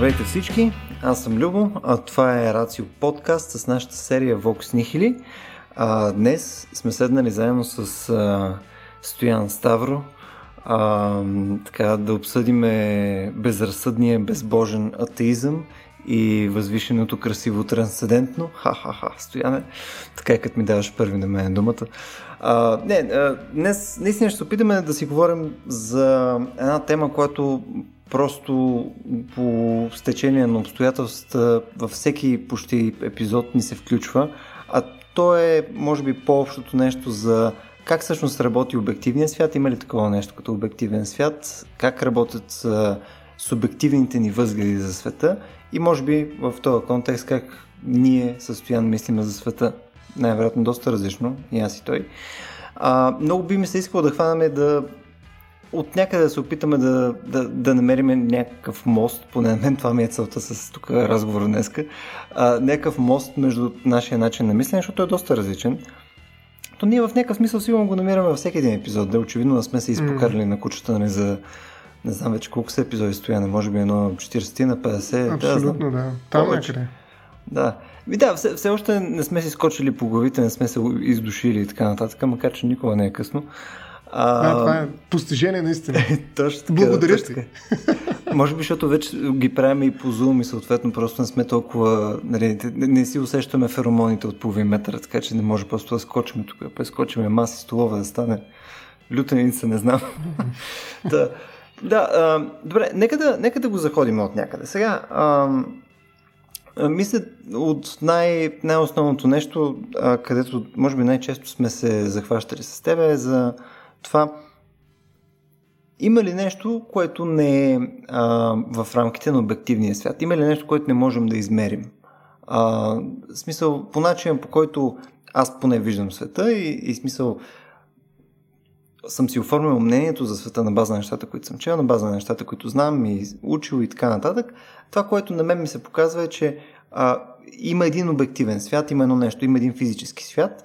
Здравейте всички, аз съм Любо, а това е Рацио подкаст с нашата серия Vox Nihili. А, днес сме седнали заедно с а, Стоян Ставро, а, така да обсъдиме безразсъдния, безбожен атеизъм и възвишеното красиво трансцендентно. Ха-ха-ха, Стояне, така е като ми даваш първи на мен думата. А, не, днес наистина ще се опитаме да си говорим за една тема, която просто по стечение на обстоятелствата във всеки почти епизод ни се включва, а то е, може би, по-общото нещо за как всъщност работи обективния свят, има ли такова нещо като обективен свят, как работят субективните ни възгледи за света и може би в този контекст как ние състоян мислиме за света. Най-вероятно доста различно, и аз и той. А, много би ми се искало да хванаме да от някъде да се опитаме да, да, да намерим някакъв мост, поне на мен това ми е целта с тук разговор днеска, а, някакъв мост между нашия начин на мислене, защото е доста различен. То ние в някакъв смисъл сигурно го намираме във всеки един епизод, да очевидно да сме се изпокарали mm. на кучета нали, за не знам вече колко са епизоди стояне, може би едно 40 на 50. Абсолютно, да. да. Там е къде. Да. И да, все, все още не сме си скочили по главите, не сме се издушили и така нататък, макар че никога не е късно. А, а, това е постижение наистина. точно така. Благодаря ти. Може би, защото вече ги правим и по Zoom и съответно просто не сме толкова... Нали, не, не си усещаме феромоните от половин метър, така че не може просто да скочим тук. Да скочим маси столове да стане лютеница, не знам. да, да а, добре, нека да, нека да го заходим от някъде. Сега, а, мисля, от най- най-основното нещо, а, където може би най-често сме се захващали с теб е за това има ли нещо, което не е а, в рамките на обективния свят? Има ли нещо, което не можем да измерим? А, смисъл, по начин по който аз поне виждам света и, и смисъл съм си оформил мнението за света на база на нещата, които съм чел, на база на нещата, които знам и учил и така нататък. Това, което на мен ми се показва е, че а, има един обективен свят, има едно нещо, има един физически свят,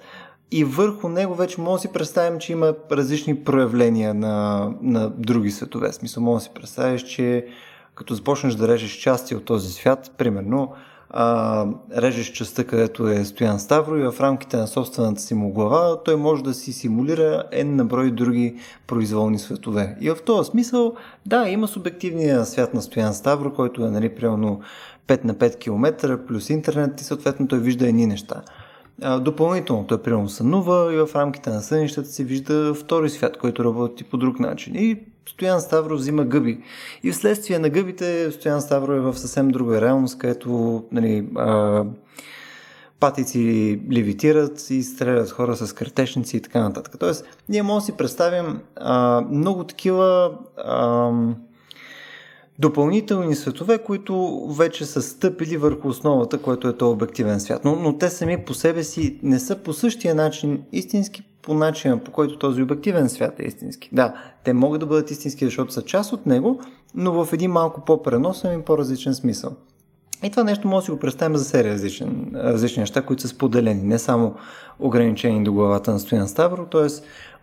и върху него вече може да си представим, че има различни проявления на, на други светове. Смисъл, може да си представиш, че като започнеш да режеш части от този свят, примерно, а, режеш частта, където е Стоян Ставро и в рамките на собствената си му глава, той може да си симулира N на брой други произволни светове. И в този смисъл, да, има субективния свят на Стоян Ставро, който е, нали, примерно 5 на 5 км, плюс интернет и съответно той вижда едни неща. А, допълнително той примерно сънува и в рамките на сънищата си вижда втори свят, който работи по друг начин. И Стоян Ставро взима гъби. И вследствие на гъбите Стоян Ставро е в съвсем друга реалност, където нали, а, патици левитират и стрелят хора с картешници и така нататък. Тоест, ние можем да си представим а, много такива а, допълнителни светове, които вече са стъпили върху основата, което е то обективен свят. Но, но те сами по себе си не са по същия начин истински, по начина по който този обективен свят е истински. Да, те могат да бъдат истински, защото са част от него, но в един малко по-преносен и по-различен смисъл. И това нещо може да си го представим за серия различни, различни неща, които са споделени, не само ограничени до главата на Стоян Ставро, т.е.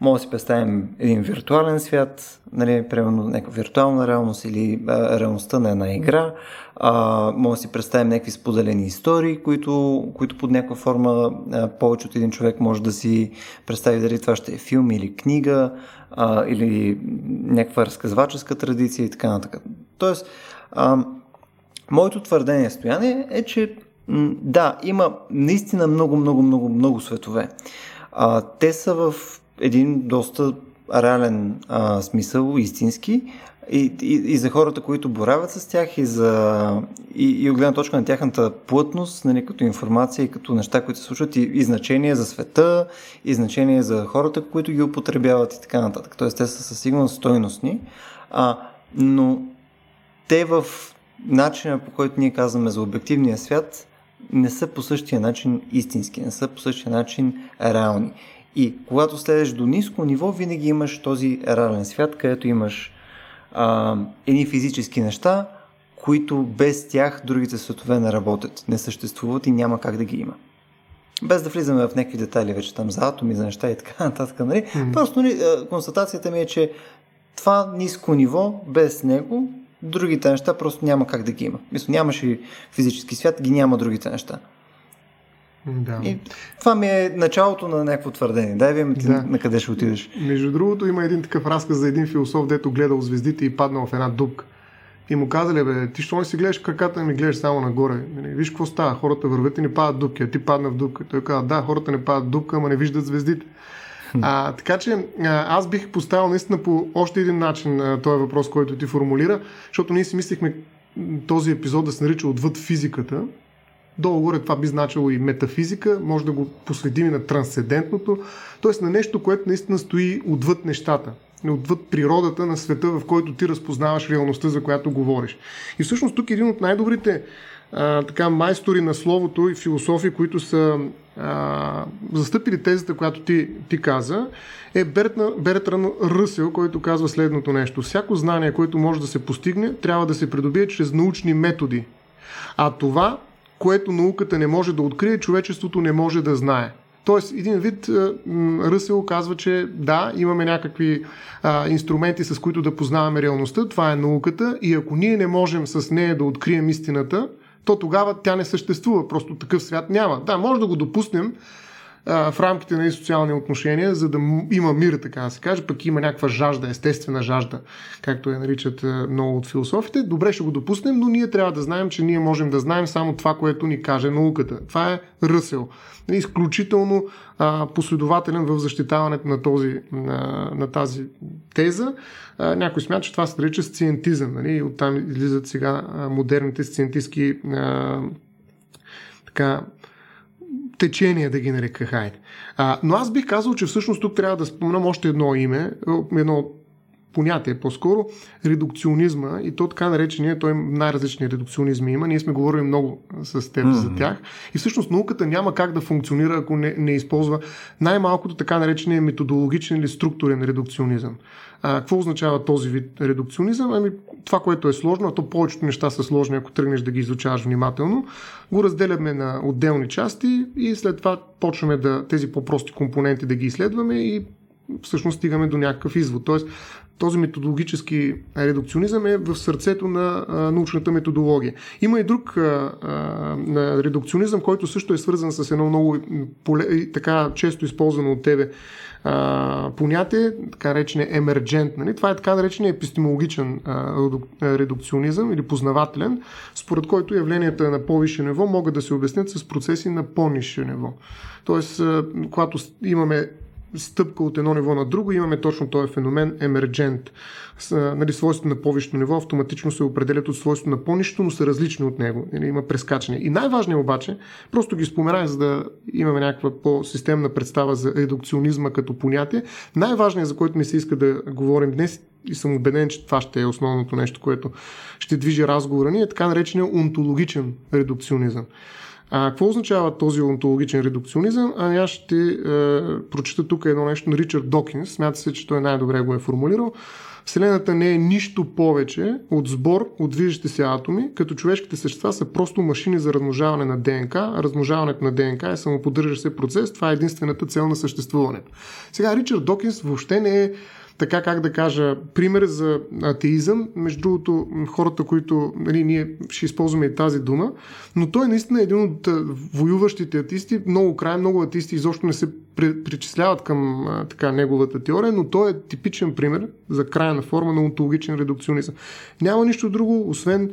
може да си представим един виртуален свят, нали, примерно някаква виртуална реалност или а, реалността на една игра, а, може да си представим някакви споделени истории, които, които под някаква форма а, повече от един човек може да си представи дали това ще е филм или книга, а, или някаква разказваческа традиция и така нататък. Тоест, а, Моето твърдение, Стояне, е, че да, има наистина много, много, много, много светове. А, те са в един доста реален а, смисъл, истински, и, и, и за хората, които боравят с тях, и, за, и, и от гледна точка на тяхната плътност, нали, като информация и като неща, които се случват, и, и значение за света, и значение за хората, които ги употребяват и така нататък. Тоест, те са със сигурност стойностни, а, но те в начина по който ние казваме за обективния свят не са по същия начин истински, не са по същия начин реални. И когато следеш до ниско ниво, винаги имаш този реален свят, където имаш а, едни физически неща, които без тях другите светове не работят, не съществуват и няма как да ги има. Без да влизаме в някакви детайли вече там за атоми, за неща и така нататък. Нали? Mm-hmm. Просто нали, констатацията ми е, че това ниско ниво, без него, другите неща просто няма как да ги има. Мисля, нямаш и физически свят, ги няма другите неща. Да. И това ми е началото на някакво твърдение. Дай ви ти да. на къде ще отидеш. Между другото има един такъв разказ за един философ, дето гледал звездите и паднал в една дупка. И му казали, бе, ти що не си гледаш краката ми, гледаш само нагоре. Нали, виж какво става, хората вървят и не падат дупки, а ти падна в дупка. Той каза, да, хората не падат дупка, ама не виждат звездите. А, така че аз бих поставил наистина по още един начин този въпрос, който ти формулира, защото ние си мислихме този епизод да се нарича отвъд физиката. Долу-горе това би значило и метафизика, може да го посветим и на трансцендентното, т.е. на нещо, което наистина стои отвъд нещата отвъд природата на света, в който ти разпознаваш реалността, за която говориш. И всъщност тук един от най-добрите а, така, майстори на словото и философи, които са застъпили тезата, която ти, ти каза, е Бертран Ръсел, който казва следното нещо. Всяко знание, което може да се постигне, трябва да се придобие чрез научни методи. А това, което науката не може да открие, човечеството не може да знае. Тоест, един вид Ръсел казва, че да, имаме някакви а, инструменти, с които да познаваме реалността, това е науката и ако ние не можем с нея да открием истината, то тогава тя не съществува. Просто такъв свят няма. Да, може да го допуснем, в рамките на социални отношения, за да има мир, така да се каже, пък има някаква жажда, естествена жажда, както я наричат много от философите. Добре, ще го допуснем, но ние трябва да знаем, че ние можем да знаем само това, което ни каже науката. Това е Ръсел. Нали, изключително а, последователен в защитаването на, този, на, на тази теза. А, някой смята, че това се нарича сциентизъм. Нали? Оттам излизат сега модерните сциентистски а, така, течения, да ги нарека, хайде. Но аз бих казал, че всъщност тук трябва да споменам още едно име, едно понятие по-скоро, редукционизма и то така наречения, той най-различни редукционизми има, ние сме говорили много с теб mm-hmm. за тях и всъщност науката няма как да функционира, ако не, не използва най-малкото така наречения методологичен или структурен редукционизъм. А, какво означава този вид редукционизъм? Ами това, което е сложно, а то повечето неща са сложни, ако тръгнеш да ги изучаваш внимателно, го разделяме на отделни части и след това почваме да тези по-прости компоненти да ги изследваме и всъщност стигаме до някакъв извод. Тоест, този методологически редукционизъм е в сърцето на а, научната методология. Има и друг а, а, редукционизъм, който също е свързан с едно много поле, така често използвано от тебе а, понятие, така речене емерджент. Нали? Това е така наречен епистемологичен а, редукционизъм или познавателен, според който явленията на по-висше ниво могат да се обяснят с процеси на по-низше ниво. Тоест, а, когато имаме стъпка от едно ниво на друго, имаме точно този феномен емерджент. Нали, свойството на по-висшето ниво автоматично се определят от свойството на по-нищото, но са различни от него. Нали, има прескачане. И най-важният обаче, просто ги споменах, за да имаме някаква по-системна представа за редукционизма като понятие, най-важният, за който ми се иска да говорим днес, и съм убеден, че това ще е основното нещо, което ще движи разговора ни, е така наречения онтологичен редукционизъм. А какво означава този онтологичен редукционизъм? Ами аз ще е, прочита тук едно нещо на Ричард Докинс. Смята се, че той най-добре го е формулирал. Вселената не е нищо повече от сбор от движещи се атоми, като човешките същества са просто машини за размножаване на ДНК. Размножаването на ДНК е самоподдържащ се процес. Това е единствената цел на съществуването. Сега Ричард Докинс въобще не е така как да кажа, пример за атеизъм. Между другото, хората, които нали, ние ще използваме и тази дума, но той е наистина един от воюващите атеисти. Много край, много атеисти изобщо не се причисляват към така неговата теория, но той е типичен пример за крайна форма на онтологичен редукционизъм. Няма нищо друго, освен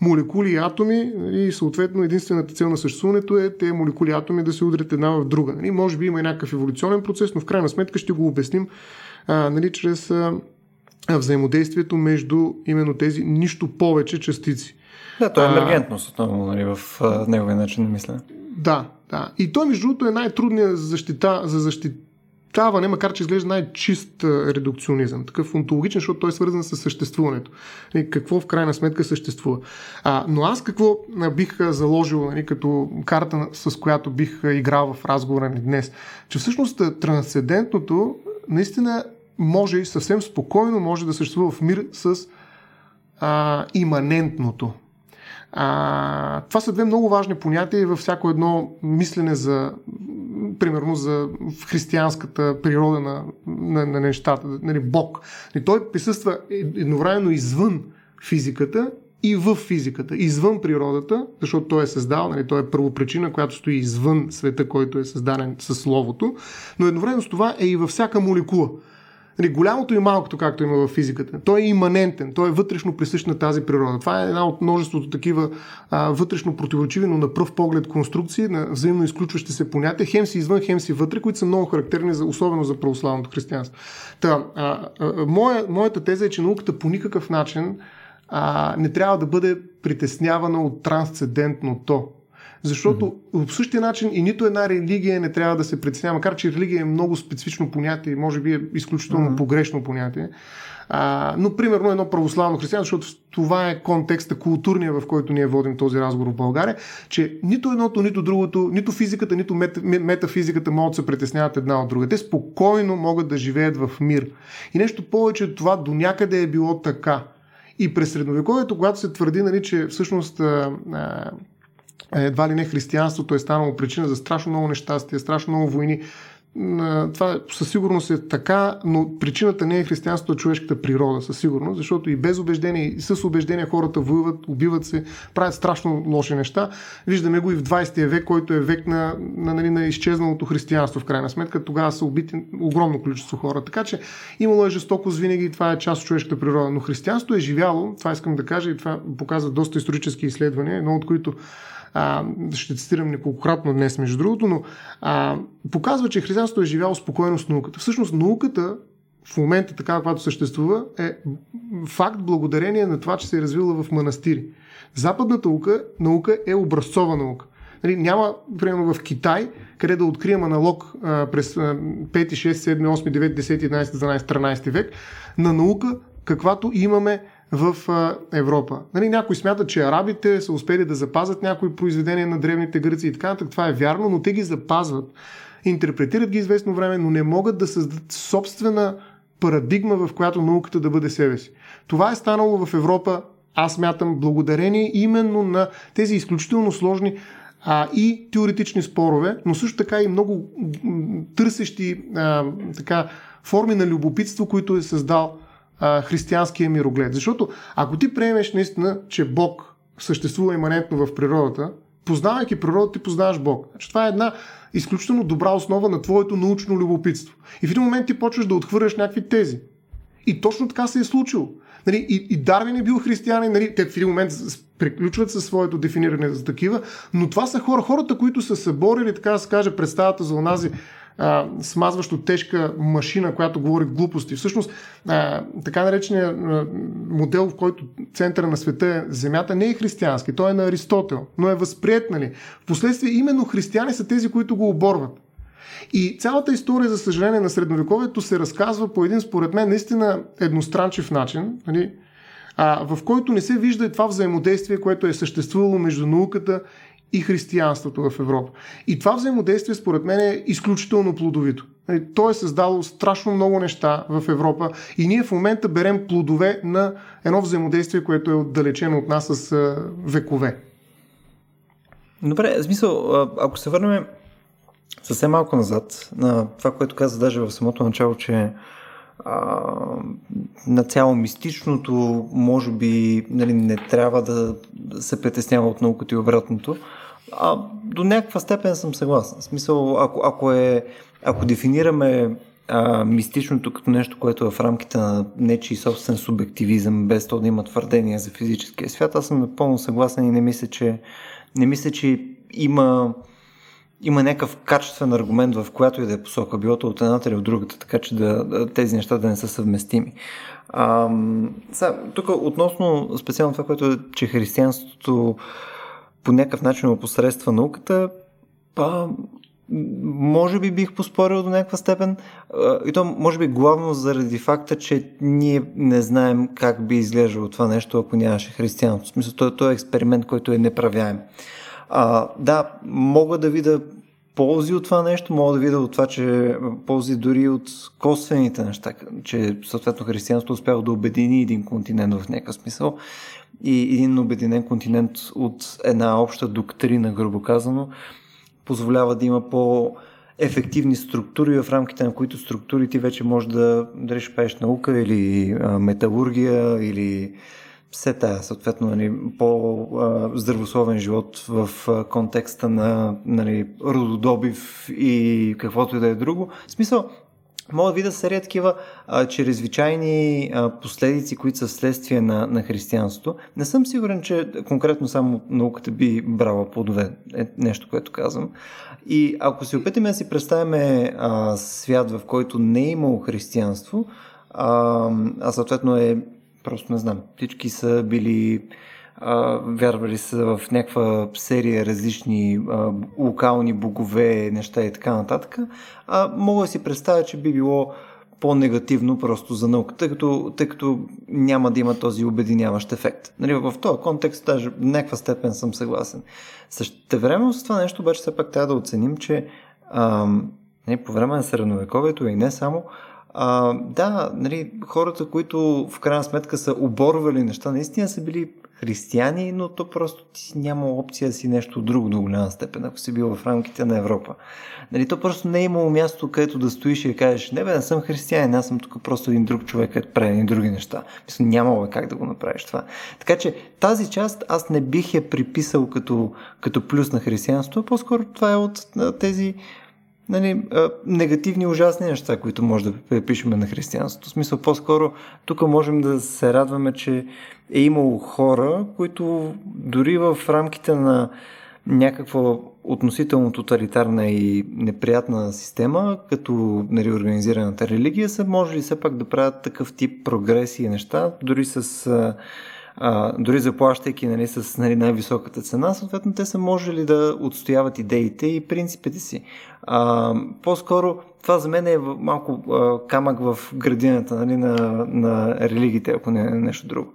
молекули и атоми и съответно единствената цел на съществуването е те молекули и атоми да се удрят една в друга. Нали, може би има и някакъв еволюционен процес, но в крайна сметка ще го обясним а, нали, чрез а, взаимодействието между именно тези нищо повече частици. Да, то е емергентност отново нали, в а, неговия начин на мислене. Да, да. И той, между другото, е най-трудният за защита, за защитаване, макар че изглежда най-чист редукционизъм. Такъв онтологичен, защото той е свързан с съществуването. И какво в крайна сметка съществува. А, но аз какво бих заложил нали, като карта, с която бих играл в разговора ни днес? Че всъщност трансцендентното наистина може и съвсем спокойно може да съществува в мир с а, иманентното. А, това са две много важни понятия във всяко едно мислене за, примерно, за християнската природа на, на, на нещата, нали, Бог. И той присъства едновременно извън физиката и в физиката, извън природата, защото той е създал, нали, той е първопричина, която стои извън света, който е създаден със Словото, но едновременно с това е и във всяка молекула. Нали, голямото и малкото, както има в физиката. Той е иманентен, той е вътрешно присъщ на тази природа. Това е една от множеството такива а, вътрешно противоречиви, но на пръв поглед конструкции, на взаимно изключващи се понятия, хем си извън, хем си вътре, които са много характерни, за, особено за православното християнство. Та, а, а, моя, моята теза е, че науката по никакъв начин а, не трябва да бъде притеснявана от трансцендентното. Защото mm-hmm. по същия начин и нито една религия не трябва да се притеснява, макар че религия е много специфично понятие, може би е изключително mm-hmm. погрешно понятие. А, но, примерно, едно православно християнство, защото това е контекста, културния, в който ние водим този разговор в България, че нито едното, нито другото, нито физиката, нито мет, метафизиката могат да се притесняват една от друга. Те спокойно могат да живеят в мир. И нещо повече, това до някъде е било така. И през средновековието, когато се твърди, нали, че всъщност а, а, едва ли не християнството е станало причина за страшно много нещастие, страшно много войни. Това със сигурност е така, но причината не е християнството, а човешката природа, със сигурност, защото и без убеждение, и с убеждение хората воюват, убиват се, правят страшно лоши неща. Виждаме го и в 20 век, който е век на, на, на, на изчезналото християнство, в крайна сметка. Тогава са убити огромно количество хора. Така че имало е жестокост винаги и това е част от човешката природа. Но християнството е живяло, това искам да кажа, и това показва доста исторически изследвания, едно от които а, ще цитирам неколкократно днес, между другото, но а, показва, че християнството е живяло спокойно с науката. Всъщност науката в момента, така каквато съществува, е факт благодарение на това, че се е развила в манастири. Западната наука, наука е образцова наука. Нали, няма, примерно в Китай, къде да открием аналог а, през 5, 6, 7, 8, 9, 10, 11, 12, 13 век на наука, каквато имаме в Европа. Нали, някои смятат, че арабите са успели да запазят някои произведения на древните гърци и така нататък. Това е вярно, но те ги запазват. Интерпретират ги известно време, но не могат да създадат собствена парадигма, в която науката да бъде себе си. Това е станало в Европа, аз мятам, благодарение именно на тези изключително сложни а, и теоретични спорове, но също така и много търсещи а, така, форми на любопитство, които е създал а, християнския мироглед. Защото ако ти приемеш наистина, че Бог съществува иманентно в природата, познавайки природата, ти познаваш Бог. Значи, това е една изключително добра основа на твоето научно любопитство. И в един момент ти почваш да отхвърляш някакви тези. И точно така се е случило. Нали, и, и Дарвин е бил християнин, нали, те в един момент приключват със своето дефиниране за такива, но това са хора, хората, които са съборили, така да се каже, представата за онази а, смазващо тежка машина, която говори глупости. Всъщност, а, така наречения модел, в който центъра на света е Земята, не е християнски, той е на Аристотел, но е възприят, нали. Впоследствие именно християни са тези, които го оборват. И цялата история, за съжаление, на средновековието се разказва по един, според мен, наистина едностранчив начин, нали, а, в който не се вижда и това взаимодействие, което е съществувало между науката и християнството в Европа. И това взаимодействие, според мен, е изключително плодовито. Нали, то е създало страшно много неща в Европа и ние в момента берем плодове на едно взаимодействие, което е отдалечено от нас с векове. Добре, в смисъл, ако се върнем съвсем малко назад на това, което каза даже в самото начало, че а, на цяло мистичното може би нали, не трябва да се притеснява от науката и обратното. А, до някаква степен съм съгласен. В смисъл, ако, ако, е, ако дефинираме а, мистичното като нещо, което е в рамките на нечи собствен субективизъм, без то да има твърдение за физическия свят, аз съм напълно съгласен и не мисля, че, не мисля, че има, има някакъв качествен аргумент в която и да е посока, билото от едната или от другата, така че да, тези неща да не са съвместими. А, сега, тук относно специално това, което е, че християнството по някакъв начин опосредства науката, а, може би бих поспорил до някаква степен. И то може би главно заради факта, че ние не знаем как би изглеждало това нещо, ако нямаше християнство. В смисъл, той, той е експеримент, който е неправяем. А, да, мога да видя ползи от това нещо, мога да видя от това, че ползи дори от косвените неща, че съответно християнството успява да обедини един континент в някакъв смисъл и един обединен континент от една обща доктрина, грубо казано, позволява да има по- ефективни структури, в рамките на които структури ти вече може да, дали ще пееш наука или а, металургия или все тая, съответно, нали, по-здравословен живот в контекста на нали, рододобив и каквото и да е друго. В смисъл, Мога да видя серия такива а, чрезвичайни а, последици, които са следствие на, на християнството. Не съм сигурен, че конкретно само науката би брала плодове. Е нещо, което казвам. И ако се опитаме да си представяме а, свят, в който не е имало християнство, а, а съответно е, просто не знам, всички са били вярвали са в някаква серия различни а, локални богове, неща и така нататък, а мога да си представя, че би било по-негативно просто за науката, тъй като, тъй като няма да има този обединяващ ефект. Нали, в този контекст даже в някаква степен съм съгласен. време с това нещо обаче все пак трябва да оценим, че а, нали, по време на средновековието и не само, а, да, нали, хората, които в крайна сметка са оборвали неща, наистина са били християни, но то просто ти няма опция да си нещо друго до голяма степен, ако си бил в рамките на Европа. Нали, то просто не е имало място, където да стоиш и да кажеш, не бе, не съм християнин, аз съм тук просто един друг човек, където прави едни други неща. Мисля, нямало е как да го направиш това. Така че тази част аз не бих я приписал като, като плюс на християнството, по-скоро това е от тези нали, негативни, ужасни неща, които може да припишеме на християнството. В смисъл, по-скоро тук можем да се радваме, че е имало хора, които дори в рамките на някаква относително тоталитарна и неприятна система, като нали, организираната религия, са можели все пак да правят такъв тип прогреси и неща, дори с а, дори заплащайки нали, с нали, най-високата цена, съответно те са можели да отстояват идеите и принципите си. А, по-скоро това за мен е малко а, камък в градината нали, на, на религиите, ако не е нещо друго.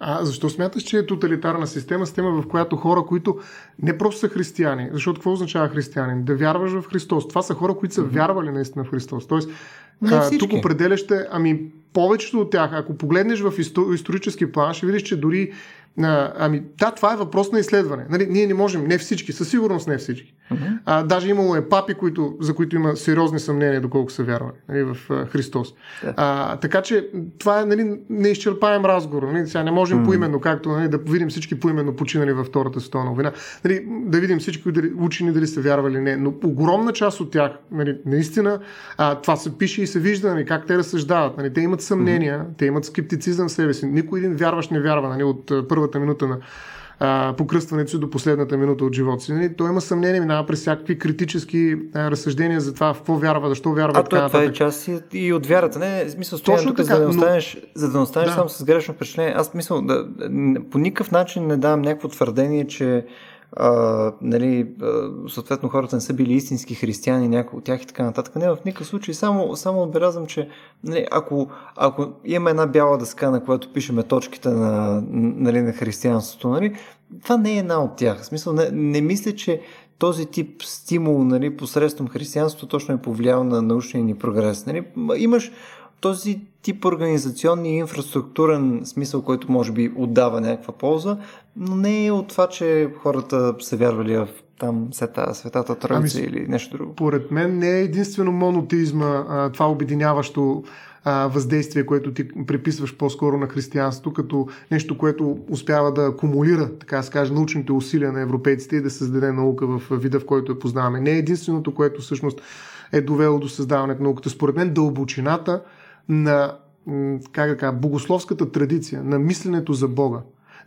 А защо смяташ, че е тоталитарна система, система в която хора, които не просто са християни, защото какво означава християнин? Да вярваш в Христос. Това са хора, които са вярвали наистина в Христос. Тоест, а, тук определяще, ами повечето от тях, ако погледнеш в исторически план, ще видиш, че дори а, ами, да, това е въпрос на изследване. Нали, ние не можем, не всички, със сигурност не всички. Uh-huh. А, даже имало е папи, които, за които има сериозни съмнения, доколко са вярвали нали, в а, Христос. Yeah. А, така че това е нали, неизчерпаем разговор. Нали, сега не можем uh-huh. поименно, както нали, да видим всички поименно починали във Втората световна война. Нали, да видим всички дали, учени дали са вярвали или не. Но огромна част от тях, нали, наистина, а, това се пише и се вижда нали, как те разсъждават. Нали, те имат съмнения, uh-huh. те имат скептицизъм в себе си. Никой един вярващ не вярва нали, от първата минута на а, покръстването си до последната минута от живота си. Нали? Той има съмнение, минава през всякакви критически а, разсъждения за това в какво вярва, защо вярва. А това, това е част и, и от вярата. Не, смисъл, Точно тук, така, за да не останеш, но... за да не останеш да. само с грешно впечатление. Аз мисля, да, по никакъв начин не давам някакво твърдение, че а, нали, а, съответно хората не са били истински християни, някои от тях и така нататък. Не, в никакъв случай. Само, само отбелязвам, че нали, ако, ако имаме една бяла дъска, на която пишеме точките на, нали, на християнството, нали, това не е една от тях. В смисъл, не, не мисля, че този тип стимул нали, посредством християнството точно е повлиял на научния ни прогрес. Нали, имаш този тип организационни и инфраструктурен смисъл, който може би отдава някаква полза, но не е от това, че хората са вярвали в там сета, светата троица ами, или нещо друго. Поред мен не е единствено монотеизма, а, това обединяващо а, въздействие, което ти приписваш по-скоро на християнството, като нещо, което успява да акумулира, така да се каже, научните усилия на европейците и да създаде наука в вида, в който я познаваме. Не е единственото, което всъщност е довело до създаването на науката. Според мен дълбочината на как да кажа, богословската традиция, на мисленето за Бога.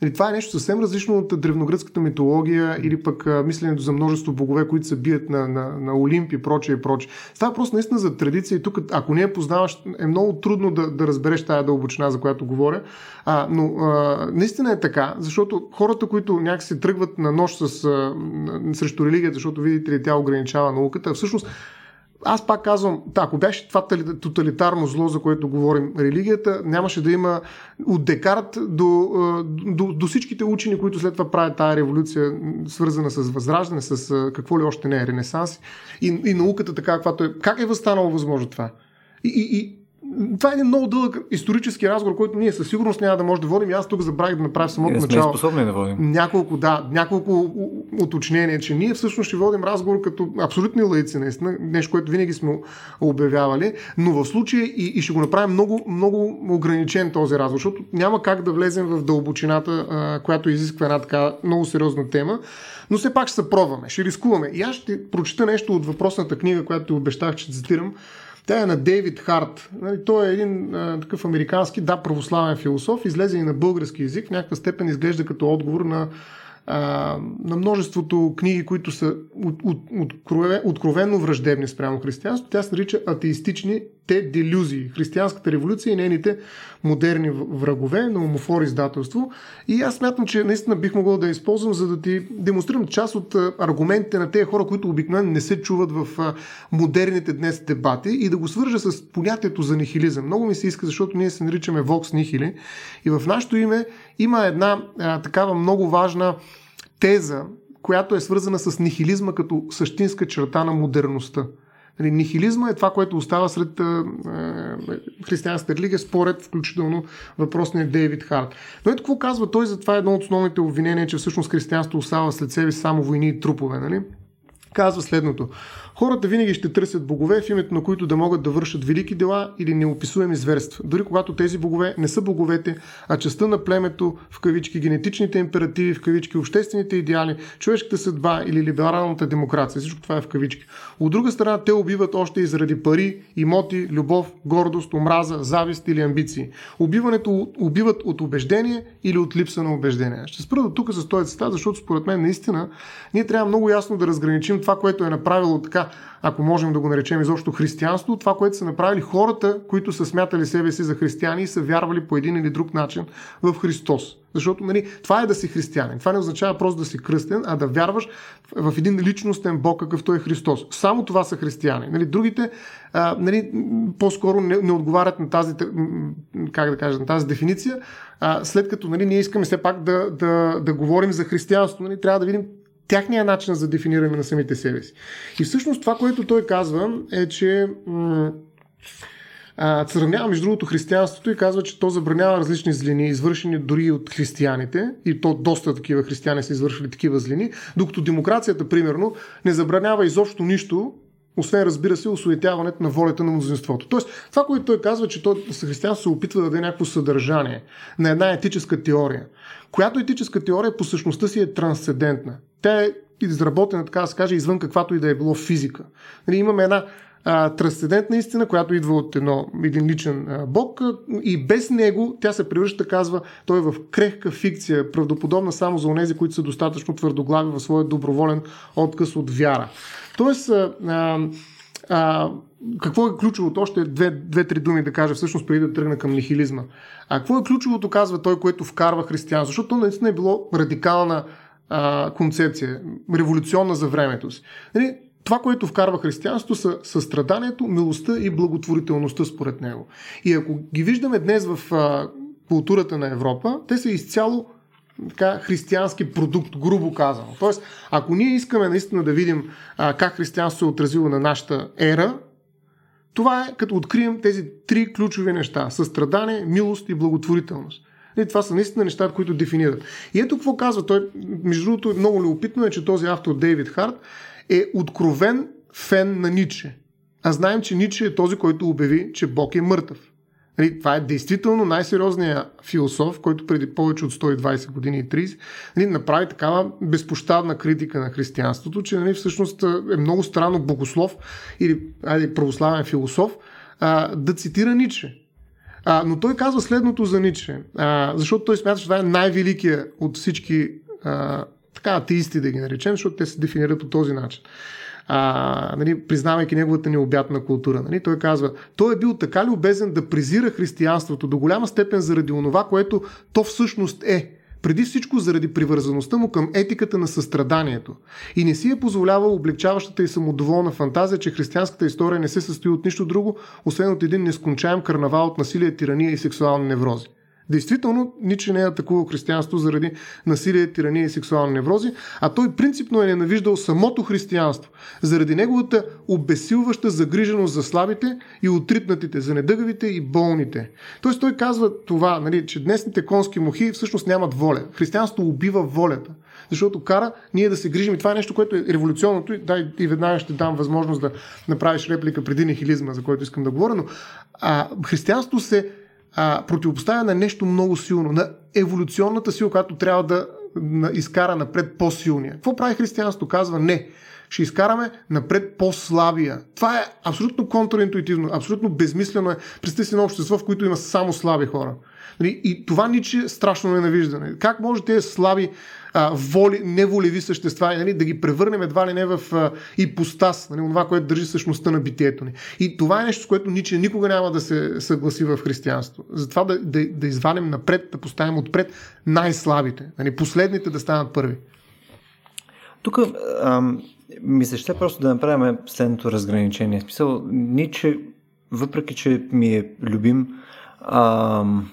Нали, това е нещо съвсем различно от древногръцката митология или пък мисленето за множество богове, които се бият на, на, на Олимп и прочее и прочее. Става просто наистина за традиция и тук, ако не я познаваш, е много трудно да, да разбереш тази дълбочина, за която говоря. А, но а, наистина е така, защото хората, които някакси тръгват на нощ с, а, срещу религията, защото видите ли, тя ограничава науката, всъщност аз пак казвам, да, ако беше това тоталитарно зло, за което говорим, религията, нямаше да има от Декарт до, до, до всичките учени, които след това правят тази революция, свързана с възраждане, с какво ли още не е, ренесанс и, и науката така, каквато е. Как е възстанало възможно това? И, и, и това е един много дълъг исторически разговор, който ние със сигурност няма да може да водим. И аз тук забравих да направя самото не начало. способни да водим. Няколко, да, няколко уточнения, че ние всъщност ще водим разговор като абсолютни лаици, наистина, нещо, което винаги сме обявявали, но в случая и, и ще го направим много, много ограничен този разговор, защото няма как да влезем в дълбочината, а, която изисква една така много сериозна тема, но все пак ще се пробваме, ще рискуваме. И аз ще прочита нещо от въпросната книга, която обещах, че цитирам. Тя е на Дейвид Харт. Нали, той е един а, такъв американски, да, православен философ, излезе и на български язик, в някаква степен изглежда като отговор на на множеството книги, които са от, от, от, откровенно враждебни спрямо християнството. Тя се нарича атеистични те делюзии. Християнската революция и нейните модерни врагове на умофор издателство. И аз смятам, че наистина бих могъл да използвам, за да ти демонстрирам част от аргументите на тези хора, които обикновено не се чуват в модерните днес дебати и да го свържа с понятието за нихилизъм. Много ми се иска, защото ние се наричаме Vox Nihili и в нашето име има една а, такава много важна теза, която е свързана с нихилизма като същинска черта на модерността. Нали, нихилизма е това, което остава сред християнската религия, според включително въпросния Дейвид Харт. Но ето какво казва той, за това е едно от основните обвинения, че всъщност християнството остава след себе само войни и трупове. Нали? Казва следното. Хората винаги ще търсят богове, в името на които да могат да вършат велики дела или неописуеми зверства. Дори когато тези богове не са боговете, а частта на племето, в кавички генетичните императиви, в кавички обществените идеали, човешката съдба или либералната демокрация. Всичко това е в кавички. От друга страна, те убиват още и заради пари, имоти, любов, гордост, омраза, завист или амбиции. Убиването убиват от убеждение или от липса на убеждение. Ще спра до тук с този цитат, защото според мен наистина ние трябва много ясно да разграничим това, което е направило така ако можем да го наречем изобщо християнство, това, което са направили хората, които са смятали себе си за християни и са вярвали по един или друг начин в Христос. Защото нали, това е да си християнин. Това не означава просто да си кръстен, а да вярваш в един личностен Бог, какъвто е Христос. Само това са християни. Нали, другите а, нали, по-скоро не, не отговарят на тази, как да кажа, на тази дефиниция. А, след като нали, ние искаме все пак да, да, да говорим за християнство, нали, трябва да видим тяхния начин за дефиниране на самите себе си. И всъщност това, което той казва, е, че м- сравнява между другото християнството и казва, че то забранява различни злини, извършени дори от християните, и то доста такива християни са извършили такива злини, докато демокрацията, примерно, не забранява изобщо нищо, освен, разбира се, осуетяването на волята на мнозинството. Тоест, това, което той казва, че то, християнство се опитва да даде някакво съдържание на една етическа теория, която етическа теория по същността си е трансцендентна. Тя е изработена, така да се каже, извън каквато и да е било физика. Нали, имаме една а, трансцендентна истина, която идва от едно, един личен а, бог и без него тя се превръща, казва, той е в крехка фикция, правдоподобна само за онези, които са достатъчно твърдоглави в своя доброволен отказ от вяра. Тоест, а, а, а, какво е ключовото? Още две, две-три думи да кажа, всъщност преди да тръгна към нихилизма. А какво е ключовото, казва той, което вкарва християнство? Защото то наистина е било радикална а, концепция, революционна за времето си. Нали, това, което вкарва християнството, са състраданието, милостта и благотворителността според него. И ако ги виждаме днес в а, културата на Европа, те са изцяло така, християнски продукт, грубо казано. Тоест, ако ние искаме наистина да видим а, как християнство се е отразило на нашата ера, това е като открием тези три ключови неща състрадание, милост и благотворителност. И това са наистина нещата, които дефинират. И ето какво казва той. Между другото, много любопитно е, че този автор Дейвид Харт е откровен фен на Ниче. А знаем, че Ниче е този, който обяви, че Бог е мъртъв. Нали, това е действително най-сериозният философ, който преди повече от 120 години и 30 нали, направи такава безпощадна критика на християнството, че нали, всъщност е много странно богослов или православен философ да цитира Ниче. А, но той казва следното за Ниче, а, защото той смята, че това е най-великият от всички а, така атеисти да ги наречем, защото те се дефинират по този начин. А, нали, признавайки неговата необятна култура. Нали, той казва, той е бил така ли обезен да презира християнството до голяма степен заради онова, което то всъщност е. Преди всичко заради привързаността му към етиката на състраданието. И не си е позволявал облегчаващата и самодоволна фантазия, че християнската история не се състои от нищо друго, освен от един нескончаем карнавал от насилие, тирания и сексуални неврози. Действително, Ниче не е атакувал християнство заради насилие, тирания и сексуални неврози, а той принципно е ненавиждал самото християнство, заради неговата обесилваща загриженост за слабите и отритнатите, за недъгавите и болните. Тоест той казва това, нали, че днесните конски мухи всъщност нямат воля. Християнството убива волята защото кара ние да се грижим. И това е нещо, което е революционното. Дай и веднага ще дам възможност да направиш реплика преди нихилизма, за който искам да говоря, но а, християнството се а, противопоставя на нещо много силно, на еволюционната сила, която трябва да изкара напред по-силния. Какво прави християнството? Казва не. Ще изкараме напред по-слабия. Това е абсолютно контраинтуитивно, абсолютно безмислено е. Представи си на общество, в което има само слаби хора. Нали, и това ниче страшно ненавиждане. Как може тези слаби а, воли, неволеви същества нали, да ги превърнем едва ли не в а, ипостас, нали, това, което държи същността на битието ни. И това е нещо, с което Ниче никога няма да се съгласи в християнство. Затова да, да, да извадим напред, да поставим отпред най-слабите, нали, последните да станат първи. Тук ми се ще просто да направим следното разграничение. В смисъл, Ниче, въпреки че ми е любим, ам,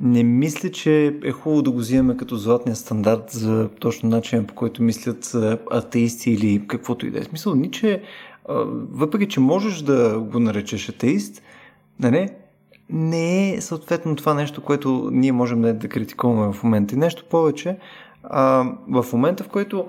не мисля, че е хубаво да го взимаме като златния стандарт за точно начин, по който мислят атеисти или каквото и да е. Смисъл, Ниче, въпреки че можеш да го наречеш атеист, не, не е съответно това нещо, което ние можем да критикуваме в момента. И нещо повече, а, в момента, в който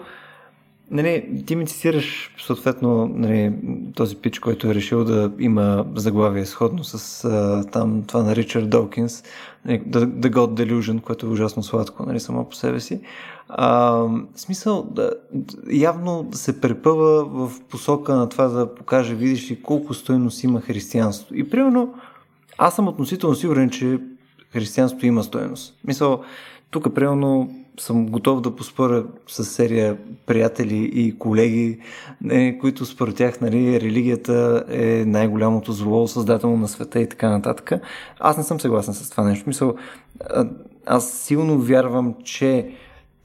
Нали, ти ми цитираш съответно нали, този пич, който е решил да има заглавие сходно с а, там това на Ричард Докинс, нали, The, The God Delusion, което е ужасно сладко нали, само по себе си. А, смисъл, да, явно се препъва в посока на това да покаже, видиш ли, колко стойност има християнство. И примерно, аз съм относително сигурен, че християнството има стойност. Мисъл, тук примерно съм готов да поспоря с серия приятели и колеги, не, които според тях нали, религията е най-голямото зло, създателно на света и така нататък. Аз не съм съгласен с това нещо. Мисъл, аз силно вярвам, че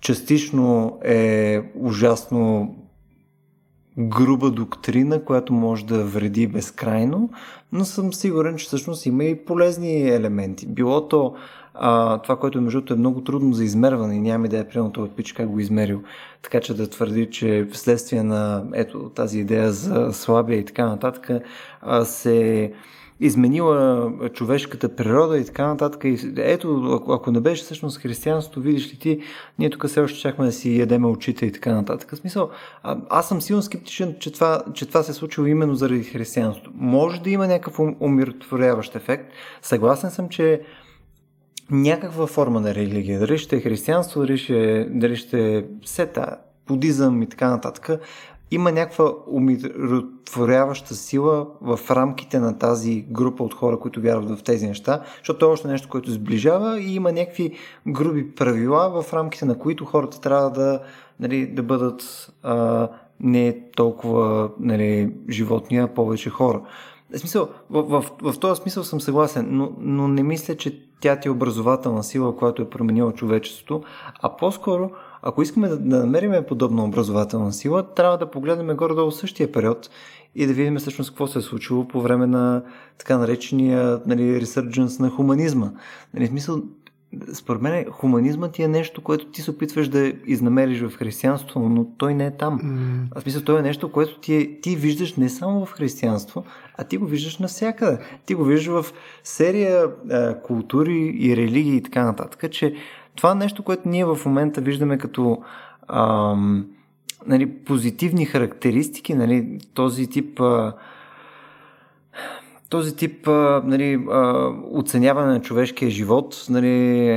частично е ужасно груба доктрина, която може да вреди безкрайно, но съм сигурен, че всъщност има и полезни елементи. Било то а, това, което е между е много трудно за измерване и няма идея, примерно това пич как го е измерил. Така че да твърди, че вследствие на ето тази идея за слабия и така нататък а, се изменила човешката природа и така нататък. И ето, ако, ако не беше всъщност християнството, видиш ли ти, ние тук все още чакаме да си ядеме очите и така нататък. В смисъл, а, аз съм силно скептичен, че това, че това се е случило именно заради християнството. Може да има някакъв умиротворяващ ефект. Съгласен съм, че някаква форма на религия, дали ще е християнство, дали ще, дали ще е сета, будизъм и така нататък, има някаква умиротворяваща сила в рамките на тази група от хора, които вярват в тези неща, защото е още нещо, което сближава и има някакви груби правила, в рамките на които хората трябва да, нали, да бъдат а, не толкова нали, животни, а повече хора. В, смисъл, в, в, в този смисъл съм съгласен, но, но не мисля, че тя ти е образователна сила, която е променила човечеството, а по-скоро, ако искаме да, намерим подобна образователна сила, трябва да погледнем горе-долу същия период и да видим всъщност какво се е случило по време на така наречения нали, ресърдженс на хуманизма. Нали, смисъл, според мен хуманизмът ти е нещо, което ти се опитваш да изнамериш в християнство, но той не е там. Mm. Аз мисля, той е нещо, което ти, е, ти виждаш не само в християнство, а ти го виждаш навсякъде. Ти го виждаш в серия а, култури и религии и така нататък, че това нещо, което ние в момента виждаме като ам, нали, позитивни характеристики, нали, този тип а, този тип нали, оценяване на човешкия живот, нали,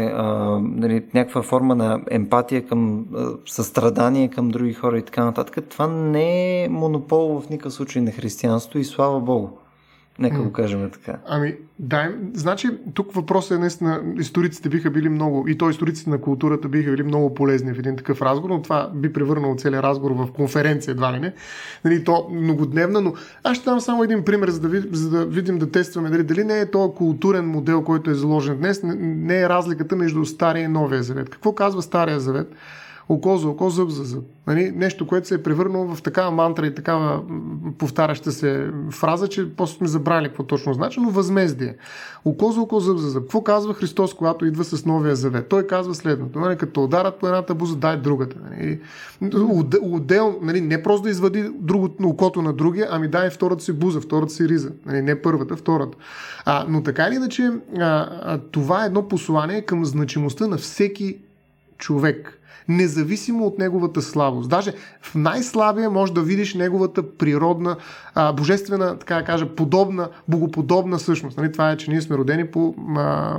нали, някаква форма на емпатия към състрадание към други хора и така нататък, това не е монопол в никакъв случай на християнство и слава Богу. Нека го кажем така. Ами, да, значи тук въпросът е наистина, историците биха били много, и то историците на културата биха били много полезни в един такъв разговор, но това би превърнало целият разговор в конференция, едва ли не. Нали, то многодневна, но аз ще дам само един пример, за да, ви, за да видим, да тестваме дали, дали не е то културен модел, който е заложен днес, не, не е разликата между Стария и Новия завет. Какво казва Стария завет? Око за око, зъб за зъб. Нали? Нещо, което се е превърнало в такава мантра и такава повтаряща се фраза, че после сме забрали какво точно значи, но възмездие. Око за око, зъб за зъб. Какво казва Христос, когато идва с новия завет? Той казва следното. Нали? Като ударат по едната буза, дай другата. Нали? Отдел, нали? не просто да извади другото, окото на другия, ами дай втората си буза, втората си риза. Нали? Не първата, втората. А, но така или иначе, а, а, това е едно послание към значимостта на всеки човек независимо от неговата слабост. Даже в най-слабия може да видиш неговата природна, а, божествена, така да кажа, подобна, богоподобна същност. Нали? Това е, че ние сме родени по а,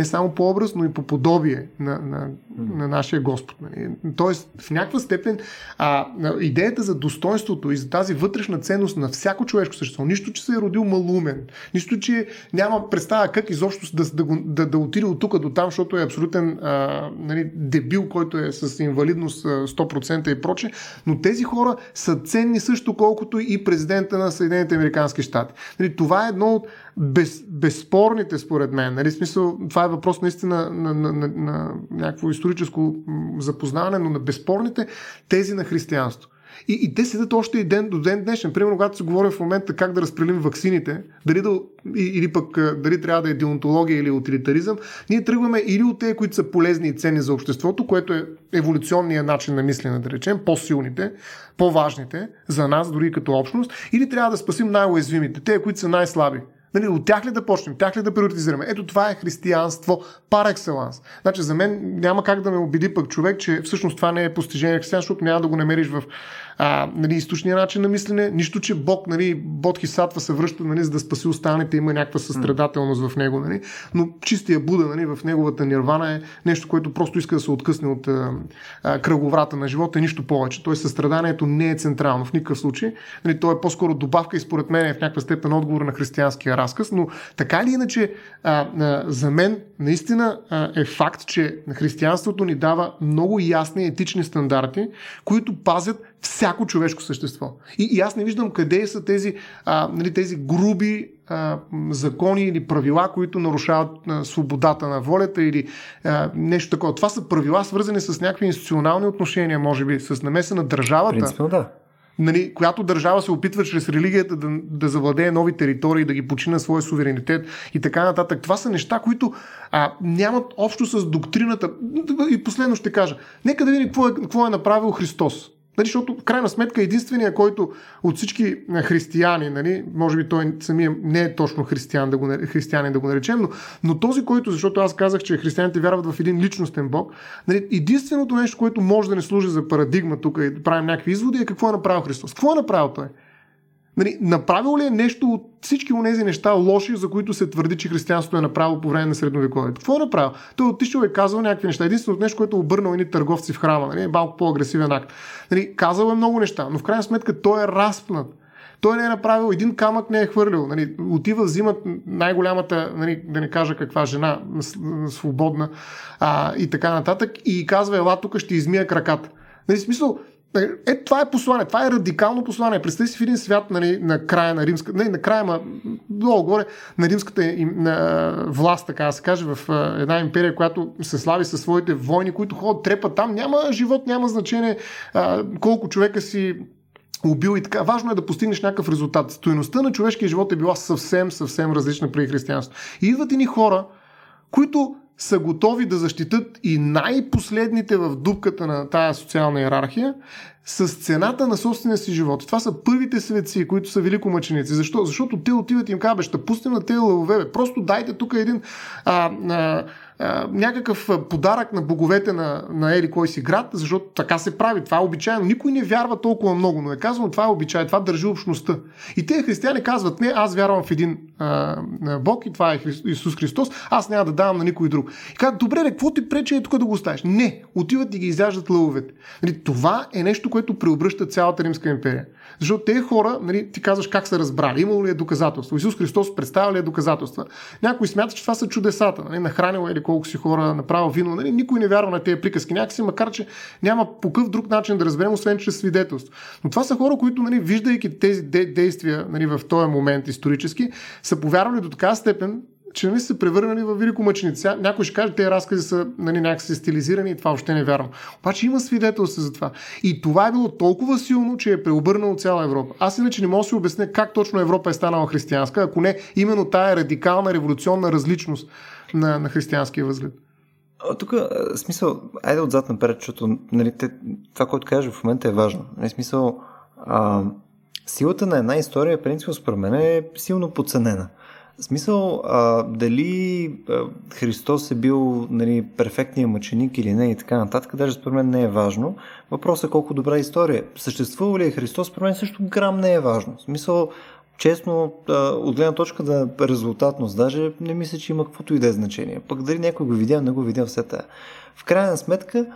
не само по образ, но и по подобие на, на, на нашия Господ. Нали? Тоест, в някаква степен а, идеята за достоинството и за тази вътрешна ценност на всяко човешко същество, нищо, че се е родил малумен, нищо, че няма представа как изобщо да, да, да, да отиде от тук до там, защото е абсолютен а, нали, дебил, който е с инвалидност 100% и проче, но тези хора са ценни също колкото и президента на Съединените Американски щати. Нали, това е едно от без, безспорните, според мен. Нали, смисъл, това е въпрос наистина на, на, на, на някакво историческо запознаване, но на безспорните тези на християнство. И, и те седят още и ден до ден днешен. Примерно, когато се говори в момента как да разпределим ваксините, дали да, или пък дали трябва да е деонтология или утилитаризъм, ние тръгваме или от тези, които са полезни и ценни за обществото, което е еволюционният начин на мислене, да речем, по-силните, по-важните за нас, дори като общност, или трябва да спасим най-уязвимите, те, които са най-слаби. Нали, от тях ли да почнем? Тях ли да приоритизираме? Ето това е християнство пар екселанс. Значи за мен няма как да ме убеди пък човек, че всъщност това не е постижение християнство, защото няма да го намериш в а, нали, източния начин на мислене, нищо, че Бог, нали, Бодхи Сатва се връща, нали, за да спаси останалите, има някаква състрадателност в него, нали, но чистия Буда, нали, в неговата нирвана е нещо, което просто иска да се откъсне от а, а, кръговрата на живота и нищо повече. Той състраданието не е централно в никакъв случай. Нали, то е по-скоро добавка и според мен е в някаква степен отговор на християнския разказ, но така или иначе а, а, за мен наистина а, е факт, че християнството ни дава много ясни етични стандарти, които пазят всяко човешко същество. И, и аз не виждам къде са тези, а, нали, тези груби а, закони или правила, които нарушават а, свободата на волята или а, нещо такова. Това са правила, свързани с някакви институционални отношения, може би, с намеса на държавата. Принципно, да. Нали, която държава се опитва чрез религията да, да завладее нови територии, да ги почина своя суверенитет и така нататък. Това са неща, които а, нямат общо с доктрината. И последно ще кажа. Нека да видим какво е, какво е направил Христос. Нали, защото в крайна сметка единствения, който от всички християни, нали, може би той самия не е точно християн да го, християнин да го наречем, но, но този, който, защото аз казах, че християните вярват в един личностен Бог, нали, единственото нещо, което може да не служи за парадигма тук и да правим някакви изводи е какво е направил Христос. Какво е направил той? Нали, направил ли е нещо от всички от тези неща лоши, за които се твърди, че християнството е направило по време на средновековието? Какво е направил? Той е отишъл и казал някакви неща. Единственото нещо, което е обърнал едни търговци в храма, нали, е малко по-агресивен акт. Нали, казал е много неща, но в крайна сметка той е разпнат. Той не е направил, един камък не е хвърлил. Нали, отива, взимат най-голямата, нали, да не кажа каква жена, свободна а, и така нататък, и казва, ела тук ще измия краката. Нали, смисъл, е, това е послание, това е радикално послание. Представи си в един свят нали, на края на римска, не, на края, ма, долу горе, на римската на, власт, така да се каже, в една империя, която се слави със своите войни, които ходят, трепат там. Няма живот, няма значение а, колко човека си убил и така. Важно е да постигнеш някакъв резултат. Стоеността на човешкия живот е била съвсем, съвсем различна при християнство. И идват ни хора, които са готови да защитат и най-последните в дупката на тая социална иерархия с цената на собствения си живот. Това са първите светци, които са великомъченици. Защо? Защото те отиват и им казват, ще пустим на тези лъвове. Просто дайте тук един а, а, някакъв подарък на боговете на, на Ели кой си град, защото така се прави. Това е обичайно. Никой не вярва толкова много, но е казано, това е обичай, това държи общността. И те християни казват, не, аз вярвам в един а, Бог и това е Исус Христос, аз няма да давам на никой друг. И казват, добре, какво ти пречи е тук да го оставиш? Не, отиват и ги изяждат лъвовете. Нали, това е нещо, което преобръща цялата Римска империя. Защото тези хора, нали, ти казваш как са разбрали, имало ли е доказателство. Исус Христос представя ли е доказателства. Някой смята, че това са чудесата. Нали, нахранил или колко си хора, направил вино. Нали, никой не вярва на тези приказки някакси, макар че няма по какъв друг начин да разберем, освен чрез свидетелство. Но това са хора, които, нали, виждайки тези действия нали, в този момент исторически, са повярвали до така степен, че нали, са превърнали в великомъченици. Някой ще каже, те разкази са нали, някакси стилизирани и това още не вярвам. Обаче има свидетелства за това. И това е било толкова силно, че е преобърнало цяла Европа. Аз иначе не мога да си обясня как точно Европа е станала християнска, ако не именно тая радикална революционна различност на, на християнския възглед. Тук, смисъл, айде отзад напред, защото нали, те, това, което кажа в момента е важно. Нали, смисъл, а, силата на една история, принципно според мен е силно подценена. Смисъл, а, дали а, Христос е бил нали, перфектният мъченик или не и така нататък, даже според мен не е важно. Въпросът е колко добра история. Съществува ли е Христос, според мен също грам не е важно. Смисъл, честно, от гледна точка на резултатност, даже не мисля, че има каквото и да е значение. Пък дали някой го видя, не го видя все тая. В крайна сметка,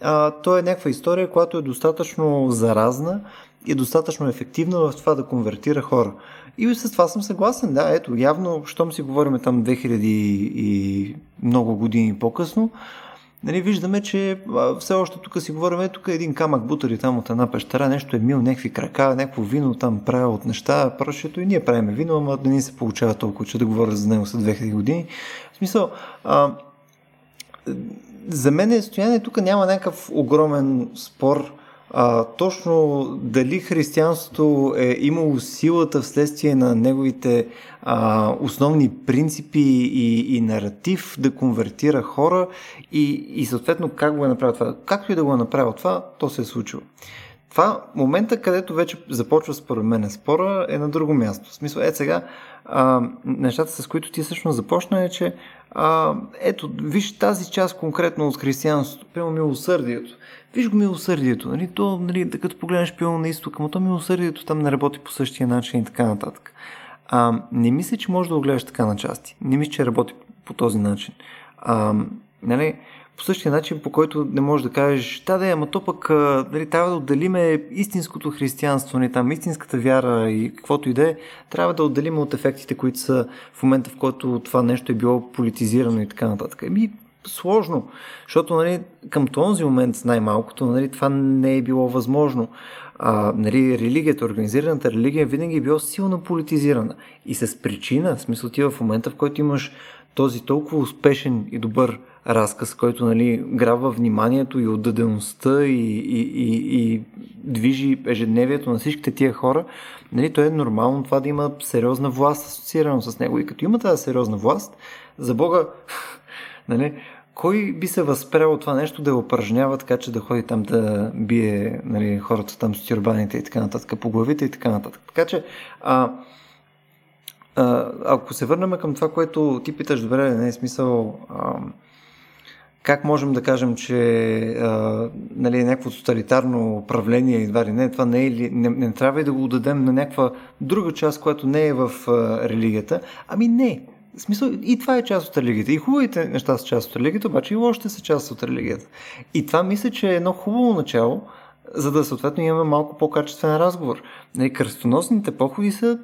а, то е някаква история, която е достатъчно заразна и достатъчно ефективна в това да конвертира хора. И с това съм съгласен. Да, ето, явно, щом си говорим там 2000 и много години по-късно, нали, виждаме, че все още тук си говорим, е, тук е един камък бутари там от една пещера, нещо е мил, някакви крака, някакво вино там правя от неща, прочето и ние правиме вино, ама не се получава толкова, че да говоря за него след 2000 години. В смисъл, а, за мен е стояние тук няма някакъв огромен спор, а, точно дали християнството е имало силата вследствие на неговите а, основни принципи и, и наратив да конвертира хора и, и съответно как го е направил това. Както и да го е направил това, то се е случило. Това момента, където вече започва според мен спора, е на друго място. В смисъл, е сега, а, нещата с които ти всъщност започна е, че а, ето, виж тази част конкретно от християнството, прямо милосърдието. Виж го милосърдието, нали? То, нали, като погледнеш пилно на изток, но то милосърдието там не работи по същия начин и така нататък. А, не мисля, че може да го гледаш така на части. Не мисля, че работи по този начин. А, нали, по същия начин, по който не можеш да кажеш, да, да, ама то пък нали, трябва да отделиме истинското християнство, не, нали, там истинската вяра и каквото и да е, трябва да отделиме от ефектите, които са в момента, в който това нещо е било политизирано и така нататък. Еми, сложно, защото нали, към този момент най-малкото нали, това не е било възможно. А, нали, религията, организираната религия винаги е била силно политизирана. И с причина, в смисъл ти в момента, в който имаш този толкова успешен и добър разказ, който нали, грабва вниманието и отдадеността и, и, и, и движи ежедневието на всичките тия хора, нали, то е нормално това да има сериозна власт асоциирано с него. И като има тази сериозна власт, за Бога, нали, кой би се възпрял това нещо да упражнява така, че да ходи там да бие нали, хората там с тюрбаните и така нататък, по главите и така нататък. Така че, а, а, ако се върнем към това, което ти питаш, добре, не е смисъл, а, как можем да кажем, че а, нали, някакво тоталитарно управление едва ли не, това не, е ли, не, не трябва и да го дадем на някаква друга част, която не е в а, религията. Ами не. В смисъл, и това е част от религията. И хубавите неща са част от религията, обаче и лошите са част от религията. И това мисля, че е едно хубаво начало, за да съответно имаме малко по-качествен разговор. Нали, кръстоносните походи са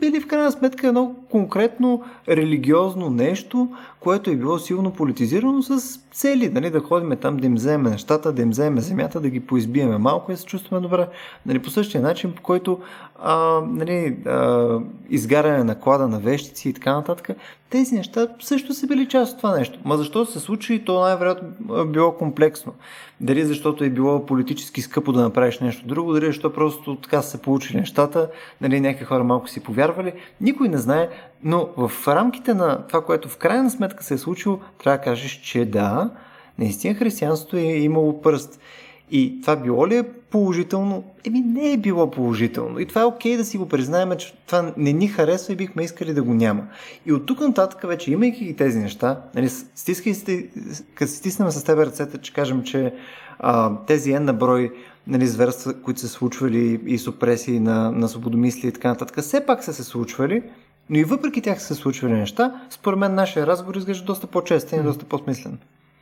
били в крайна сметка едно конкретно религиозно нещо, което е било силно политизирано с цели, нали, да ходим там да им вземем нещата, да им вземем земята, да ги поизбиеме малко и да се чувстваме добре. Нали, по същия начин, по който а, нали, а, изгаряне на клада на вещици и така нататък, тези неща също са били част от това нещо. Ма защо се случи, то най-вероятно било комплексно. Дали защото е било политически скъпо да направиш нещо друго, дали защото просто така са се получили нещата, нали, някакви хора малко си повярвали, никой не знае, но в рамките на това, което в крайна сметка се е случило, трябва да кажеш, че да, наистина християнството е имало пръст. И това било ли е положително? Еми не е било положително. И това е окей да си го признаем, че това не ни харесва и бихме искали да го няма. И от тук нататък вече, имайки ги тези неща, нали, стискай, като стиснем с теб ръцете, че кажем, че а, тези една брой нали, зверства, които се случвали и супресии на, на свободомисли и така нататък, все пак са се случвали, но и въпреки тях са се случвали неща, според мен нашия разговор изглежда доста по-честен и доста по-смислен.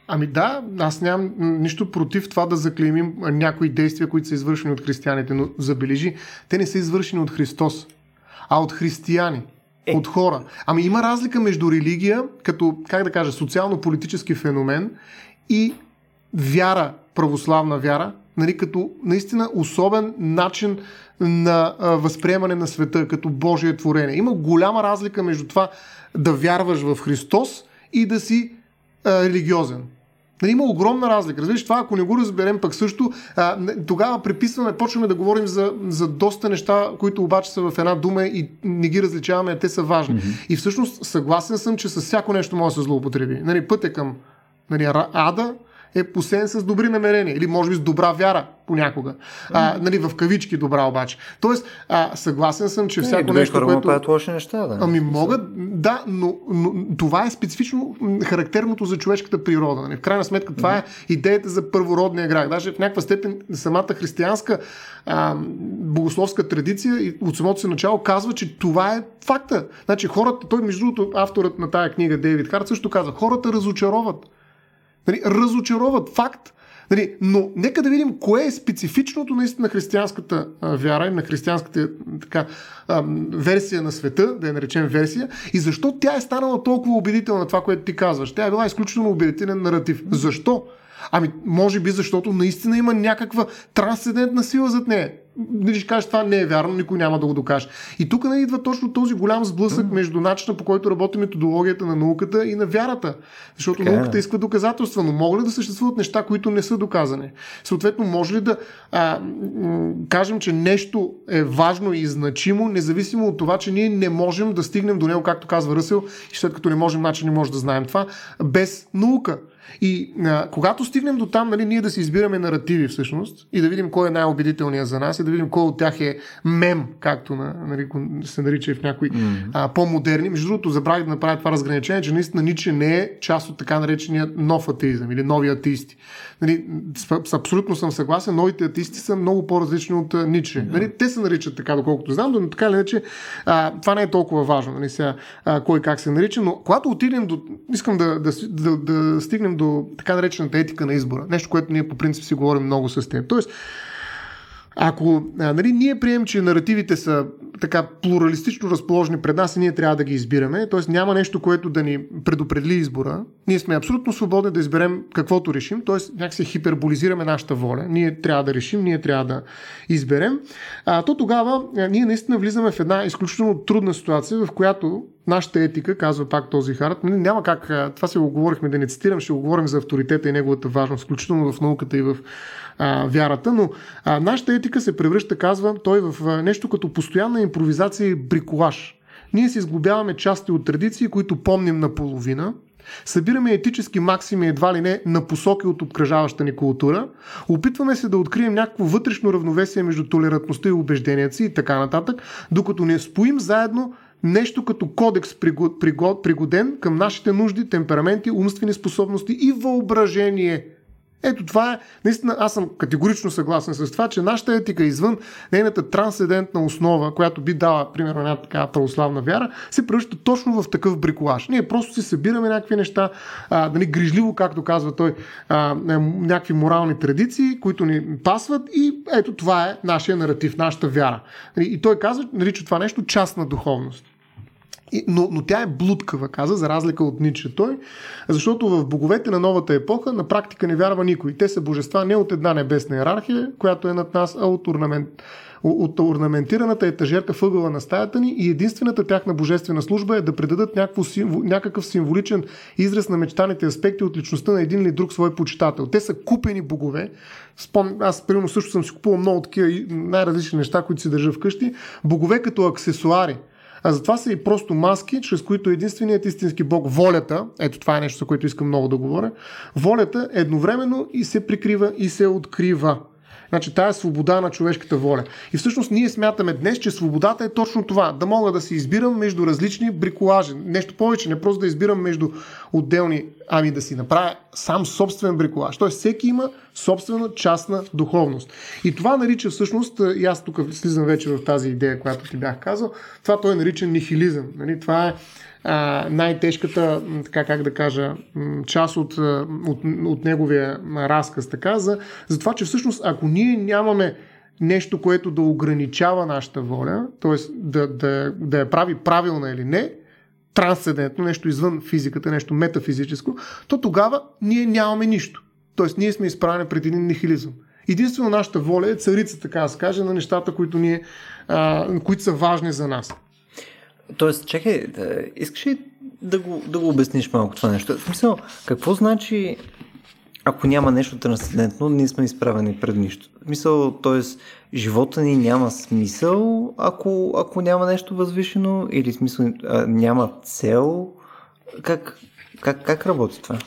Ами да, аз нямам нищо против това да заклеймим някои действия, които са извършени от християните, но забележи, те не са извършени от Христос, а от християни. Е. От хора. Ами има разлика между религия, като, как да кажа, социално-политически феномен и вяра, православна вяра, нали, като наистина особен начин на а, възприемане на света, като Божие творение. Има голяма разлика между това да вярваш в Христос и да си а, религиозен. Нали, има огромна разлика. Разбираш, това ако не го разберем пък също, а, тогава приписваме, почваме да говорим за, за доста неща, които обаче са в една дума и не ги различаваме, а те са важни. Mm-hmm. И всъщност съгласен съм, че с всяко нещо може да се злоупотреби. Нали, път е към нали, ада, е посеян с добри намерения или може би с добра вяра понякога. А, нали, в кавички добра обаче. Тоест, а, съгласен съм, че всяко не, нещо, което... правят лоши неща, да. Ами могат, да, но, но това е специфично характерното за човешката природа. Нали? В крайна сметка това е идеята за първородния грях. Даже в някаква степен самата християнска а, богословска традиция и от самото си начало казва, че това е факта. Значи хората, той между другото, авторът на тая книга Дейвид Харт също казва, хората разочароват. Нали, разочароват факт. Нали, но нека да видим кое е специфичното наистина на християнската а, вяра и на християнската така, а, версия на света, да я наречем версия, и защо тя е станала толкова убедителна това, което ти казваш. Тя е била изключително убедителен наратив. Защо? Ами, може би защото наистина има някаква трансцендентна сила зад нея. Не ще кажеш, това не е вярно, никой няма да го докаже. И тук не идва точно този голям сблъсък между начина по който работи методологията на науката и на вярата. Защото така, е, науката иска доказателства, но могат ли да съществуват неща, които не са доказани? Съответно, може ли да а, кажем, че нещо е важно и значимо, независимо от това, че ние не можем да стигнем до него, както казва Ръсел, и след като не можем, начин не може да знаем това, без наука. И а, когато стигнем до там, нали, ние да си избираме наративи всъщност и да видим кой е най-убедителният за нас и да видим кой от тях е мем, както на, нали, се нарича в някои mm-hmm. а, по-модерни. Между другото, забравих да направя това разграничение, че наистина Ниче не е част от така наречения нов атеизъм или нови атеисти. Нали, с, с, абсолютно съм съгласен, новите атеисти са много по-различни от Ниче. Mm-hmm. Нали, те се наричат така, доколкото знам, но така или иначе това не е толкова важно, нали, сега, а, кой как се нарича, но когато отидем до... Искам да, да, да, да стигнем до така наречената етика на избора. Нещо, което ние по принцип си говорим много с теб. Тоест, ако а, нали, ние приемем, че наративите са така плуралистично разположени пред нас и ние трябва да ги избираме, т.е. няма нещо, което да ни предопредели избора, ние сме абсолютно свободни да изберем каквото решим, т.е. някакси хиперболизираме нашата воля. Ние трябва да решим, ние трябва да изберем. А, то тогава а, ние наистина влизаме в една изключително трудна ситуация, в която нашата етика, казва пак този Харт, нали, няма как, това си го говорихме да не цитирам, ще го говорим за авторитета и неговата важност, включително в науката и в а, вярата, но а, нашата етика се превръща, казва той, в а, нещо като постоянна импровизация и бриколаж. Ние си изглобяваме части от традиции, които помним наполовина, Събираме етически максими едва ли не на посоки от обкръжаваща ни култура. Опитваме се да открием някакво вътрешно равновесие между толерантността и убежденията си и така нататък, докато не споим заедно нещо като кодекс пригоден към нашите нужди, темпераменти, умствени способности и въображение. Ето това е, наистина аз съм категорично съгласен с това, че нашата етика извън нейната трансцендентна основа, която би дала, примерно, една така православна вяра, се превръща точно в такъв бриколаж. Ние просто си събираме някакви неща, а, нали, грижливо, както казва той, а, някакви морални традиции, които ни пасват и ето това е нашия наратив, нашата вяра. И той казва, нарича това нещо частна духовност но, но тя е блудкава, каза, за разлика от Ниче той, защото в боговете на новата епоха на практика не вярва никой. Те са божества не от една небесна иерархия, която е над нас, а от орнамент, от орнаментираната етажерка въгъла на стаята ни и единствената тяхна божествена служба е да предадат някакъв символичен израз на мечтаните аспекти от личността на един или друг свой почитател. Те са купени богове. Спом... Аз, примерно, също съм си купувал много такива най-различни неща, които си държа вкъщи. Богове като аксесуари а затова са и просто маски, чрез които единственият истински Бог, волята, ето това е нещо, за което искам много да говоря, волята едновременно и се прикрива и се открива. Значи тая е свобода на човешката воля. И всъщност ние смятаме днес, че свободата е точно това. Да мога да се избирам между различни бриколажи. Нещо повече, не просто да избирам между отделни, ами да си направя сам собствен бриколаж. Тоест всеки има собствена частна духовност. И това нарича всъщност, и аз тук слизам вече в тази идея, която ти бях казал, това той нарича нихилизъм. Нали? Това е а, най-тежката, така как да кажа, част от, от, от неговия разказ, така, за, за това, че всъщност ако ние нямаме нещо, което да ограничава нашата воля, т.е. Да, да, да я прави правилна или не, трансцендентно, нещо извън физиката, нещо метафизическо, то тогава ние нямаме нищо. Тоест ние сме изправени пред един нихилизъм. Единствено нашата воля е царица, така да се каже, на нещата, които, ние, а, които са важни за нас. Тоест, чакай, да, искаш ли да го, да го обясниш малко това нещо? В смисъл, какво значи ако няма нещо трансцендентно, ние сме изправени пред нищо. В смисъл, т.е. живота ни няма смисъл, ако, ако няма нещо възвишено, или смисъл а, няма цел. Как, как, как работи това?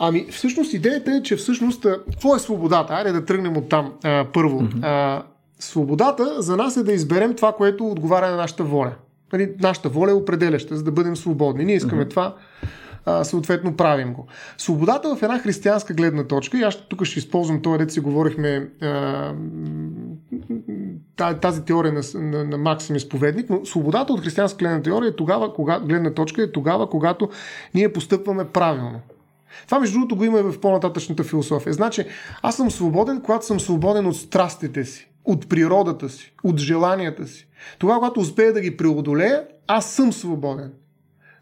Ами, всъщност идеята е, че всъщност, какво е свободата? Айде да тръгнем от там първо. Mm-hmm. А, свободата за нас е да изберем това, което отговаря на нашата воля. Нали, нашата воля е определяща, за да бъдем свободни. Ние искаме mm-hmm. това, а, съответно правим го. Свободата в една християнска гледна точка, и аз тук ще използвам това, дете си говорихме а, тази теория на, на, на Максим изповедник, но свободата от християнска гледна теория е тогава, кога, гледна точка е тогава, когато ние постъпваме правилно. Това, между другото, го има и в по-нататъчната философия. Значи, аз съм свободен, когато съм свободен от страстите си, от природата си, от желанията си. Тогава, когато успея да ги преодолея, аз съм свободен.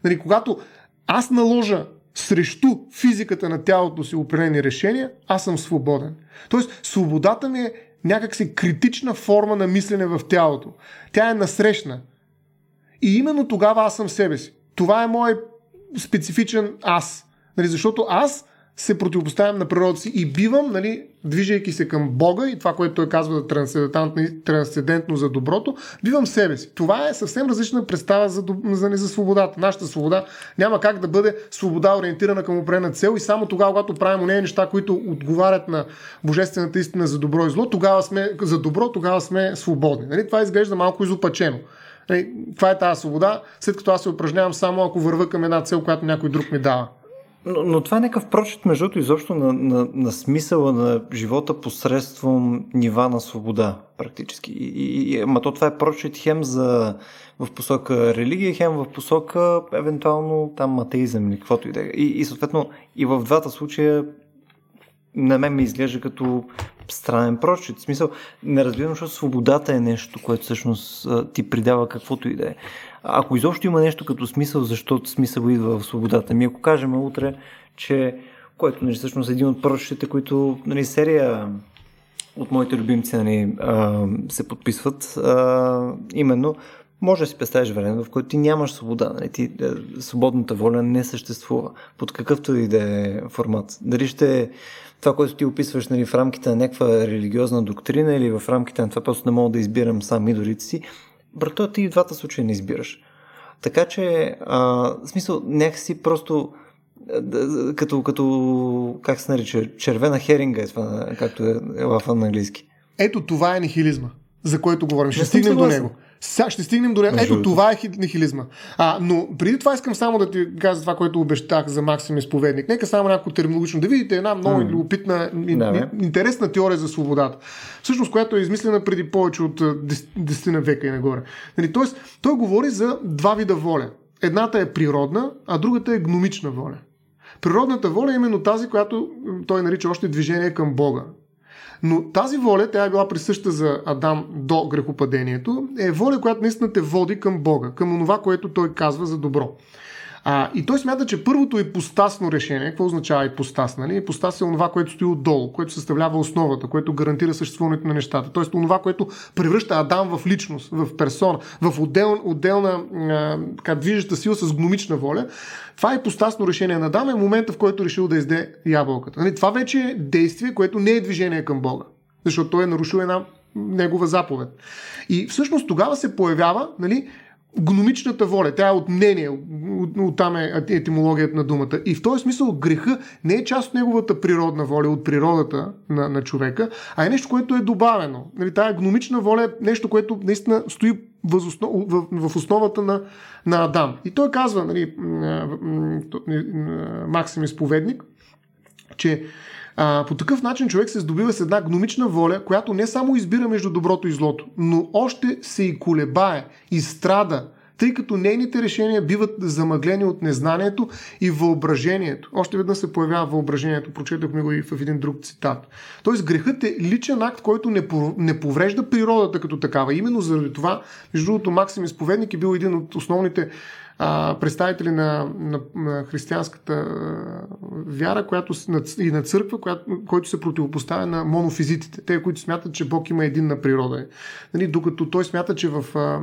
Нали, когато аз наложа срещу физиката на тялото си определени решения, аз съм свободен. Тоест, свободата ми е някакси критична форма на мислене в тялото. Тя е насрещна. И именно тогава аз съм себе си. Това е мой специфичен аз. Нали, защото аз се противопоставям на природата си и бивам, нали, движейки се към Бога и това, което той казва трансцендентно за доброто, бивам себе си. Това е съвсем различна представа за, за, за свободата. Нашата свобода няма как да бъде свобода ориентирана към определена цел и само тогава, когато правим нея неща, които отговарят на божествената истина за добро и зло, тогава сме за добро, тогава сме свободни. Нали? Това изглежда малко изопачено. Нали? Това е тази свобода, след като аз се упражнявам само ако върва към една цел, която някой друг ми дава. Но, но това е някакъв прочит, между другото, изобщо на, на, на смисъла на живота посредством нива на свобода, практически. И, и, ама то това е прочит хем за, в посока религия, хем в посока, евентуално, там атеизъм или каквото и да е. И, и съответно, и в двата случая на мен ми изглежда като странен прочит. В смисъл, не разбирам, защото свободата е нещо, което всъщност ти придава каквото и да е. Ако изобщо има нещо като смисъл, защото смисъл идва в свободата ми, ако кажем утре, че което нали, всъщност е един от прочетите, които нали, серия от моите любимци нали, а, се подписват, а, именно може да си представиш време, в което ти нямаш свобода. Нали? Ти, свободната воля не съществува под какъвто и да е формат. Дали ще е това, което ти описваш нали, в рамките на някаква религиозна доктрина или в рамките на това просто не мога да избирам сам идолите си, брато, ти и в двата случая не избираш. Така че, а, в смисъл, някакси просто като, като, как се нарича, червена херинга е това, както е, е в английски. Ето това е нихилизма, за който говорим. Ще стигнем до него. Сега ще стигнем до него. Ето това е нихилизма. А, но преди това искам само да ти кажа това, което обещах за Максим изповедник. Нека само някакво терминологично да видите една много mm. любопитна, да, интересна теория за свободата. Всъщност, която е измислена преди повече от 10 века и нагоре. Нали, тоест, той говори за два вида воля. Едната е природна, а другата е гномична воля. Природната воля е именно тази, която той нарича още движение към Бога. Но тази воля, тя е била присъща за Адам до грехопадението, е воля, която наистина те води към Бога, към това, което той казва за добро. А, и той смята, че първото ипостасно решение, какво означава ипостас? Нали? Ипостас е това, което стои отдолу, което съставлява основата, което гарантира съществуването на нещата. Тоест това, което превръща Адам в личност, в персона, в отдел, отделна а, движеща сила с гномична воля. Това ипостасно решение на Адам е момента, в който е решил да изде ябълката. Нали? Това вече е действие, което не е движение към Бога, защото той е нарушил една негова заповед. И всъщност тогава се появява нали, гномичната воля. Тя е от мнение, оттам е етимологията на думата. И в този смисъл греха не е част от неговата природна воля, от природата на, на човека, а е нещо, което е добавено. Нали, тая гномична воля е нещо, което наистина стои в основата на, на Адам. И той казва, нали, Максим изповедник, че а, по такъв начин човек се здобива с една гномична воля, която не само избира между доброто и злото, но още се и колебае, и страда, тъй като нейните решения биват замъглени от незнанието и въображението. Още веднъж се появява въображението, прочетохме го и в един друг цитат. Тоест грехът е личен акт, който не, не поврежда природата като такава. Именно заради това, между другото, Максим Изповедник е бил един от основните а, представители на, на, на християнската а, вяра която, и на църква, която, който се противопоставя на монофизитите, те, които смятат, че Бог има единна природа. Нали, докато той смята, че в, а,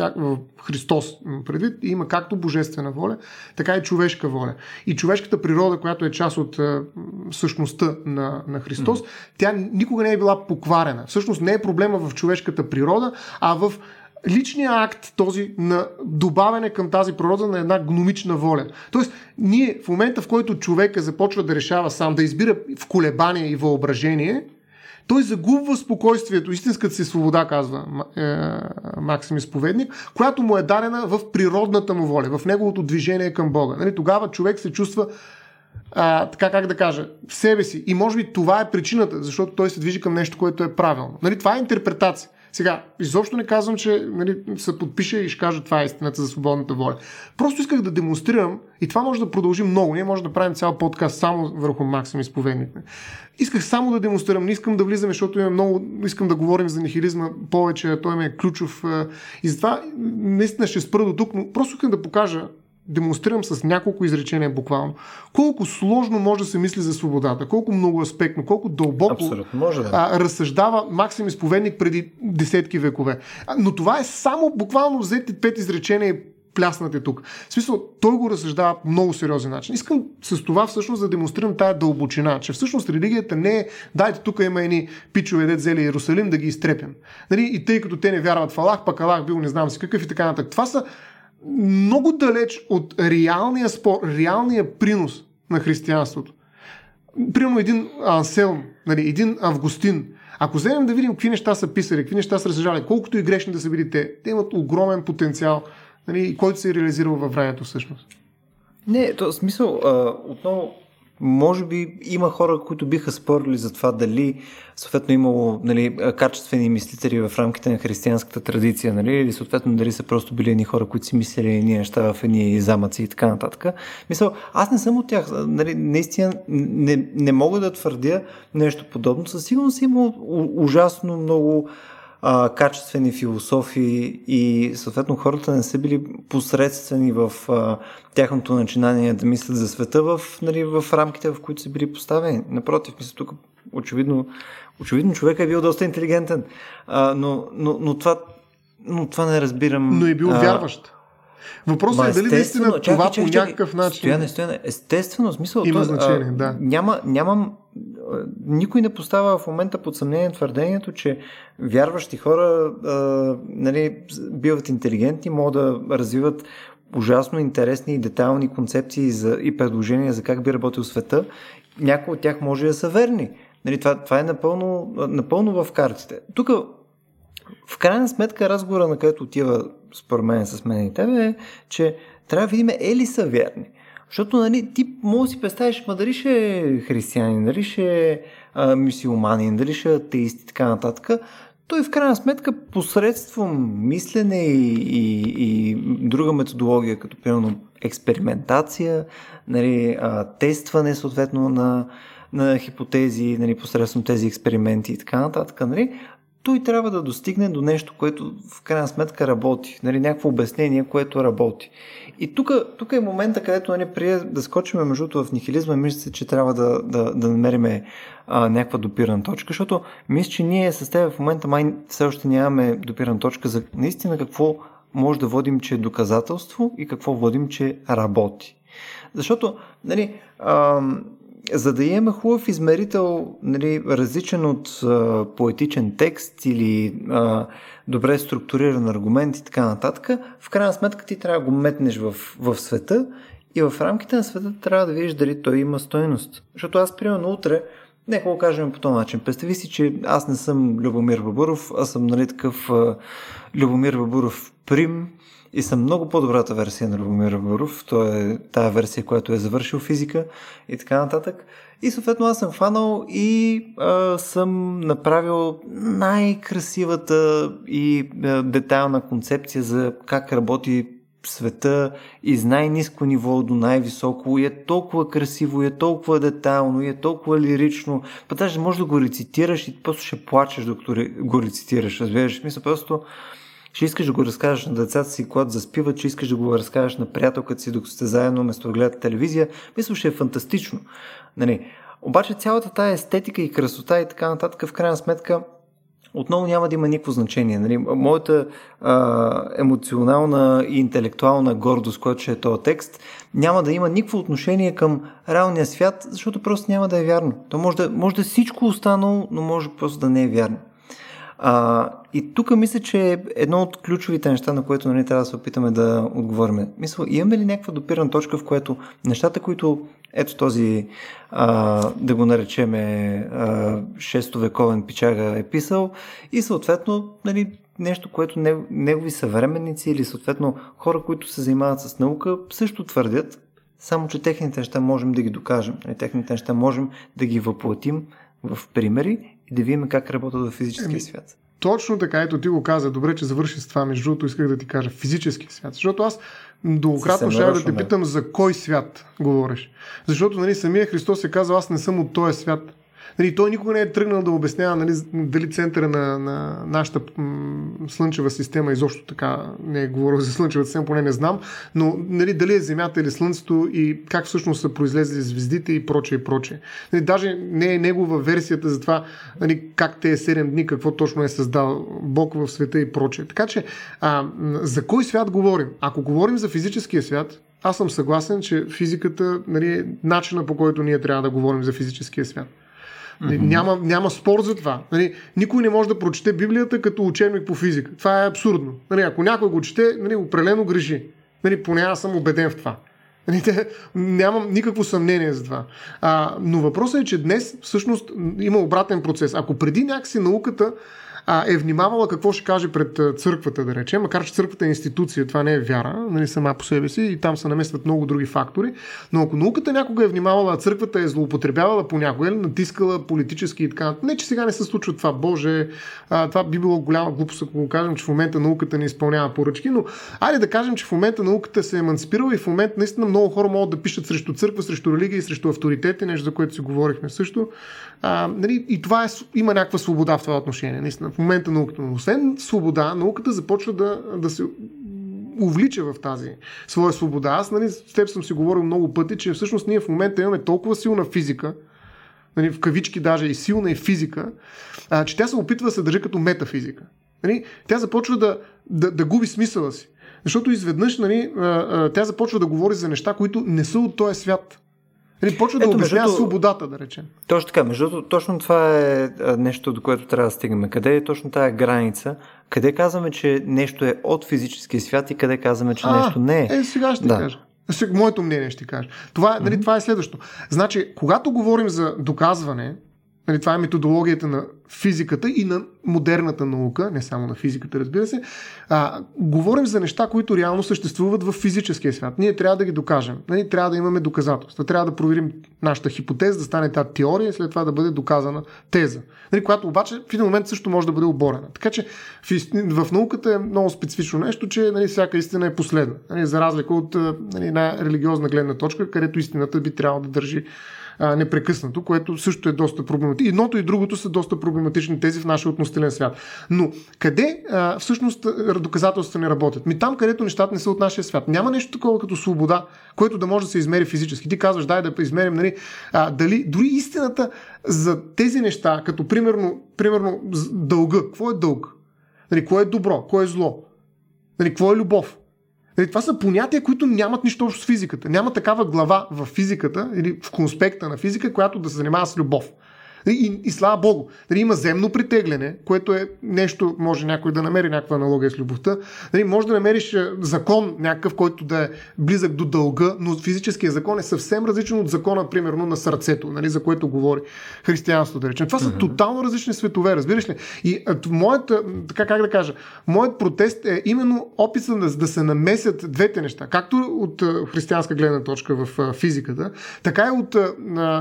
а, в Христос предвид има както божествена воля, така и човешка воля. И човешката природа, която е част от а, същността на, на Христос, mm-hmm. тя никога не е била покварена. Всъщност не е проблема в човешката природа, а в личния акт този на добавяне към тази природа на една гномична воля. Тоест, ние в момента, в който човека започва да решава сам, да избира в колебание и въображение, той загубва спокойствието, истинската си свобода, казва е, Максим Изповедник, която му е дадена в природната му воля, в неговото движение към Бога. Нали, тогава човек се чувства а, така как да кажа, в себе си. И може би това е причината, защото той се движи към нещо, което е правилно. Нали, това е интерпретация. Сега, изобщо не казвам, че нали, се подпише и ще кажа това е истината за свободната воля. Просто исках да демонстрирам и това може да продължи много. Ние може да правим цял подкаст само върху Максим изповедник. Исках само да демонстрирам, не искам да влизаме, защото има много, искам да говорим за нихилизма повече, той ми е ключов. И затова наистина ще спра до тук, но просто искам да покажа демонстрирам с няколко изречения буквално, колко сложно може да се мисли за свободата, колко много аспектно, колко дълбоко може да. а, разсъждава Максим изповедник преди десетки векове. А, но това е само буквално взети пет изречения и пляснате тук. В смисъл, той го разсъждава по много сериозен начин. Искам с това всъщност да демонстрирам тая дълбочина, че всъщност религията не е дайте тук има едни пичове, дет взели Иерусалим да ги изтрепим. Нали? И тъй като те не вярват в Аллах, пък Аллах бил не знам си какъв и така нататък. Това са много далеч от реалния спор, реалния принос на християнството. Примерно един Анселм, нали, един Августин. Ако вземем да видим какви неща са писали, какви неща са разсъждали, колкото и грешни да са били те, те имат огромен потенциал, нали, който се е реализирал във времето всъщност. Не, то смисъл, а, отново може би има хора, които биха спорили за това дали съответно имало нали, качествени мислители в рамките на християнската традиция, нали, или съответно дали са просто били едни хора, които си мислили едни неща в едни замъци и така нататък. Мисъл, аз не съм от тях. Нали, наистина не, не мога да твърдя нещо подобно. Със сигурност има ужасно много а, качествени философии и съответно хората не са били посредствени в а, тяхното начинание да мислят за света в, нали, в рамките, в които са били поставени. Напротив, мисля, тук очевидно, очевидно човек е бил доста интелигентен, а, но, но, но, това, но това не разбирам. Но е бил вярващ. Въпросът е дали наистина чакай, това чакай, по някакъв начин. Стояне, стояне. Естествено, смисъл. Има то, значение, а, да. Няма, нямам. Никой не поставя в момента под съмнение твърдението, че вярващи хора а, нали, биват интелигентни, могат да развиват ужасно интересни и детайлни концепции за, и предложения за как би работил света. Някои от тях може да са верни. Нали, това, това е напълно, напълно в картите. Тук в крайна сметка разговора, на който отива според мен с мен и тебе, е, че трябва да видим е ли са верни. Защото нали, ти може да си представиш, ма дали ще е християнин, дали ще е мусулманин, дали ще е атеист и така нататък. Той в крайна сметка посредством мислене и, и, и друга методология, като примерно експериментация, нали, а, тестване съответно на, на хипотези, нали, посредством тези експерименти и така нататък, нали, той трябва да достигне до нещо, което в крайна сметка работи. Нали, някакво обяснение, което работи. И тук е момента, където нали, прие да скочим между в нихилизма, мисля, че трябва да, да, да намерим а, някаква допирана точка, защото мисля, че ние с теб в момента май все още нямаме допирана точка за наистина какво може да водим, че е доказателство и какво водим, че работи. Защото, нали, ам, за да имаме хубав измерител, нали, различен от а, поетичен текст или а, добре структуриран аргумент и така нататък, в крайна сметка ти трябва да го метнеш в, в света и в рамките на света трябва да видиш дали той има стойност. Защото аз, примерно, утре, нека го кажем по този начин. Представи си, че аз не съм Любомир Бабуров, аз съм нали, такъв а, Любомир Бабуров Прим, и съм много по-добрата версия на Любомир Буров. Той е тая версия, която е завършил физика и така нататък. И съответно аз съм фанал и а, съм направил най-красивата и а, детайлна концепция за как работи света и с най-низко ниво до най-високо и е толкова красиво, и е толкова детайлно, и е толкова лирично. Па даже може да го рецитираш и просто ще плачеш, докато го рецитираш. Разбираш? Мисля, просто Ще искаш да го разкажеш на децата си, когато заспиват, че искаш да го разкажеш на приятелката си, докато сте заедно, вместо да гледате телевизия. Мисля, ще е фантастично. Нали? Обаче цялата тая естетика и красота и така нататък, в крайна сметка, отново няма да има никакво значение. Нали? Моята а, емоционална и интелектуална гордост, която ще е този текст, няма да има никакво отношение към реалния свят, защото просто няма да е вярно. То може да, може да е всичко останало, но може просто да не е вярно. А, и тук мисля, че е едно от ключовите неща, на което нали, трябва да се опитаме да отговорим. Мисля, имаме ли някаква допирана точка, в което нещата, които ето този, а, да го наречеме, а, шестовековен пичага е писал и съответно нали, нещо, което негови съвременници или съответно хора, които се занимават с наука, също твърдят, само че техните неща можем да ги докажем. Нали, техните неща можем да ги въплатим в примери и да видим как работят в физическия ами, свят. Точно така, ето ти го каза. Добре, че завърши с това. Между другото, исках да ти кажа физически свят. Защото аз Долукратно ще да те питам за кой свят говориш. Защото нали, самия Христос е казал, аз не съм от този свят. Нали, той никога не е тръгнал да обяснява нали, дали центъра на, на нашата м- слънчева система изобщо така не е говорил за слънчева система, поне не знам, но нали, дали е Земята или Слънцето и как всъщност са произлезли звездите и прочее и прочее. Нали, даже не е негова версията за това нали, как те е 7 дни, какво точно е създал Бог в света и прочее. Така че а, за кой свят говорим? Ако говорим за физическия свят, аз съм съгласен, че физиката нали, е начина по който ние трябва да говорим за физическия свят. Mm-hmm. Няма, няма спор за това. Нали, никой не може да прочете Библията като учебник по физика. Това е абсурдно. Нали, ако някой го чете, нали, определено греши. Нали, поне аз съм убеден в това. Нали, нямам никакво съмнение за това. А, но въпросът е, че днес всъщност има обратен процес. Ако преди някакси науката а, е внимавала какво ще каже пред църквата, да речем, макар че църквата е институция, това не е вяра, нали, сама по себе си и там се наместват много други фактори, но ако науката някога е внимавала, а църквата е злоупотребявала понякога, или натискала политически и така, не че сега не се случва това, Боже, а, това би било голяма глупост, ако го кажем, че в момента науката не изпълнява поръчки, но айде да кажем, че в момента науката се е емансипирала и в момента наистина много хора могат да пишат срещу църква, срещу религия и срещу авторитети, нещо за което си говорихме също. А, нали, и това е, има някаква свобода в това отношение. Наистина, в момента науката. Но освен свобода, науката започва да, да се увлича в тази своя свобода. Аз нали, с теб съм си говорил много пъти, че всъщност ние в момента имаме толкова силна физика, нали, в кавички даже и силна и физика, а, че тя се опитва да се държи като метафизика. Нали, тя започва да, да, да губи смисъла си. Защото изведнъж нали, тя започва да говори за неща, които не са от този свят. Или почва да обяснява свободата, да речем. Точно така. Между точно това е нещо, до което трябва да стигнем. Къде е точно тая граница? Къде казваме, че нещо е от физическия свят и къде казваме, че а, нещо не е? Е, сега ще да. кажа. Моето мнение ще кажа. Това, нали, mm-hmm. това е следващо. Значи, когато говорим за доказване, Нали, това е методологията на физиката и на модерната наука, не само на физиката, разбира се. А, говорим за неща, които реално съществуват в физическия свят. Ние трябва да ги докажем. Нали, трябва да имаме доказателства. Трябва да проверим нашата хипотеза, да стане тази теория и след това да бъде доказана теза. Нали, която обаче в един момент също може да бъде оборена. Така че в, в науката е много специфично нещо, че нали, всяка истина е последна. Нали, за разлика от нали, една религиозна гледна точка, където истината би трябвало да държи а, непрекъснато, което също е доста проблематично. Едното и другото са доста проблематични тези в нашия относителен свят. Но къде а, всъщност доказателствата не работят? Ми там, където нещата не са от нашия свят. Няма нещо такова като свобода, което да може да се измери физически. Ти казваш, дай да измерим нали, а, дали дори истината за тези неща, като примерно, примерно дълга. Какво е дълг? Нали, кое е добро? Кое е зло? Нали, какво е любов? Нали, това са понятия, които нямат нищо общо с физиката. Няма такава глава в физиката или в конспекта на физика, която да се занимава с любов. И, и слава Богу, дали има земно притегляне, което е нещо, може някой да намери някаква аналогия с любовта. Дали може да намериш е, закон някакъв, който да е близък до дълга, но физическия закон е съвсем различен от закона, примерно, на сърцето, нали, за което говори християнството, да речем. Това са mm-hmm. тотално различни светове, разбираш ли? И моят, така как да кажа, моят протест е именно описа да, да се намесят двете неща. Както от християнска гледна точка в физиката, така и от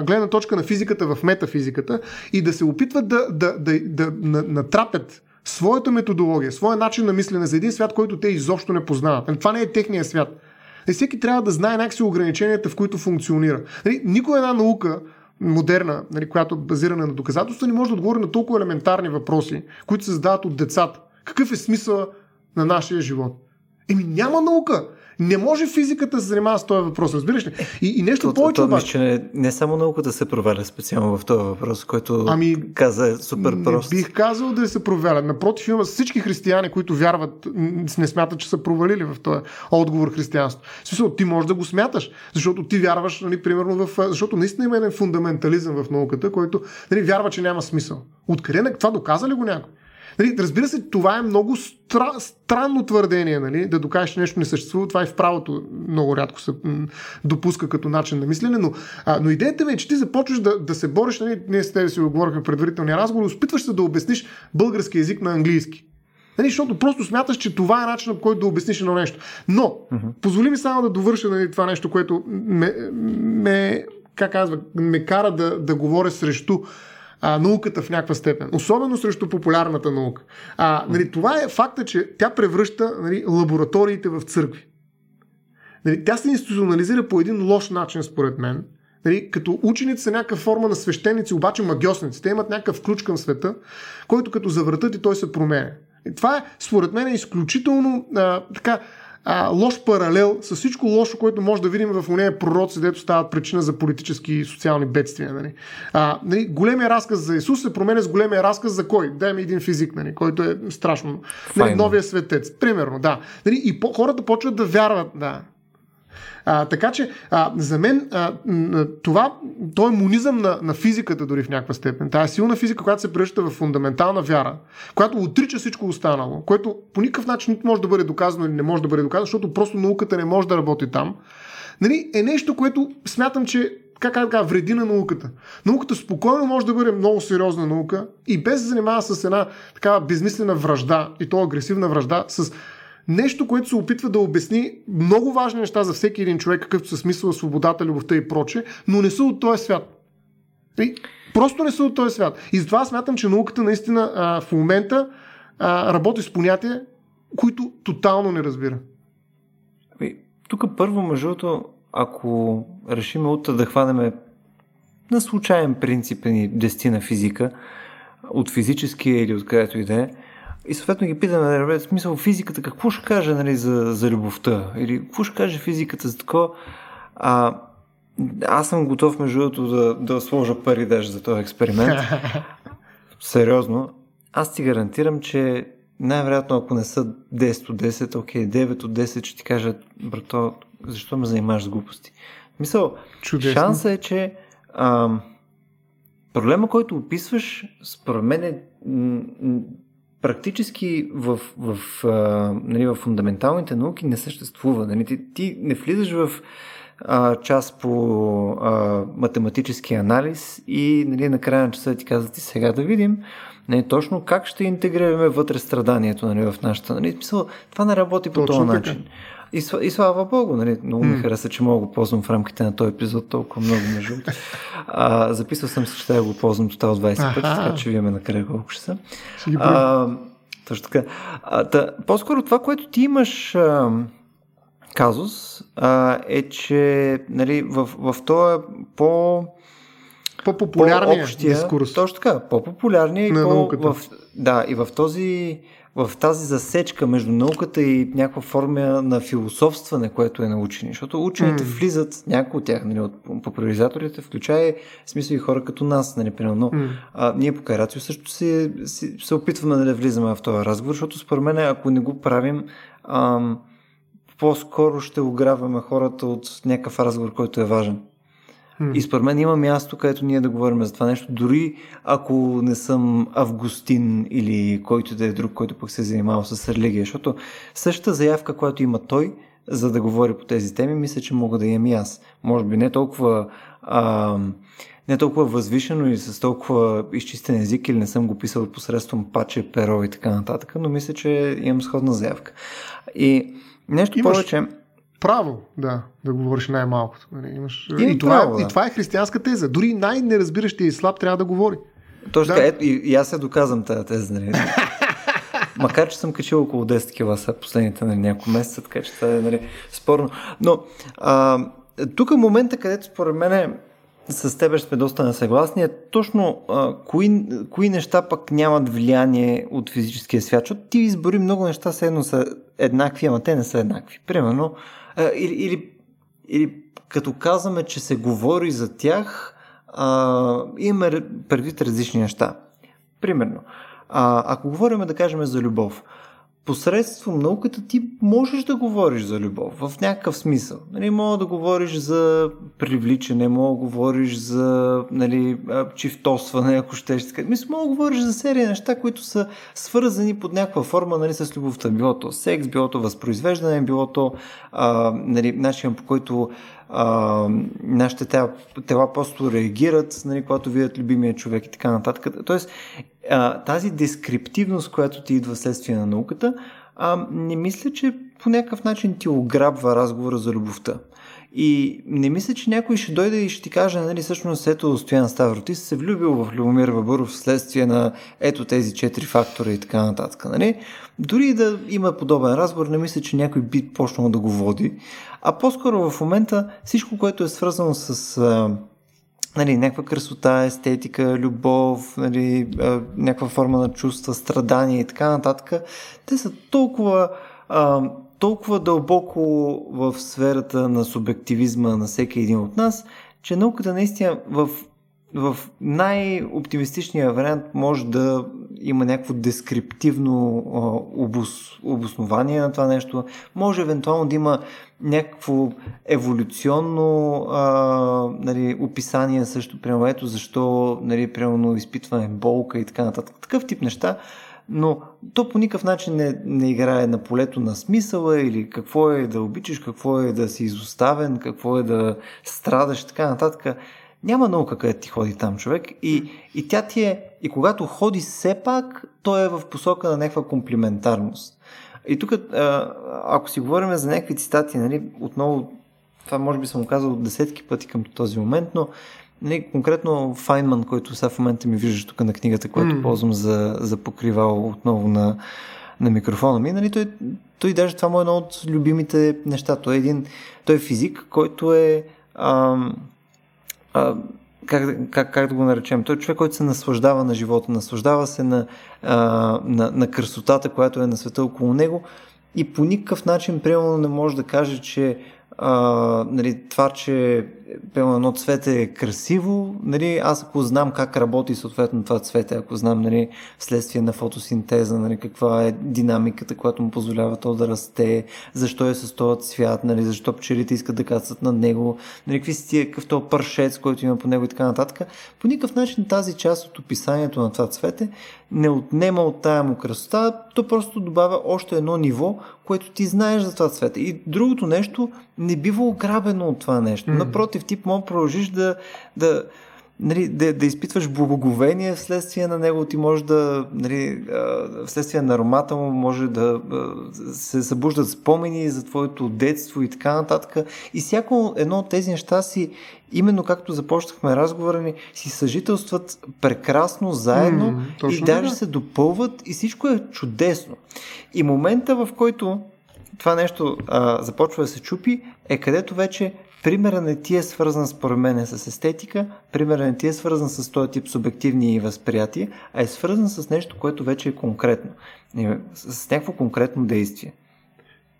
гледна точка на физиката в метафизиката и да се опитват да, да, да, да, да натрапят своята методология, своя начин на мислене за един свят, който те изобщо не познават. Нали, това не е техния свят. И всеки трябва да знае някакси ограниченията, в които функционира. Нали, никой една наука, модерна, нали, която е базирана на доказателства, не може да отговори на толкова елементарни въпроси, които се задават от децата. Какъв е смисъл на нашия живот? Еми няма наука. Не може физиката да се занимава с този въпрос, разбираш ли? И, и нещо то, повече то, обаче. Не, не само науката се проваля специално в този въпрос, който ами, каза е супер прост. Не бих казал да се проваля. Напротив, има всички християни, които вярват, не смятат, че са провалили в този отговор християнство. В смисъл, ти можеш да го смяташ, защото ти вярваш, нали, примерно, в, защото наистина има един фундаментализъм в науката, който нали, вярва, че няма смисъл. Откъде това доказа ли го някой? Нали, разбира се, това е много стра, странно твърдение, нали, да докажеш, нещо не съществува. Това и в правото много рядко се допуска като начин на мислене, но, а, но идеята ми е, че ти започваш да, да се бориш, нали, ние с тебе си го говорихме в предварителния разговор, опитваш се да обясниш български язик на английски. Нали, защото просто смяташ, че това е начинът, по който да обясниш едно нещо. Но, uh-huh. позволи ми само да довърша нали, това нещо, което ме, ме как казва, ме кара да, да говоря срещу а, науката в някаква степен. Особено срещу популярната наука. А, нали, това е факта, че тя превръща нали, лабораториите в църкви. Нали, тя се институционализира по един лош начин, според мен. Нали, като ученици са някаква форма на свещеници, обаче магиосници. Те имат някакъв ключ към света, който като завъртат и той се променя. И това е, според мен, е изключително а, така, а, лош паралел с всичко лошо, което може да видим в уния пророци, дето стават причина за политически и социални бедствия. Нали. А, нали, големия разказ за Исус се променя с големия разказ за кой? Дай ми един физик, нали, който е страшно. Нали, новия светец. Примерно, да. Нали, и по- хората почват да вярват. Да. А, така че, а, за мен, а, това, то е монизъм на, на физиката дори в някаква степен. Тая силна физика, която се превръща в фундаментална вяра, която отрича всичко останало, което по никакъв начин нито може да бъде доказано или не може да бъде доказано, защото просто науката не може да работи там, нали, е нещо, което смятам, че как така, вреди на науката. Науката спокойно може да бъде много сериозна наука и без да занимава с една такава безмислена връжда и то агресивна връжда с нещо, което се опитва да обясни много важни неща за всеки един човек, какъвто са смисъл, свободата, любовта и проче, но не са от този свят. И просто не са от този свят. И затова смятам, че науката наистина а, в момента а, работи с понятия, които тотално не разбира. Тук първо, между другото, ако решим утре да хванеме на случайен принцип ни дестина физика, от физическия или от където и да е, и съответно ги питаме, нали, смисъл физиката, какво ще каже нали, за, за любовта? Или какво ще каже физиката за такова? А, аз съм готов, между другото, да, да сложа пари даже за този експеримент. Сериозно. Аз ти гарантирам, че най-вероятно, ако не са 10 от 10, окей, 9 от 10 ще ти кажат, брато, защо ме занимаваш с глупости? Мисъл, Чудесно. шанса е, че а, проблема, който описваш, според мен е практически в, в, в, нали, в фундаменталните науки не съществува. Нали? Ти, ти не влизаш в а, част по а, математически анализ и нали, на края на часа ти казват и сега да видим нали, точно как ще интегрираме вътре страданието нали, в нашата. Нали? Това не работи по този начин. И, и слава Богу, нали, много ми хареса, че мога да го ползвам в рамките на този епизод толкова много между. А, записал съм се, че трябва да го ползвам тотал 20 пъти, така че виеме накрая колко ще са. А, точно така. А, та, по-скоро това, което ти имаш а, казус, а, е, че нали, в, в този по по-популярния дискурс. Точно така, по-популярния и по, в, да, и в този в тази засечка между науката и някаква форма на философстване, което е научени. Защото учените mm. влизат, някои от тях, нали, от популяризаторите, включая смисъл и хора като нас, нали, примерно. Mm. А, ние по Карацио също се, се, се опитваме нали, да влизаме в този разговор, защото според мен, ако не го правим, ам, по-скоро ще ограбваме хората от някакъв разговор, който е важен. И според мен има място, където ние да говорим за това нещо, дори ако не съм Августин или който да е друг, който пък се е занимавал с религия, защото същата заявка, която има той, за да говори по тези теми, мисля, че мога да имам и аз. Може би не толкова а, не толкова възвишено и с толкова изчистен език или не съм го писал посредством паче, перо и така нататък, но мисля, че имам сходна заявка. И нещо Имаш... повече право, да, да говориш най-малкото. Нали, имаш... И, и, това, право, да. и това е християнска теза. Дори най-неразбиращия и слаб трябва да говори. Точно да. ето, и, и аз я доказвам тази теза. Нали. Макар, че съм качил около 10 кила са последните нали, няколко месеца, така че това е нали, спорно. Но а, тук е момента, където според мен е с теб сме доста несъгласни е точно а, кои, кои неща пък нямат влияние от физическия свят, защото ти избори много неща, едно са еднакви, ама те не са еднакви. Примерно, а, или, или, или като казваме, че се говори за тях, а, имаме предвид различни неща. Примерно, а, ако говорим да кажем за любов, посредством науката ти можеш да говориш за любов в някакъв смисъл. Нали, мога да говориш за привличане, мога да говориш за нали, чифтосване, ако ще ще Мисля, мога да говориш за серия неща, които са свързани под някаква форма нали, с любовта. Било то секс, било то възпроизвеждане, било то а, нали, начин по който а, нашите тела, тела просто реагират, нали, когато видят любимия човек и така нататък. Тоест, а, тази дескриптивност, която ти идва следствие на науката, а, не мисля, че по някакъв начин ти ограбва разговора за любовта. И не мисля, че някой ще дойде и ще ти каже, нали, всъщност ето Стоян Ставро, ти си се влюбил в Любомир Вабуров вследствие на ето тези четири фактора и така нататък. Нали? Дори да има подобен разговор, не мисля, че някой би почнал да го води. А по-скоро в момента всичко, което е свързано с а, нали, някаква красота, естетика, любов, нали, а, някаква форма на чувства, страдания и така нататък, те са толкова а, толкова дълбоко в сферата на субективизма на всеки един от нас, че науката наистина в, в най-оптимистичния вариант може да има някакво дескриптивно обос, обоснование на това нещо, може евентуално да има някакво еволюционно а, нали, описание също, примерно ето защо нали, примерно изпитване болка и така нататък. Такъв тип неща, но то по никакъв начин не, не играе на полето на смисъла или какво е да обичаш, какво е да си изоставен, какво е да страдаш така нататък. Няма наука къде ти ходи там човек и, и тя ти е, и когато ходи все пак, то е в посока на някаква комплиментарност. И тук, ако си говорим за някакви цитати, нали, отново, това може би съм казал десетки пъти към този момент, но не, конкретно Файнман, който сега в момента ми виждаш тук на книгата, която mm. ползвам за, за покривал отново на, на микрофона ми, нали, той, той даже това му е едно от любимите неща. Той е един, той е физик, който е а, как, как, как да го наречем? Той е човек, който се наслаждава на живота, наслаждава се на, а, на, на красотата, която е на света около него и по никакъв начин, примерно, не може да каже, че а, нали, това, че пълно едно цвете е красиво, нали, аз ако знам как работи съответно това цвете, ако знам нали, вследствие на фотосинтеза, нали, каква е динамиката, която му позволява то да расте, защо е с този цвят, нали, защо пчелите искат да кацат на него, нали, какви си тия, какъв този паршец, който има по него и така нататък. По никакъв начин тази част от описанието на това цвете не отнема от тая му красота, то просто добавя още едно ниво, което ти знаеш за това цвете. И другото нещо не бива ограбено от това нещо. Mm-hmm. Напротив, ти може да продължиш да, да, нали, да, да изпитваш благоговение вследствие на него, ти може да, нали, вследствие на аромата му може да се събуждат спомени за твоето детство и така нататък. И всяко едно от тези неща си, именно както започнахме разговора ни, си съжителстват прекрасно заедно mm, и даже да. се допълват и всичко е чудесно. И момента, в който това нещо а, започва да се чупи, е където вече примера не ти е свързан според мен с естетика, примера не ти е свързан с този тип субективни възприятия, а е свързан с нещо, което вече е конкретно, с някакво конкретно действие.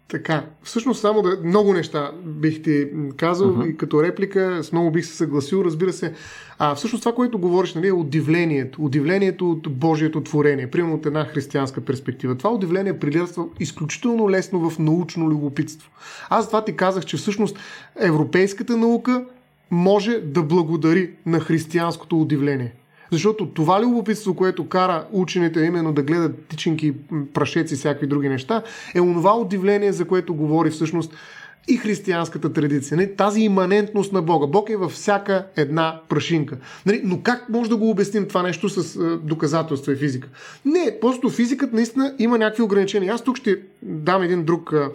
Така, всъщност само да, много неща бих ти казал uh-huh. и като реплика с много бих се съгласил, разбира се. А всъщност това, което говориш, нали, е удивлението. Удивлението от Божието творение, примерно от една християнска перспектива. Това удивление прилирства изключително лесно в научно любопитство. Аз това ти казах, че всъщност европейската наука може да благодари на християнското удивление. Защото това любопитство, което кара учените именно да гледат тичинки, прашеци и всякакви други неща, е онова удивление, за което говори всъщност и християнската традиция. Не? Тази иманентност на Бога. Бог е във всяка една прашинка. Нали? Но как може да го обясним това нещо с а, доказателства и физика? Не, просто физиката наистина има някакви ограничения. Аз тук ще дам един друг а,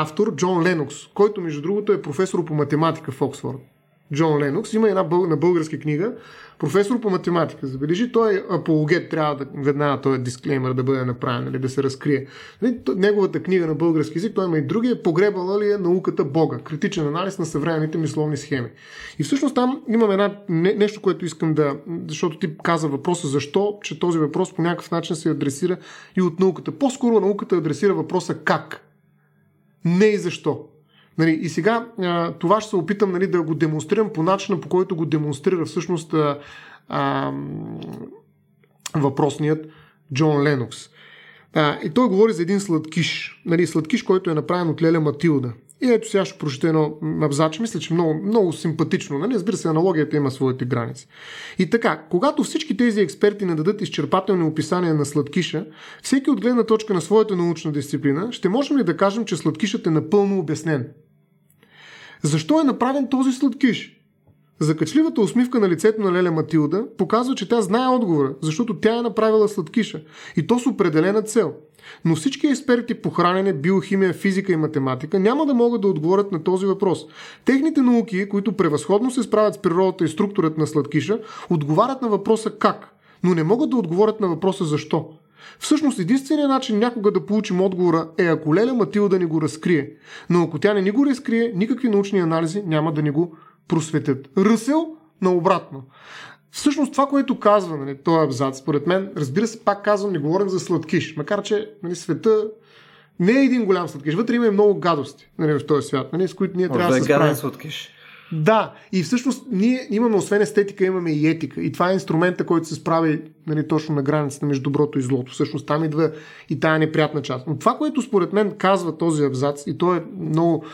автор, Джон Ленокс, който между другото е професор по математика в Оксфорд. Джон Ленокс. Има една бъл... на българска книга, професор по математика. Забележи, той е апологет, трябва да веднага този дисклеймер да бъде направен, нали, да се разкрие. Нали, неговата книга на български язик, той има и други, е погребала ли е науката Бога, критичен анализ на съвременните мисловни схеми. И всъщност там имам една, не, нещо, което искам да, защото ти каза въпроса защо, че този въпрос по някакъв начин се адресира и от науката. По-скоро науката адресира въпроса как. Не и защо. Нали, и сега а, това ще се опитам нали, да го демонстрирам по начина, по който го демонстрира всъщност а, а, въпросният Джон Ленокс. А, и той говори за един сладкиш. Нали, сладкиш, който е направен от Леля Матилда. И ето сега ще прочета едно абзач. Мисля, че много, много симпатично. Нали? Разбира се, аналогията има своите граници. И така, когато всички тези експерти не дадат изчерпателни описания на сладкиша, всеки от гледна точка на своята научна дисциплина, ще можем ли да кажем, че сладкишът е напълно обяснен? Защо е направен този сладкиш? Закачливата усмивка на лицето на Леля Матилда показва, че тя знае отговора, защото тя е направила сладкиша. И то с определена цел. Но всички експерти по хранене, биохимия, физика и математика няма да могат да отговорят на този въпрос. Техните науки, които превъзходно се справят с природата и структурата на сладкиша, отговарят на въпроса как, но не могат да отговорят на въпроса защо. Всъщност единственият начин някога да получим отговора е ако Леля Матилда ни го разкрие. Но ако тя не ни го разкрие, никакви научни анализи няма да ни го просветят. Ръсел наобратно. Всъщност това, което казва нали, този абзац, според мен, разбира се, пак казвам, не говорим за сладкиш, макар че нали, света не е един голям сладкиш. Вътре има и много гадости нали, в този свят, нали, с които ние трябва да се справим. сладкиш. Да, и всъщност ние имаме освен естетика, имаме и етика. И това е инструмента, който се справи нали, точно на границата между доброто и злото. Всъщност там идва и тая неприятна част. Но това, което според мен казва този абзац, и то е много,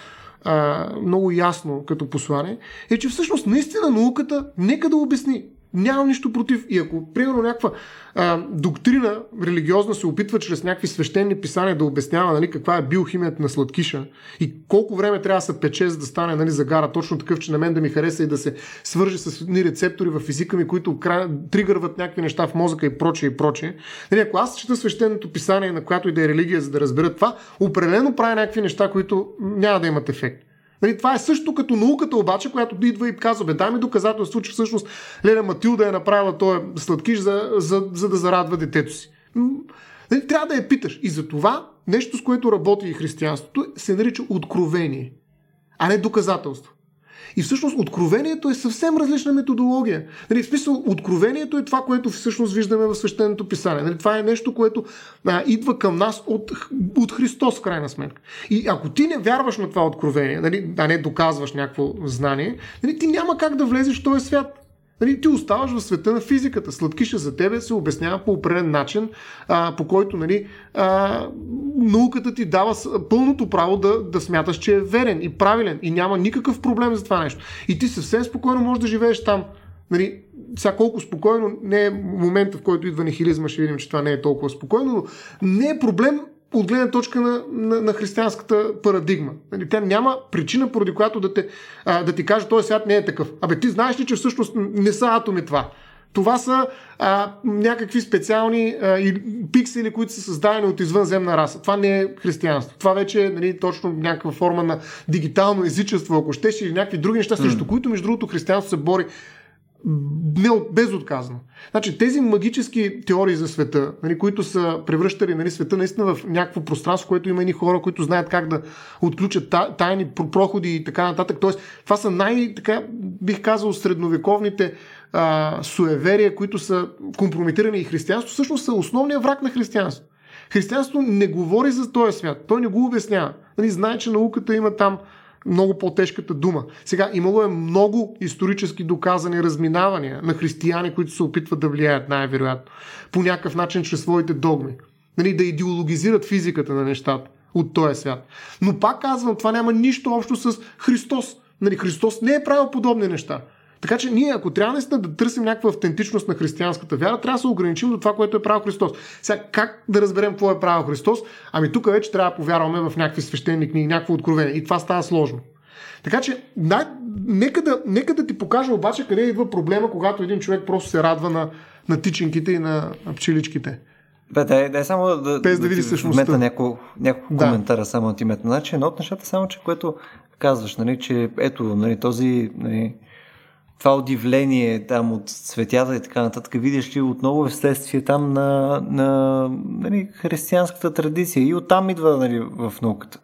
а, много ясно като послание, е, че всъщност наистина науката нека да обясни Нямам нищо против. И ако, примерно, някаква а, доктрина религиозна се опитва чрез някакви свещени писания да обяснява нали, каква е биохимията на сладкиша и колко време трябва да се пече, за да стане нали, загара точно такъв, че на мен да ми хареса и да се свържи с ни рецептори в физика ми, които край, тригърват някакви неща в мозъка и прочее и прочее. Нали, ако аз чета свещеното писание на която и да е религия, за да разбера това, определено прави някакви неща, които няма да имат ефект. Нали, това е също като науката обаче, която идва и казва, бе, дай ми доказателство, че всъщност Леля Матилда е направила този сладкиш, за, за, за да зарадва детето си. Нали, трябва да я питаш. И за това нещо, с което работи и християнството, се нарича откровение, а не доказателство. И всъщност откровението е съвсем различна методология. Нали, в смисъл, откровението е това, което всъщност виждаме в свещеното писание. Нали, това е нещо, което а, идва към нас от, от Христос, в крайна сметка. И ако ти не вярваш на това откровение, нали, а не доказваш някакво знание, нали, ти няма как да влезеш в този свят. Нали, ти оставаш в света на физиката. Сладкиша за тебе се обяснява по определен начин, а, по който нали, а, науката ти дава пълното право да, да смяташ, че е верен и правилен и няма никакъв проблем за това нещо. И ти съвсем спокойно можеш да живееш там. Нали, сега колко спокойно, не е момента, в който идва нехилизма, ще видим, че това не е толкова спокойно, но не е проблем от гледна точка на, на, на християнската парадигма. Нали, тя няма причина, поради която да, те, а, да ти каже, този свят не е такъв. Абе, ти знаеш ли, че всъщност не са атоми това? Това са а, някакви специални а, и, пиксели, които са създадени от извънземна раса. Това не е християнство. Това вече е нали, точно някаква форма на дигитално езичество, ако щеш, или някакви други неща, срещу mm. които, между другото, християнство се бори безотказно. Значи, тези магически теории за света, нали, които са превръщали нали, света наистина в някакво пространство, което има и хора, които знаят как да отключат тайни проходи и така нататък. Тоест, това са най, така, бих казал, средновековните а, суеверия, които са компрометирани и християнство, всъщност са основният враг на християнство. Християнство не говори за този свят, той не го обяснява. Нали, знае, че науката има там много по-тежката дума. Сега, имало е много исторически доказани разминавания на християни, които се опитват да влияят най-вероятно по някакъв начин чрез своите догми. Нали, да идеологизират физиката на нещата от този свят. Но пак казвам, това няма нищо общо с Христос. Нали, Христос не е правил подобни неща. Така че ние, ако трябва наистина да търсим някаква автентичност на християнската вяра, трябва да се ограничим до това, което е правил Христос. Сега, как да разберем какво е правил Христос? Ами тук вече трябва да повярваме в някакви свещени книги, някакво откровение. И това става сложно. Така че, да, нека, да, нека да ти покажа обаче къде идва проблема, когато един човек просто се радва на, на тичинките и на пчеличките. Бе, дай, дай само да, Без да, да види същността. няколко, няколко да. коментара само от името. Значи, едно от нещата само, че което казваш, нали, че ето, нали, този нали, това удивление там от цветята и така нататък, видиш ли, отново е вследствие там на, на нали, християнската традиция и оттам идва нали, в науката.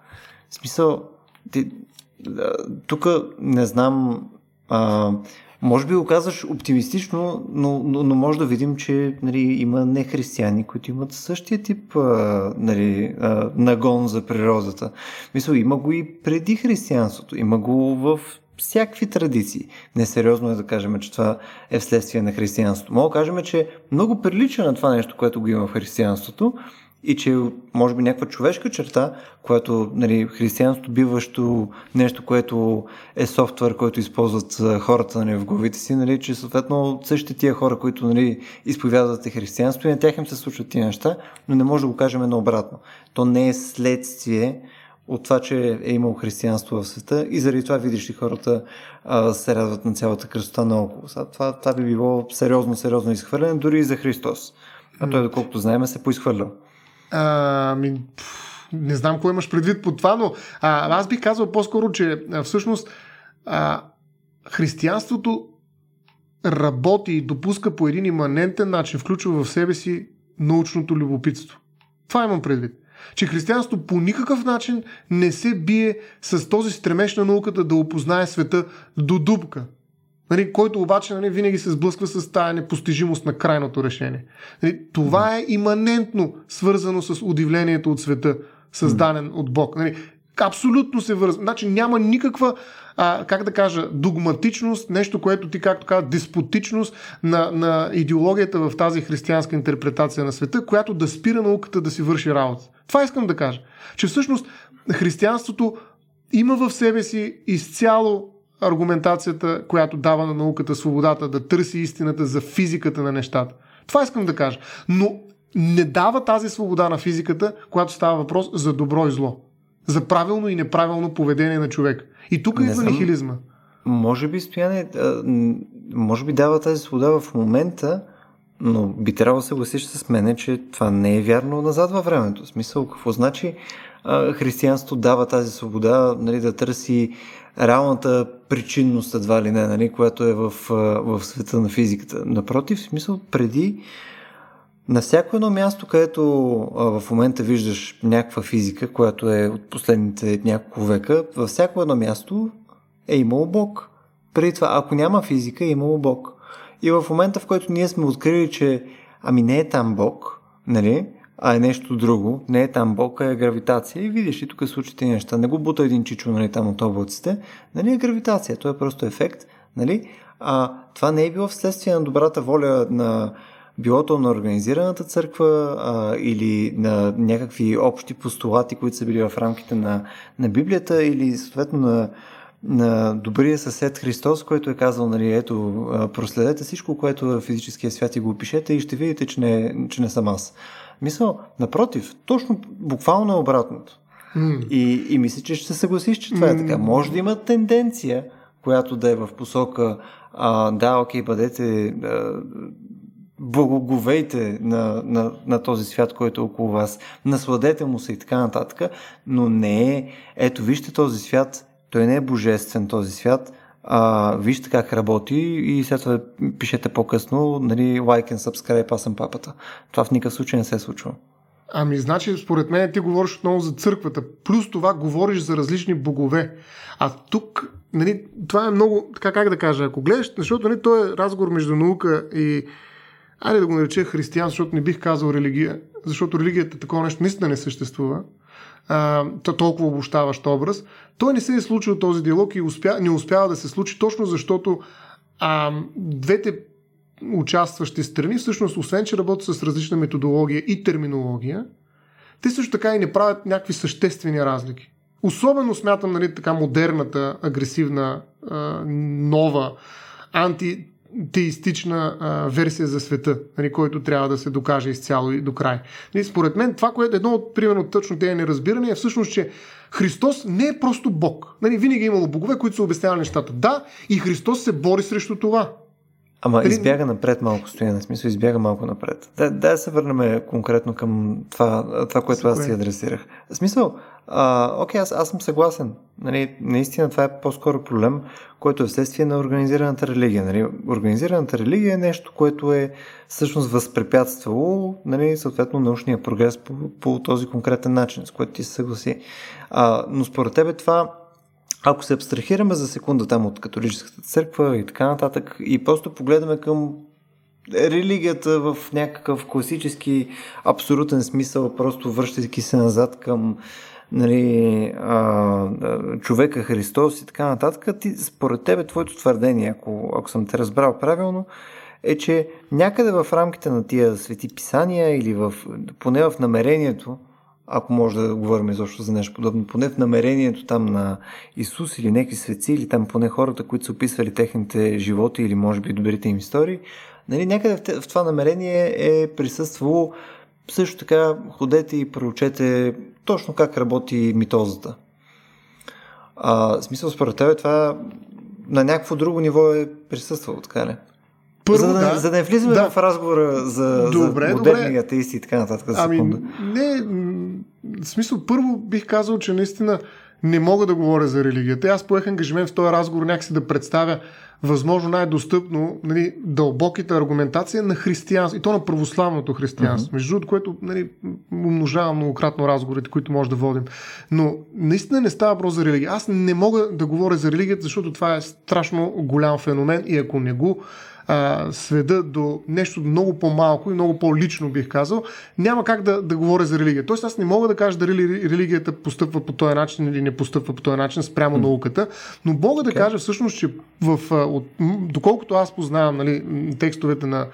В смисъл, тук не знам, а, може би го казваш оптимистично, но, но, но може да видим, че нали, има нехристияни, които имат същия тип а, нали, а, нагон за природата. Мисля, има го и преди християнството, има го в всякакви традиции. Несериозно е да кажем, че това е вследствие на християнството. Мога да кажем, че много прилича на това нещо, което го има в християнството и че може би някаква човешка черта, която нали, християнството биващо нещо, което е софтуер, който използват хората нали, в главите си, нали, че съответно същите тия хора, които нали, изповядват християнство и на тях им се случват тия неща, но не може да го кажем наобратно. То не е следствие от това, че е имало християнство в света и заради това видиш ли хората а, се радват на цялата красота наоколо. Това, това би било сериозно, сериозно изхвърляне, дори и за Христос. А той, доколкото знаем, се поизхвърлял. А, ми, не знам кой имаш предвид по това, но а, аз бих казал по-скоро, че а, всъщност а, християнството работи и допуска по един иманентен начин, включва в себе си научното любопитство. Това имам предвид. Че християнството по никакъв начин не се бие с този стремеж на науката да опознае света до дупка нали, който обаче нали, винаги се сблъсква с тази непостижимост на крайното решение. Нали, това е иманентно свързано с удивлението от света, създаден от Бог. Нали, абсолютно се вързва. Значи няма никаква, а, как да кажа, догматичност, нещо, което ти, както казва, деспотичност на, на идеологията в тази християнска интерпретация на света, която да спира науката да си върши работа. Това искам да кажа. Че всъщност християнството има в себе си изцяло аргументацията, която дава на науката свободата да търси истината за физиката на нещата. Това искам да кажа. Но не дава тази свобода на физиката, когато става въпрос за добро и зло. За правилно и неправилно поведение на човек. И тук идва нихилизма. Може би, Стояне, може би дава тази свобода в момента, но би трябвало да се гласиш с мене, че това не е вярно назад във времето. В смисъл, какво значи християнство дава тази свобода нали, да търси реалната причинност едва ли не, нали, която е в, в света на физиката. Напротив, в смисъл, преди на всяко едно място, където а, в момента виждаш някаква физика, която е от последните няколко века, във всяко едно място е имало Бог. Преди това, ако няма физика, е имало Бог. И в момента, в който ние сме открили, че ами не е там Бог, нали, а е нещо друго, не е там Бог, а е гравитация. И видиш, и тук случите неща. Не го бута един чичо нали, там от облаците. Нали, е гравитация, то е просто ефект. Нали? А това не е било вследствие на добрата воля на било то на организираната църква а, или на някакви общи постулати, които са били в рамките на, на Библията или съответно на, на добрия съсед Христос, който е казал, нали, ето, проследете всичко, което е в физическия свят и го опишете и ще видите, че не, че не съм аз. Мисъл, напротив, точно буквално е обратното. Mm. И, и мисля, че ще се съгласиш, че това mm. е така. Може да има тенденция, която да е в посока а, да, окей, бъдете а, благоговейте на, на, на този свят, който е около вас, насладете му се и така нататък, но не е, ето вижте този свят, той не е божествен този свят, а, вижте как работи и след това пишете по-късно, нали, like and subscribe, аз съм папата. Това в никакъв случай не се е случва. Ами, значи, според мен ти говориш отново за църквата. Плюс това говориш за различни богове. А тук, нали, това е много, така как да кажа, ако гледаш, защото нали, то е разговор между наука и, айде да го нарече християн, защото не бих казал религия, защото религията такова нещо наистина не съществува а, толкова обощаващ образ. Той не се е случил този диалог и успя, не успява да се случи точно защото а, двете участващи страни, всъщност, освен че работят с различна методология и терминология, те също така и не правят някакви съществени разлики. Особено смятам, нали, така модерната, агресивна, а, нова, анти теистична а, версия за света, нали, който трябва да се докаже изцяло и до край. Нали, според мен това, което е едно от примерно точно тези неразбирания е всъщност, че Христос не е просто Бог. Нали, винаги е имало богове, които са обяснявали нещата. Да, и Христос се бори срещу това. Ама нали... избяга напред малко стояне, в смисъл избяга малко напред. Да, да се върнем конкретно към това, това което аз си адресирах. В смисъл, а, окей, аз, аз съм съгласен. Нали, наистина това е по-скоро проблем, който е вследствие на организираната религия. Нали. Организираната религия е нещо, което е всъщност възпрепятствало нали, съответно научния прогрес по, по този конкретен начин, с който ти се съгласи. А, но според тебе това ако се абстрахираме за секунда там от католическата църква и така нататък и просто погледаме към религията в някакъв класически абсолютен смисъл, просто връщайки се назад към нали, а, човека Христос и така нататък, ти, според тебе, твоето твърдение, ако, ако съм те разбрал правилно, е, че някъде в рамките на тия свети писания или в, поне в намерението, ако може да говорим изобщо за нещо подобно, поне в намерението там на Исус или някакви светци, или там поне хората, които са описвали техните животи или може би добрите им истории, нали, някъде в това намерение е присъствало също така ходете и проучете точно как работи митозата. А, смисъл, според тебе това на някакво друго ниво е присъствало, така ли? Първо, за, да, да, за да не влизаме да. в разговора за, добре, за модерни добре. атеисти и така нататък. За ами, не, в смисъл, първо бих казал, че наистина не мога да говоря за религията. Аз поех ангажимент в този разговор някакси да представя възможно най-достъпно нали, дълбоките аргументация на християнство, и то на православното християнство. Uh-huh. Между другото, което нали, умножава многократно разговорите, които може да водим. Но наистина не става въпрос за религия. Аз не мога да говоря за религията, защото това е страшно голям феномен и ако не го а, сведа до нещо много по-малко и много по-лично, бих казал, няма как да, да говоря за религия. Тоест аз не мога да кажа дали религията постъпва по този начин или не постъпва по този начин спрямо mm. науката, но мога да okay. кажа всъщност, че в, от, доколкото аз познавам нали, текстовете на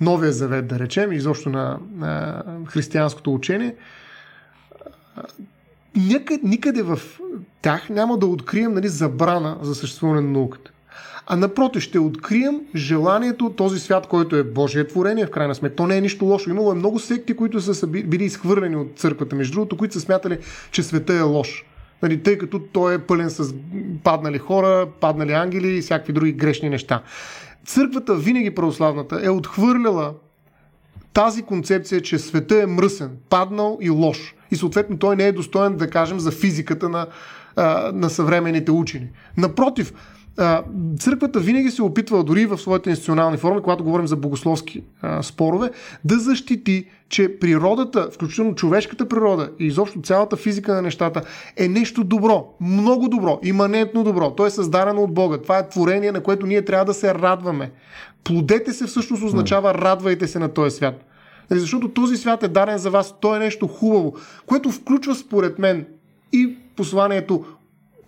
Новия Завет, да речем, изобщо на, на християнското учение, никъде, никъде в тях няма да открием нали, забрана за съществуване на науката а напротив ще открием желанието този свят, който е Божие творение, в крайна сметка. То не е нищо лошо. Имало е много секти, които са били изхвърлени от църквата, между другото, които са смятали, че света е лош. Нали, тъй като той е пълен с паднали хора, паднали ангели и всякакви други грешни неща. Църквата, винаги православната, е отхвърляла тази концепция, че света е мръсен, паднал и лош. И съответно той не е достоен, да кажем, за физиката на, на съвременните учени. Напротив, а, църквата винаги се опитва, дори в своите институционални форми, когато говорим за богословски а, спорове, да защити, че природата, включително човешката природа и изобщо цялата физика на нещата е нещо добро, много добро, иманентно добро. То е създадено от Бога. Това е творение, на което ние трябва да се радваме. Плодете се всъщност означава радвайте се на този свят. Нали, защото този свят е даден за вас, то е нещо хубаво, което включва според мен и посланието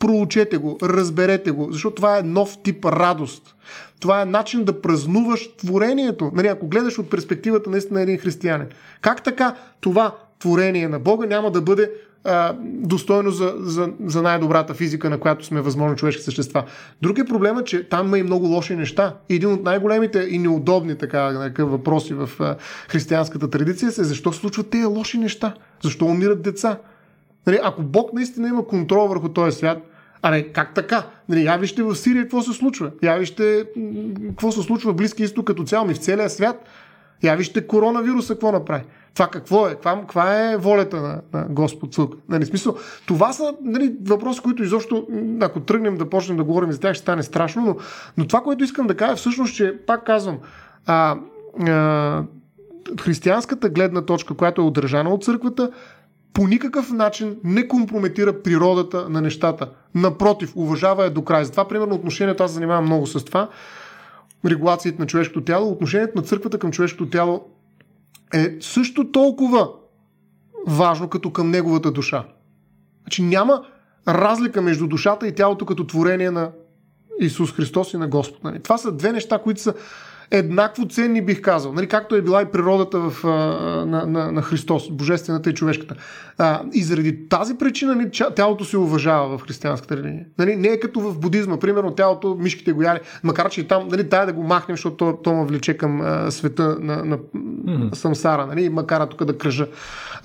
проучете го, разберете го, защото това е нов тип радост. Това е начин да празнуваш творението. Нали, ако гледаш от перспективата наистина на един християнин. Как така това творение на Бога няма да бъде а, достойно за, за, за най-добрата физика, на която сме възможно човешки същества. Проблем е, че там има и много лоши неща. Един от най-големите и неудобни така, въпроси в а, християнската традиция е защо случват тези лоши неща? Защо умират деца? Нали, ако Бог наистина има контрол върху този свят, Аре, как така? Нали, я вижте в Сирия какво се случва. Я вижте какво се случва в Близки изток като цяло, ми в целия свят. Я вижте коронавируса какво направи. Това какво е? Каква, каква е волята на, на Господ тук? Нали, смисъл, това са нали, въпроси, които изобщо, ако тръгнем да почнем да говорим за тях, ще стане страшно, но, но това, което искам да кажа, всъщност, че, пак казвам, а, а, християнската гледна точка, която е удържана от църквата, по никакъв начин не компрометира природата на нещата. Напротив, уважава е до край. Затова, примерно, отношението, аз занимавам много с това, регулациите на човешкото тяло, отношението на църквата към човешкото тяло е също толкова важно, като към неговата душа. Значи няма разлика между душата и тялото като творение на Исус Христос и на Господ. Нали? Това са две неща, които са еднакво ценни, бих казал. Нали, както е била и природата в, на, на, на Христос, божествената и човешката. А, и заради тази причина нали, тялото се уважава в християнската религия. Нали, не е като в будизма. Примерно тялото, мишките го яли. Макар, че и там, нали, дай да го махнем, защото то, то ме влече към а, света на, на mm-hmm. самсара. Нали, макар тук да кръжа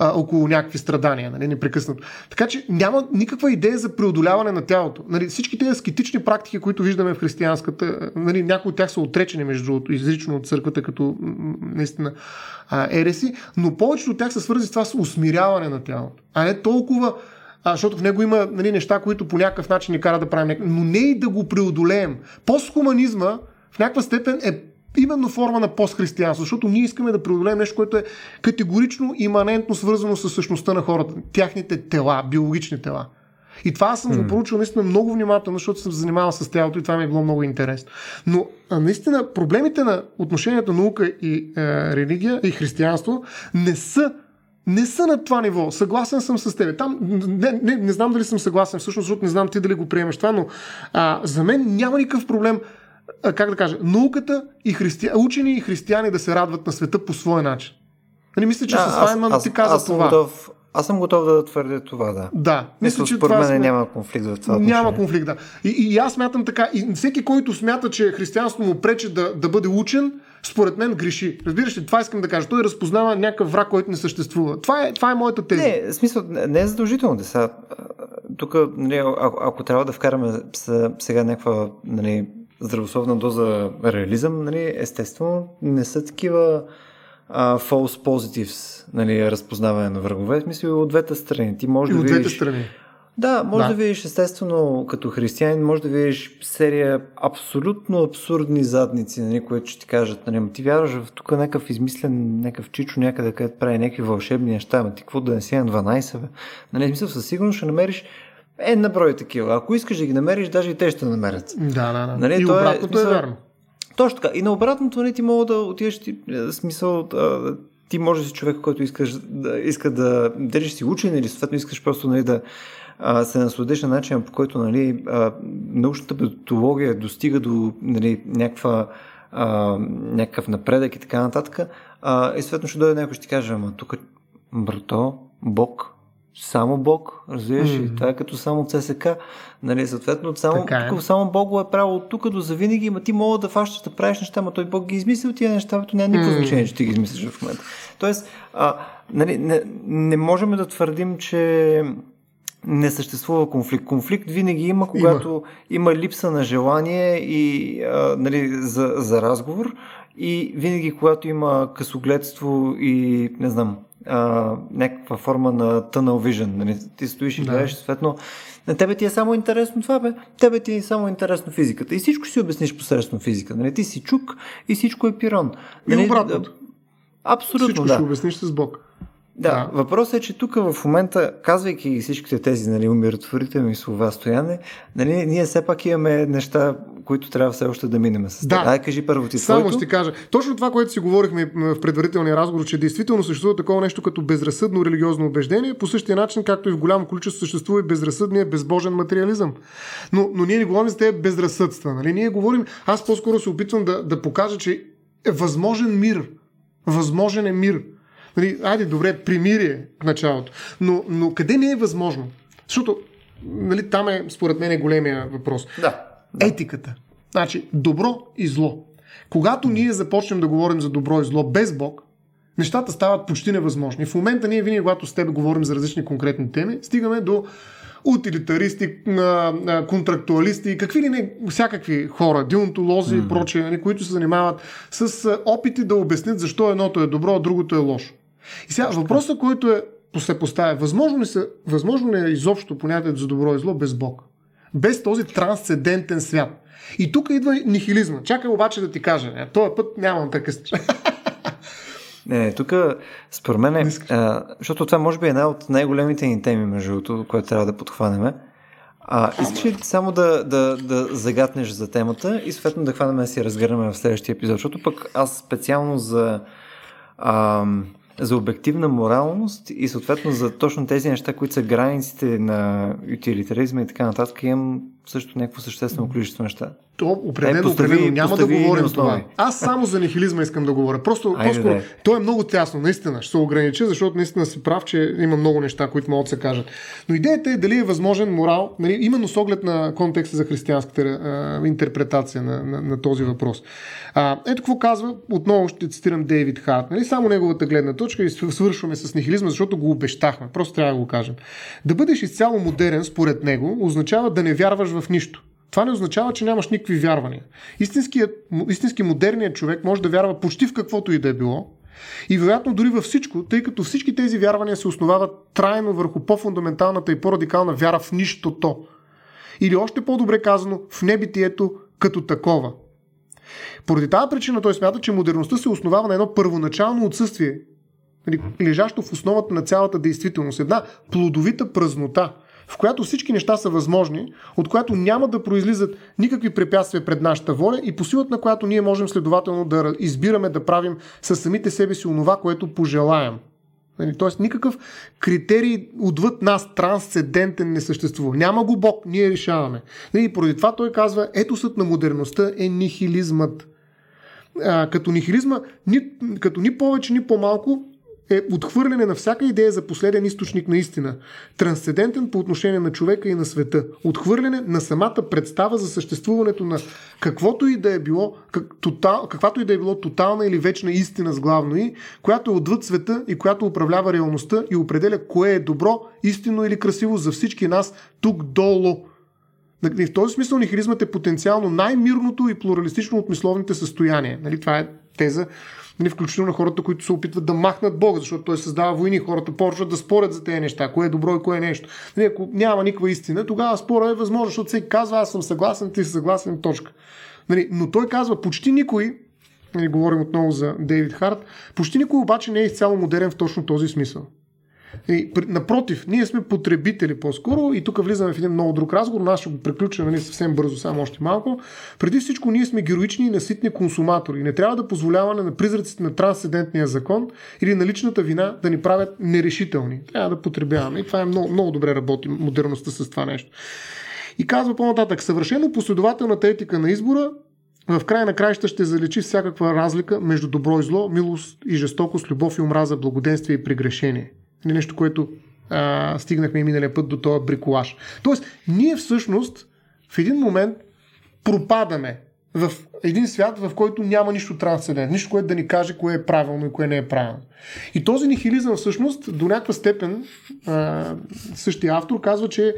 а, около някакви страдания, нали, непрекъснато. Така че няма никаква идея за преодоляване на тялото. Нали, всички тези аскетични практики, които виждаме в християнската, нали, някои от тях са отречени, между другото изрично от църквата, като наистина а, ереси, но повечето от тях са свързани с това с усмиряване на тялото, а не толкова а, защото в него има нали, неща, които по някакъв начин ни кара да правим. Но не и да го преодолеем. Постхуманизма в някаква степен е именно форма на постхристиянство, защото ние искаме да преодолеем нещо, което е категорично иманентно свързано с същността на хората, тяхните тела, биологични тела. И това съм го проучил наистина много внимателно, защото съм се занимавал с тялото и това ми е било много интересно. Но наистина проблемите на отношенията наука и е, религия и християнство не са не са на това ниво. Съгласен съм с теб. Там не, не, не знам дали съм съгласен, всъщност, защото не знам ти дали го приемеш това, но а, за мен няма никакъв проблем как да кажа, науката и христия... учени и християни да се радват на света по свой начин. Не нали, мисля, че да, с Файнман ти каза аз това. Готов, аз съм готов да твърдя това, да. Да. Мисля, че според мен сме... няма конфликт в това. Няма отношение. конфликт, да. И, и аз смятам така. И всеки, който смята, че християнство му пречи да, да бъде учен, според мен греши. Разбираш ли, това искам да кажа. Той разпознава някакъв враг, който не съществува. Това е, това е моята теза. Не, в смисъл, не е задължително. Да сега, тук, нали, ако, ако трябва да вкараме сега някаква нали, здравословна доза реализъм, нали, естествено, не са такива а, false positives, нали, разпознаване на врагове. В смисъл от двете страни. Ти можеш и да от видиш... двете страни. Да, може да. да видиш естествено като християнин, може да видиш серия абсолютно абсурдни задници, нали, които ще ти кажат, нали, ти вярваш в тук някакъв измислен, някакъв чичо някъде, където прави някакви вълшебни неща, ама ти какво да не си на 12, бе? Нали, смисъл, със сигурност ще намериш е на брой такива. Ако искаш да ги намериш, даже и те ще намерят. Да, да, да. Нали, и обратното е, е верно. Точно така. И на обратното, нали, ти мога да отидеш, ти, е, смисъл, да, ти може да си човек, който искаш да, иска да, дали си учен или съответно искаш просто нали, да а, се насладиш на начин, по който нали, а, научната методология достига до нали, някаква, а, някакъв напредък и така нататък. А, и съответно ще дойде някой ще ти каже, ама тук брато, Бог само Бог, разбираш, mm-hmm. това е като само ЦСК, нали, съответно, само, е. тук, само Бог го е правил от тук до завинаги, има ти мога да фащаш да правиш неща, но той Бог ги измислил тия неща, то няма никакво mm-hmm. значение, че ти ги измислиш в момента. Тоест, а, нали, не, не можем да твърдим, че не съществува конфликт. Конфликт винаги има, когато има, има липса на желание и, а, нали, за, за разговор и винаги, когато има късогледство и, не знам, а, някаква форма на tunnel vision. Нали? Ти стоиш и да. гледаш, съответно, на тебе ти е само интересно това, бе. Тебе ти е само интересно физиката. И всичко си обясниш посредством физика. Нали? Ти си чук и всичко е пирон. Нали? И обратното. Абсолютно, Всичко да. ще обясниш с Бог. Да, да, въпросът е, че тук в момента, казвайки всичките тези нали, умиротворителни слова стояне, нали, ние все пак имаме неща, които трябва все още да минем с Да. Ай, кажи първо ти Само твоето. ще кажа. Точно това, което си говорихме в предварителния разговор, че действително съществува такова нещо като безразсъдно религиозно убеждение, по същия начин, както и в голямо количество съществува и безразсъдния безбожен материализъм. Но, но ние не говорим за тези безразсъдства. Нали? Ние говорим, аз по-скоро се опитвам да, да покажа, че е възможен мир. Възможен е мир. Нали, айде, добре, примирие в началото. Но, но къде не е възможно? Защото нали, там е, според мен, е големия въпрос. Да. Етиката. Значи, добро и зло. Когато ние започнем да говорим за добро и зло без Бог, нещата стават почти невъзможни. В момента ние винаги, когато с теб говорим за различни конкретни теми, стигаме до утилитаристи, контрактуалисти, какви ли не, всякакви хора, дионтолози mm. и прочее, нали, които се занимават с опити да обяснят защо едното е добро, а другото е лошо. И сега въпросът, който е, се поставя, възможно ли, са, възможно ли е изобщо понятието за добро и зло без Бог? Без този трансцендентен свят. И тук идва нихилизма. Чакай обаче да ти кажа. Не, този път нямам така Не, тук според мен е, а, защото това може би е една от най-големите ни теми, между другото, което трябва да подхванеме. А, искаш ли само да, да, да загатнеш за темата и съответно да хванем да си разгърнем в следващия епизод, защото пък аз специално за ам, за обективна моралност и съответно за точно тези неща, които са границите на утилитаризма и така нататък, имам също някакво съществено количество неща. То определено, е, постави, определено няма да говорим това. Аз само за нихилизма искам да говоря. Просто, Айде, по-скоро, да. то е много тясно, наистина. Ще се огранича, защото наистина си прав, че има много неща, които могат да се кажат. Но идеята е дали е възможен морал, нали, именно с оглед на контекста за християнската а, интерпретация на, на, на този въпрос. А, ето какво казва, отново ще цитирам Дейвид Харт, нали, само неговата гледна точка и свършваме с нихилизма, защото го обещахме. Просто трябва да го кажем. Да бъдеш изцяло модерен, според него, означава да не вярваш в нищо. Това не означава, че нямаш никакви вярвания. Истински модерният човек може да вярва почти в каквото и да е било, и вероятно дори във всичко, тъй като всички тези вярвания се основават трайно върху по-фундаменталната и по-радикална вяра в нищото. Или още по-добре казано, в небитието като такова. Поради тази причина той смята, че модерността се основава на едно първоначално отсъствие, нали, лежащо в основата на цялата действителност. Една плодовита празнота, в която всички неща са възможни, от която няма да произлизат никакви препятствия пред нашата воля и по силата на която ние можем следователно да избираме да правим със самите себе си онова, което пожелаем. Нали, тоест никакъв критерий отвъд нас, трансцендентен не съществува. Няма го Бог, ние решаваме. Нали, и поради това той казва, етосът на модерността е нихилизмът. А, като нихилизма, ни, като ни повече, ни по-малко, е отхвърляне на всяка идея за последен източник на истина, трансцендентен по отношение на човека и на света, отхвърляне на самата представа за съществуването на каквото и да е било, как, тотал, каквато и да е било тотална или вечна истина с главно и, която е отвъд света и която управлява реалността и определя кое е добро, истинно или красиво за всички нас тук долу. В този смисъл нихилизмът е потенциално най-мирното и плуралистично от мисловните състояния. Нали, това е теза, нали, включително на хората, които се опитват да махнат Бога, защото той създава войни, хората почват да спорят за тези неща, кое е добро и кое е нещо. Нали, ако няма никаква истина, тогава спора е възможно, защото всеки казва, аз съм съгласен, ти си съгласен, точка. Нали, но той казва, почти никой, нали, говорим отново за Дейвид Харт, почти никой обаче не е изцяло модерен в точно този смисъл. И, напротив, ние сме потребители по-скоро и тук влизаме в един много друг разговор, но аз ще го приключа нали, съвсем бързо, само още малко. Преди всичко ние сме героични и наситни консуматори. Не трябва да позволяваме на призраците на трансцендентния закон или на личната вина да ни правят нерешителни. Трябва да потребяваме. И това е много, много добре работи модерността с това нещо. И казва по-нататък, съвършено последователната етика на избора в края на краища ще залечи всякаква разлика между добро и зло, милост и жестокост, любов и омраза, благоденствие и прегрешение. Нещо, което а, стигнахме и миналия път до този бриколаж. Тоест, ние всъщност в един момент пропадаме в един свят, в който няма нищо трансцендентно, нищо, което да ни каже кое е правилно и кое не е правилно. И този нихилизъм всъщност до някаква степен а, същия автор казва, че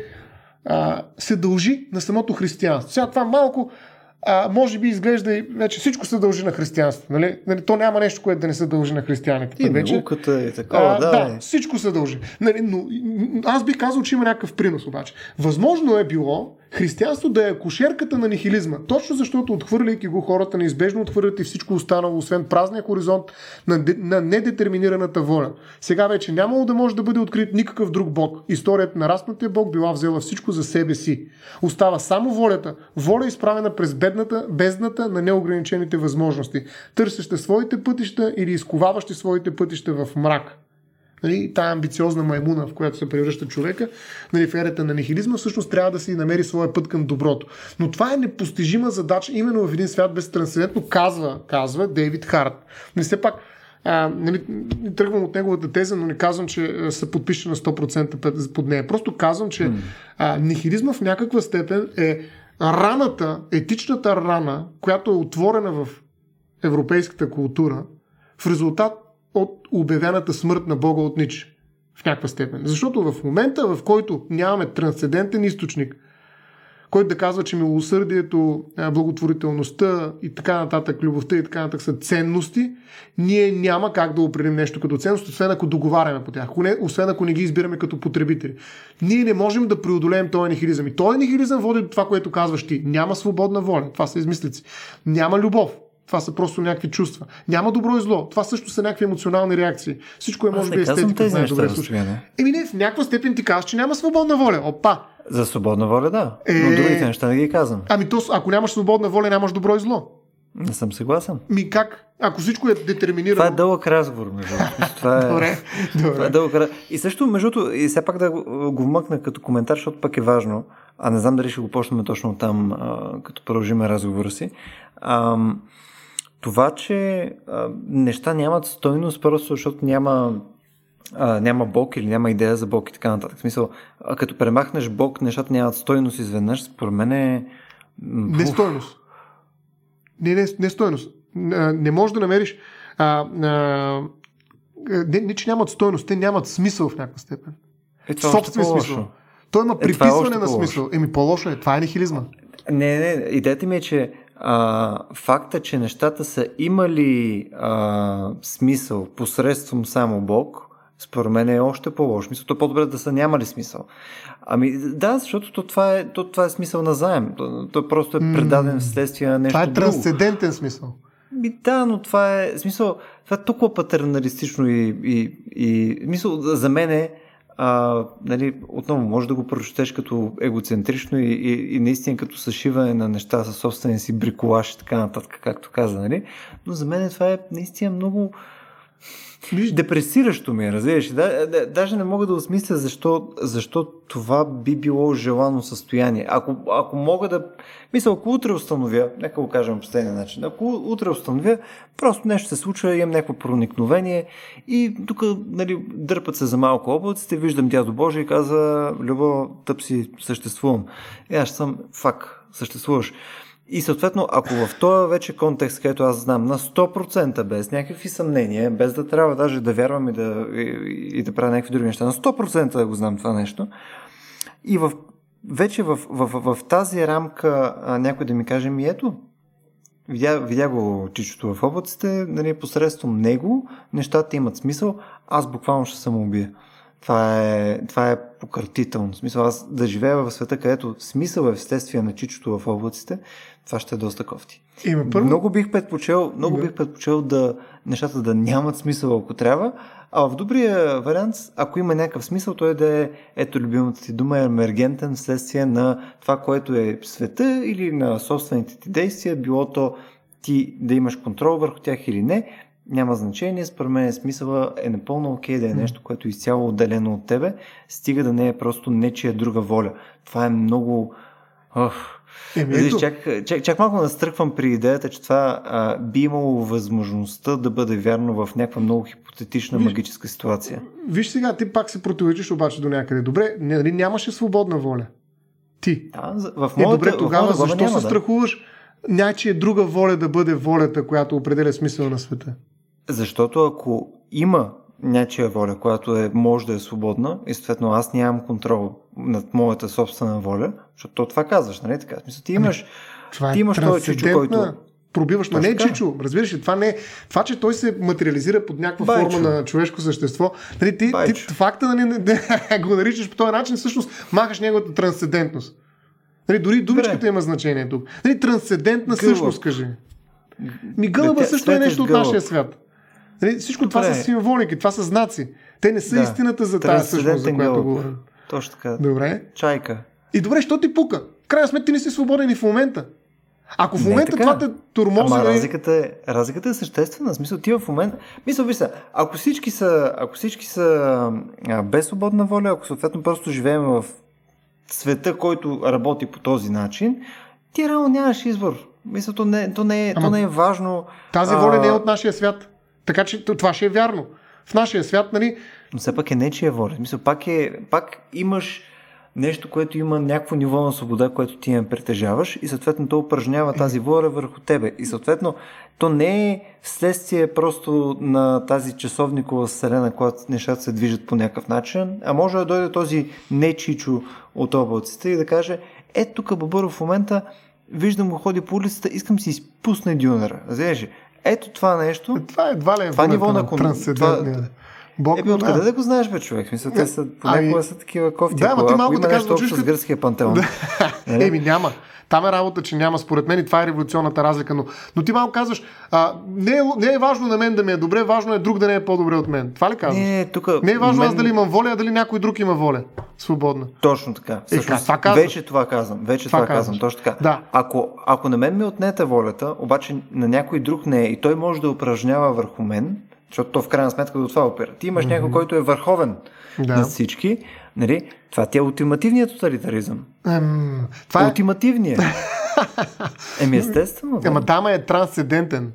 а, се дължи на самото християнство. Сега това малко а, може би изглежда и вече всичко се дължи на християнство. Нали? нали? То няма нещо, което да не се дължи на християните. И вече. науката и такова, а, да. Да, всичко се дължи. Нали, но аз бих казал, че има някакъв принос обаче. Възможно е било християнство да е кошерката на нихилизма. Точно защото отхвърляйки го хората неизбежно отхвърлят и всичко останало, освен празния хоризонт на, на недетерминираната воля. Сега вече нямало да може да бъде открит никакъв друг бог. Историята на разпнатия бог била взела всичко за себе си. Остава само волята. Воля изправена през бедната, бездната на неограничените възможности, търсеща своите пътища или изковаващи своите пътища в мрак нали, тая амбициозна маймуна, в която се превръща човека, нали, в ерата на нихилизма, всъщност трябва да си намери своя път към доброто. Но това е непостижима задача именно в един свят без трансцендентно, казва, казва Дейвид Харт. Не нали, все пак, а, нали, тръгвам от неговата теза, но не казвам, че се подпиша на 100% под нея. Просто казвам, че а, нихилизма в някаква степен е раната, етичната рана, която е отворена в европейската култура, в резултат от обявената смърт на Бога от Ниче. В някаква степен. Защото в момента, в който нямаме трансцендентен източник, който да казва, че милосърдието, благотворителността и така нататък, любовта и така нататък са ценности, ние няма как да определим нещо като ценност, освен ако договаряме по тях, освен ако не ги избираме като потребители. Ние не можем да преодолеем този нихилизъм. И този нихилизъм води до това, което казваш ти. Няма свободна воля. Това са измислици. Няма любов. Това са просто някакви чувства. Няма добро и зло. Това също са някакви емоционални реакции. Всичко е може би естетика. Тези неща, добре случай. Еми не, в някаква степен ти казваш, че няма свободна воля. Опа! За свободна воля, да. Е... Но другите неща не ги казвам. Ами то, ако нямаш свободна воля, нямаш добро и зло. Не съм съгласен. Ми как? Ако всичко е детерминирано. Това е дълъг разговор, между Това е, добре, добре. Това е дълъг. И също, между и все пак да го вмъкна като коментар, защото пък е важно, а не знам дали ще го почнем точно там, като продължим разговора си. А, това, че а, неща нямат стойност, просто защото няма, а, няма Бог или няма идея за Бог и така нататък. В смисъл, а, като премахнеш Бог, нещата нямат стойност изведнъж, според мен е... Не стойност. Не, не, не стойност. Не, не можеш да намериш... А, а, не, не, че нямат стойност, те нямат смисъл в някаква степен. Е, това Собствен смисъл. Той има е, е приписване е на смисъл. Еми, по-лошо е. Това е нихилизма. Не, не, идеята ми е, че а, факта, че нещата са имали а, смисъл посредством само Бог, според мен е още по-лошо. Мисля, то по-добре да са нямали смисъл. Ами да, защото то това, е, то, това е смисъл на заем. То, то просто е предаден вследствие на нещо Това е трансцендентен смисъл. Ми, да, но това е, смисъл, това е толкова патерналистично и, и, и мисъл, за мен е, а, нали, отново може да го прочетеш като егоцентрично и, и, и наистина като съшиване на неща със собствения си бриколаж и така нататък, както каза, нали? Но за мен това е наистина много Виж, депресиращо ми е, разбираш. Да, да, даже не мога да осмисля защо, защо това би било желано състояние. Ако, ако мога да... Мисля, ако утре установя, нека го кажем по последния начин, ако утре установя, просто нещо се случва, имам някакво проникновение и тук нали, дърпат се за малко облаците, виждам дядо Боже и каза, Любо, тъп си съществувам. Е, аз съм фак, съществуваш. И съответно, ако в този вече контекст, където аз знам на 100% без някакви съмнения, без да трябва даже да вярвам и да, и, и да правя някакви други неща, на 100% да го знам това нещо, и в, вече в, в, в, в тази рамка а, някой да ми каже, ми ето, видя, видя го чичото в облаците, нали, посредством него нещата имат смисъл, аз буквално ще самоубия. Това е, това е пократително. В смисъл, аз да живея в света, където смисъл е вследствие на чичото в облаците, това ще е доста кофти. Има първо... Много бих предпочел, много бих предпочел да нещата да нямат смисъл, ако трябва, а в добрия вариант, ако има някакъв смисъл, той да е, ето любимата ти дума, е емергентен вследствие на това, което е света или на собствените ти действия, било то ти да имаш контрол върху тях или не, няма значение. Според мен смисъла е напълно окей okay да е нещо, което е изцяло отделено от тебе, стига да не е просто нечия друга воля. Това е много... Ох, Еми, Виж, чак, чак, чак малко настръквам при идеята, че това а, би имало възможността да бъде вярно в някаква много хипотетична Виж- магическа ситуация. Виж сега, ти пак се противоречиш обаче до някъде. Добре, нали нямаше свободна воля. Ти. Да, в Е, моята, добре, в тогава глава защо няма, се страхуваш нячия друга воля да бъде волята, която определя смисъл на света? Защото ако има нячия воля, която е, може да е свободна и съответно аз нямам контрол над моята собствена воля, защото то това казваш, нали така? Смисъл, ти имаш, Това е ти имаш този чичо, който... пробиваш, но не е чичо, разбираш ли, това не е, това, че той се материализира под някаква Байчо. форма на човешко същество, нали, ти, ти факта да не, не, го наричаш по този начин, всъщност махаш неговата трансцендентност. Нали, дори думичката Добре. има значение тук. Нали, трансцендентна Гълъб. същност, кажи. Ми гълъба Бе, тя- също е нещо от гълъб. нашия свят. Нали, всичко това Добре. са символики, това са знаци. Те не са Да. истината за тази същност, за която говорим. Точно така. Добре. Чайка. И добре, що ти пука? В крайна сметка ти не си свободен и в момента. Ако в е момента това те турмози... Ама нали, разликата е, разликата е съществена. В смисъл, ти в момента... Мисъл, виж ако всички са, ако всички са а, без свободна воля, ако съответно просто живеем в света, който работи по този начин, ти реално нямаш избор. Мисля, то не, то не, е, Ама- то не е важно. Тази а, воля не е от нашия свят. Така че това ще е вярно. В нашия свят, нали, Но все пак е нечия воля. Мисля, пак, е, пак имаш нещо, което има някакво ниво на свобода, което ти не притежаваш и съответно то упражнява тази воля върху тебе. И съответно то не е вследствие просто на тази часовникова вселена, когато нещата се движат по някакъв начин, а може да дойде този нечичо от облаците и да каже, е тук Бабъро в момента виждам го ходи по улицата, искам си изпусне дюнера. Знаеш? Ето това нещо. това едва ли е Това ниво на трансцендентния. това- Бог Еми, откъде знае. да го знаеш, бе, човек? Мисля, те са, понякога ами- са такива кофти. Да, ама ти малко така нещо общо с гръцкия пантеон. Нали? Еми няма. Там е работа, че няма според мен и това е революционната разлика. Но, но ти малко казваш, а, не, е, не е важно на мен да ми е добре, важно е друг да не е по-добре от мен. Това ли казваш? Не, тук. не е важно мен... аз дали имам воля, а дали някой друг има воля. Свободна. Точно така. Всъщност, това вече това казвам. Вече Това това, казваш. казвам. Точно така. Да. Ако, ако на мен ми отнете волята, обаче на някой друг не е и той може да упражнява върху мен, защото то в крайна сметка до това опира. Ти имаш някой, който е върховен Да. над всички, нали? Това ти е ултимативният тоталитаризъм. Ем, това е, Ултимативният. Еми естествено. да. ама там е трансцендентен.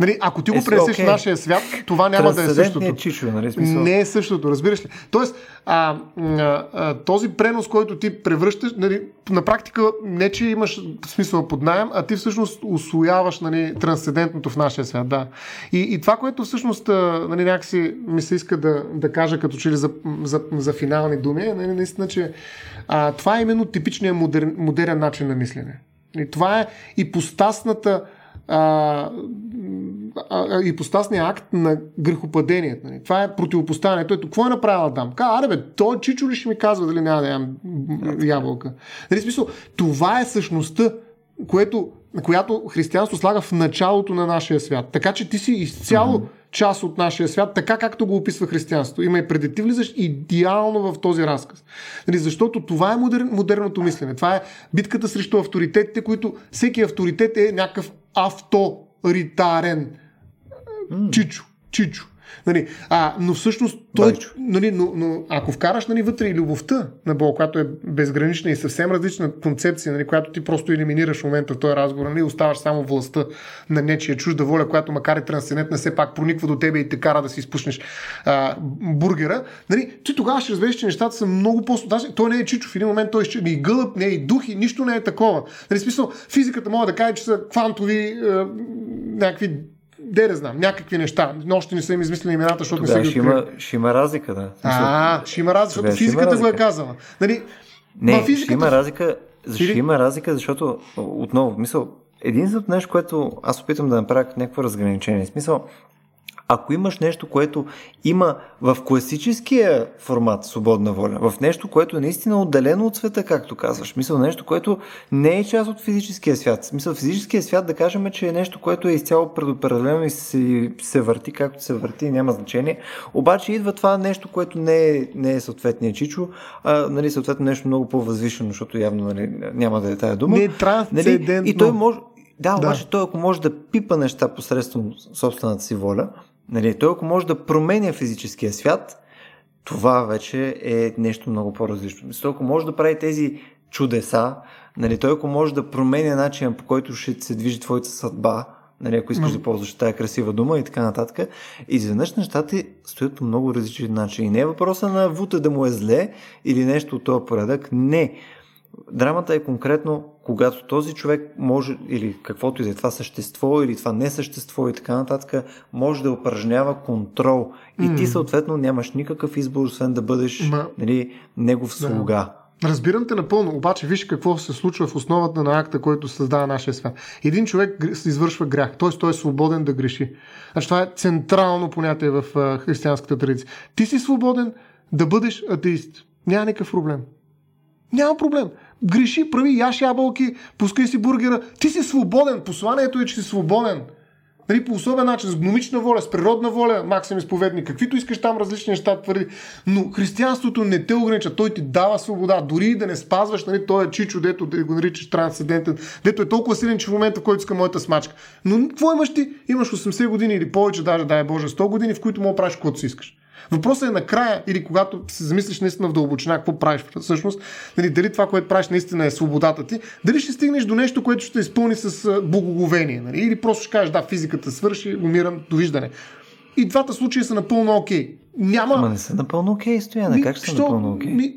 Нали, ако ти го е, пренесеш okay. в нашия свят, това няма да е същото. Чичо, нали, смисъл? Не е същото, разбираш ли? Тоест, а, а, а, този пренос, който ти превръщаш, нали, на практика не, че имаш смисъл под найем, а ти всъщност освояваш нали, трансцендентното в нашия свят. Да. И, и това, което всъщност нали, някакси ми се иска да, да кажа като че ли за, за, за финални думи, е нали, наистина, че а, това е именно типичният модерн, модерен начин на мислене. И това е и постасната а, а, ипостасния акт на грехопадението. Нали. Това е противопоставянето. Ето, какво е направил Адам? Ка, аре бе, той чичо ли ще ми казва дали няма да ям ябълка? Нали, смисъл, това е същността, което, която християнство слага в началото на нашия свят. Така че ти си изцяло mm-hmm. част от нашия свят, така както го описва християнство. Има и преди ти влизаш идеално в този разказ. Нали, защото това е модер, модерното мислене. Това е битката срещу авторитетите, които всеки авторитет е някакъв авторитарен. Чичо, Чичо. Нали, а, но всъщност той, нали, но, но, ако вкараш нали, вътре и любовта на Бог, която е безгранична и съвсем различна концепция, нали, която ти просто елиминираш в момента в този разговор, нали, оставаш само властта на нечия чужда воля, която макар и трансцендентна, все пак прониква до тебе и те кара да си изпушнеш а, бургера, нали, ти тогава ще разбереш, че нещата са много по Даже той не е чичо, в един момент той е и гълъб, не е и дух, и нищо не е такова. Нали, смисъл, физиката може да каже, че са квантови а, някакви де да знам, някакви неща. Но още не са им измислили имената, защото Тогава не са ги ще има, ще има разлика, да. А, ще има разлика, защото физиката го е казала. Нали, не, физиката... ще има разлика, ще има разлика, защото отново, мисъл, единственото нещо, което аз опитам да направя някакво разграничение. Смисъл, ако имаш нещо, което има в класическия формат свободна воля, в нещо, което е наистина отделено от света, както казваш, мисъл нещо, което не е част от физическия свят. Мисъл физическия свят да кажем, че е нещо, което е изцяло предопределено и се, се върти както се върти, няма значение. Обаче идва това нещо, което не е, не е съответния чичо, а нали, съответно нещо много по-възвишено, защото явно нали, няма да е тая дума. Не е трансцендентно. Нали, и той може, да, обаче да. той ако може да пипа неща посредством собствената си воля, Нали, той ако може да променя физическия свят, това вече е нещо много по-различно. Той ако може да прави тези чудеса, нали, той ако може да променя начина по който ще се движи твоята съдба, нали, ако искаш mm. да ползваш тази красива дума и така нататък, изведнъж нещата стоят по много различен начин. И не е въпроса на Вута да му е зле или нещо от този порядък. Не. Драмата е конкретно, когато този човек може, или каквото и да е това същество, или това не същество и така нататък, може да упражнява контрол. И mm. ти съответно нямаш никакъв избор, освен да бъдеш Ма... нали, негов слуга. Да. Разбирам те напълно, обаче виж какво се случва в основата на акта, който създава нашия свят. Един човек извършва грях, т.е. той е свободен да греши. Значи това е централно понятие в християнската традиция. Ти си свободен да бъдеш атеист. Няма никакъв проблем. Няма проблем греши, прави, яш ябълки, пускай си бургера. Ти си свободен. Посланието е, че си свободен. Нали, по особен начин, с гномична воля, с природна воля, Максим изповедник, каквито искаш там различни неща твърди. Но християнството не те огранича, той ти дава свобода. Дори и да не спазваш, нали, той е чичо, дето да го наричаш трансцендентен, дето е толкова силен, че в момента, в който иска моята смачка. Но какво имаш ти? Имаш 80 години или повече, даже дай Боже, 100 години, в които мога правиш каквото си искаш. Въпросът е накрая, или когато се замислиш наистина в дълбочина, какво правиш всъщност, нали, дали това, което правиш наистина е свободата ти, дали ще стигнеш до нещо, което ще изпълни с благоговение, нали, или просто ще кажеш, да, физиката свърши, умирам, довиждане. И двата случая са напълно окей. Okay. Няма... Ама не са напълно окей, okay, Стояна. Как ще са напълно окей? Okay? Ми...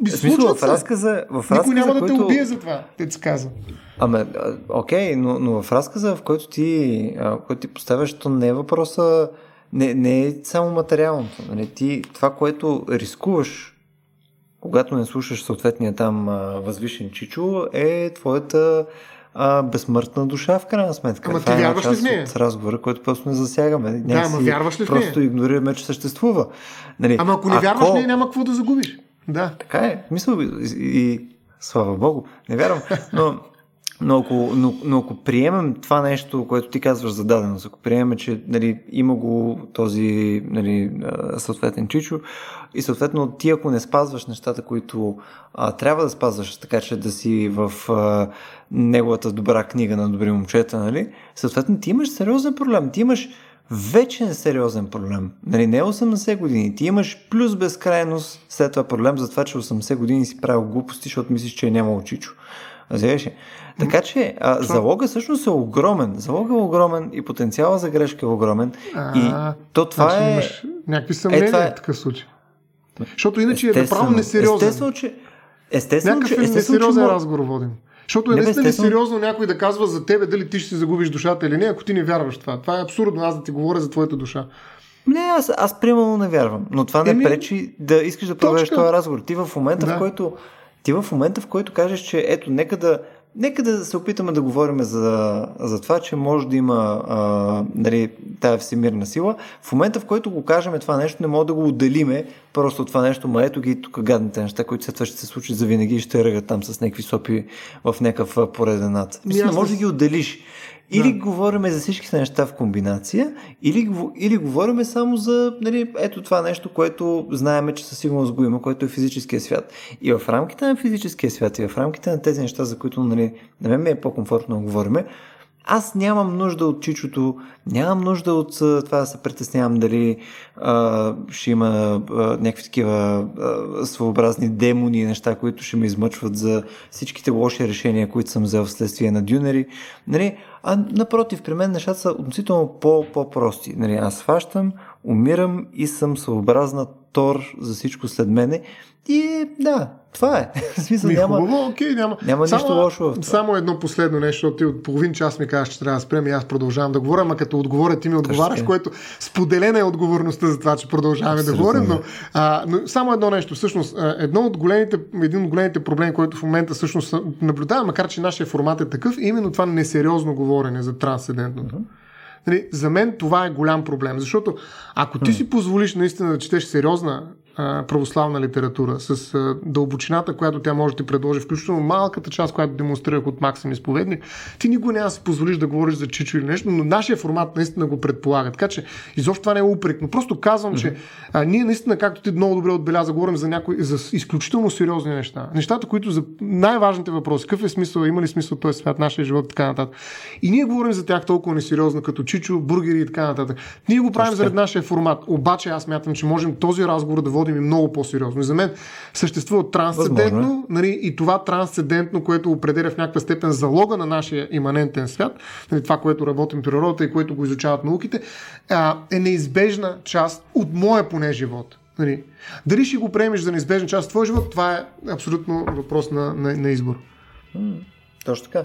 Ми, смисъл, в разказа, в разказа, Никой няма да който... те убие за това, те се казва. Аме, окей, но, но в разказа, в който ти, в който ти поставяш, то не е въпроса не, не е само материалното. Нали? Ти, това, което рискуваш, когато не слушаш съответния там а, възвишен чичо, е твоята а, безсмъртна душа, в крайна сметка. Ама това ти е вярваш ли в нея? От разговора, който просто не засягаме. Да, ама вярваш ли в нея? Просто игнорираме, че съществува. Нали, ама ако не ако... вярваш в нея, няма какво да загубиш. Да. Така е. Мисъл и, и слава богу, не вярвам. Но но ако, но, но ако приемем това нещо, което ти казваш за даденост, ако приемем, че нали, има го този нали, съответен чичо и съответно ти ако не спазваш нещата, които а, трябва да спазваш, така че да си в а, неговата добра книга на добри момчета, нали, съответно ти имаш сериозен проблем. Ти имаш вече е сериозен проблем. Нали, не 80 години. Ти имаш плюс безкрайност след това проблем за това, че 80 години си правил глупости, защото мислиш, че е нямало чичо. Разбираш Така че а, залога всъщност е огромен. Залога е огромен и потенциала за грешка е огромен. А, и то това значи е... Имаш някакви съмнения е, това е... в такъв случай. Защото иначе е направо несериозен. Естествено, че... Естествено, Някакъв че, естествено, несериозен че... разговор водим. Защото е наистина сериозно някой да казва за тебе дали ти ще си загубиш душата или не, ако ти не вярваш в това. Това е абсурдно, аз да ти говоря за твоята душа. Не, аз, аз примерно не вярвам. Но това не Еми... пречи да искаш да проведеш този разговор. Ти в момента, да. в който ти в момента, в който кажеш, че ето, нека да, нека да се опитаме да говорим за, за това, че може да има а, нали, тая всемирна сила. В момента, в който го кажем това нещо, не мога да го отделиме просто от това нещо, ма ето ги тук гадните неща, които след това ще се случат за винаги и ще ръгат там с някакви сопи в някакъв пореден над. Мисля, не може да ги отделиш. Или да. говориме за всички неща в комбинация, или, или говориме само за нали, ето това нещо, което знаеме, че със сигурност го има, което е физическия свят. И в рамките на физическия свят, и в рамките на тези неща, за които нали, на мен ми е по-комфортно да говориме, аз нямам нужда от чичото, нямам нужда от това да се притеснявам дали а, ще има а, някакви такива а, своеобразни демони и неща, които ще ме измъчват за всичките лоши решения, които съм взел вследствие на дюнери. Нали? А напротив, при мен нещата са относително по-прости. Нали? Аз фащам, умирам и съм съобразна Тор за всичко след мене. И да, това е. В смисъл, ми, няма, хубаво, окей, няма. Няма само, нищо лошо в това. Само едно последно нещо, ти от половин час ми казваш, че трябва да спрем и аз продължавам да говоря, ама като отговоря ти ми отговаряш, Точно. което споделена е отговорността за това, че продължаваме Абсолютно. да говорим. Но, а, но само едно нещо. Всъщност, едно от големите, един от големите проблеми, който в момента всъщност наблюдаваме, макар че нашия формат е такъв, е именно това несериозно говорене за трансцендентното. Uh-huh. Нали, за мен това е голям проблем, защото ако ти си позволиш наистина да четеш сериозна православна литература, с а, дълбочината, която тя може да ти предложи, включително малката част, която демонстрирах от Максим изповедник, ти никога няма да си позволиш да говориш за чичо или нещо, но нашия формат наистина го предполага. Така че изобщо това не е упрек, но просто казвам, mm-hmm. че а, ние наистина, както ти много добре отбеляза, говорим за някои за изключително сериозни неща. Нещата, които за най-важните въпроси, какъв е смисъл, има ли смисъл този свят, нашия живот и така нататък. И ние говорим за тях толкова несериозно, като чичо, бургери и така нататък. Ние го правим заради нашия формат. Обаче аз мятам, че можем този разговор да водим и много по-сериозно. И за мен съществува трансцендентно, е. нали, и това трансцендентно, което определя в някаква степен залога на нашия иманентен свят, нали, това, което работим природата и което го изучават науките, а, е неизбежна част от моя поне живот. Нали. Дали ще го приемеш за неизбежна част от твоя живот, това е абсолютно въпрос на, на, на избор. Точно така.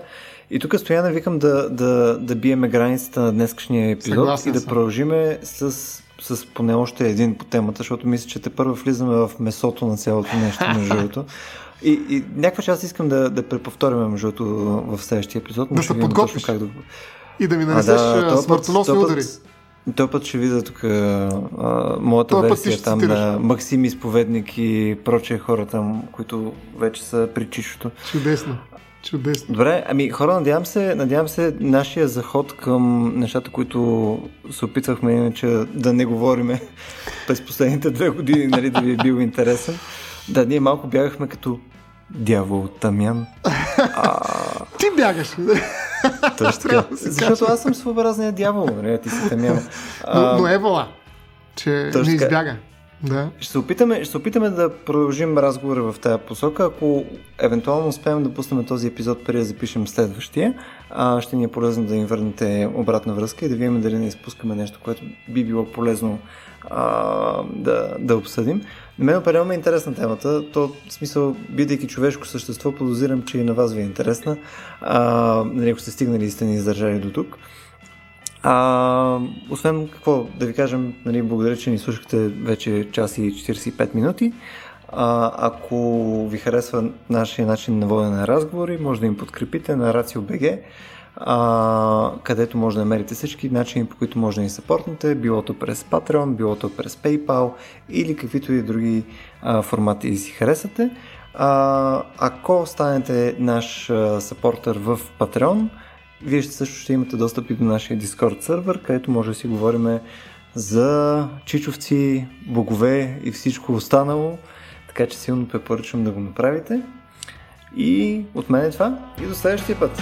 И тук стояна викам да, да, да биеме границата на днескашния епизод Съгласен и да съм. продължиме с с поне още един по темата, защото мисля, че те първо влизаме в месото на цялото нещо, между другото. И, и някаква част искам да, да преповторяме, между другото, в следващия епизод. Да се подготвиш. Как да... И да ми нанесеш да, смъртоносни удари. Той път ще видя тук а, моята Той версия там на Максим Изповедник и прочие хора там, които вече са при чишото. Чудесно. Чудесно. Добре, ами хора, надявам се, надявам се нашия заход към нещата, които се опитвахме иначе да не говориме през последните две години, нали, да ви е бил интересен. Да, ние малко бягахме като дявол Тамян. А... Ти бягаш. Точно така. Защото аз съм своеобразният дявол, нали, ти си Тамян. Но, но Евола, че Точно не избяга. Да. Ще, се опитаме, ще се опитаме да продължим разговора в тази посока. Ако евентуално успеем да пуснем този епизод преди да запишем следващия, а, ще ни е полезно да им върнете обратна връзка и да видим дали не изпускаме нещо, което би било полезно а, да, да обсъдим. На мен определено е интересна темата. То, в смисъл, бидейки човешко същество, подозирам, че и на вас ви е интересна. А, нали, ако сте стигнали и сте ни издържали до тук. А, освен какво да ви кажем, нали, благодаря, че ни слушахте вече час и 45 минути. А, ако ви харесва нашия начин на водене на разговори, може да им подкрепите на RACIO.BG, а, където може да намерите всички начини, по които може да ни съпортнете, билото през Patreon, билото през PayPal или каквито и други а, формати си харесате. А, ако станете наш съпортер в Patreon, вие също ще имате достъп и до нашия Discord сервер, където може да си говорим за чичовци, богове и всичко останало. Така че силно препоръчвам да го направите. И от мен е това. И до следващия път.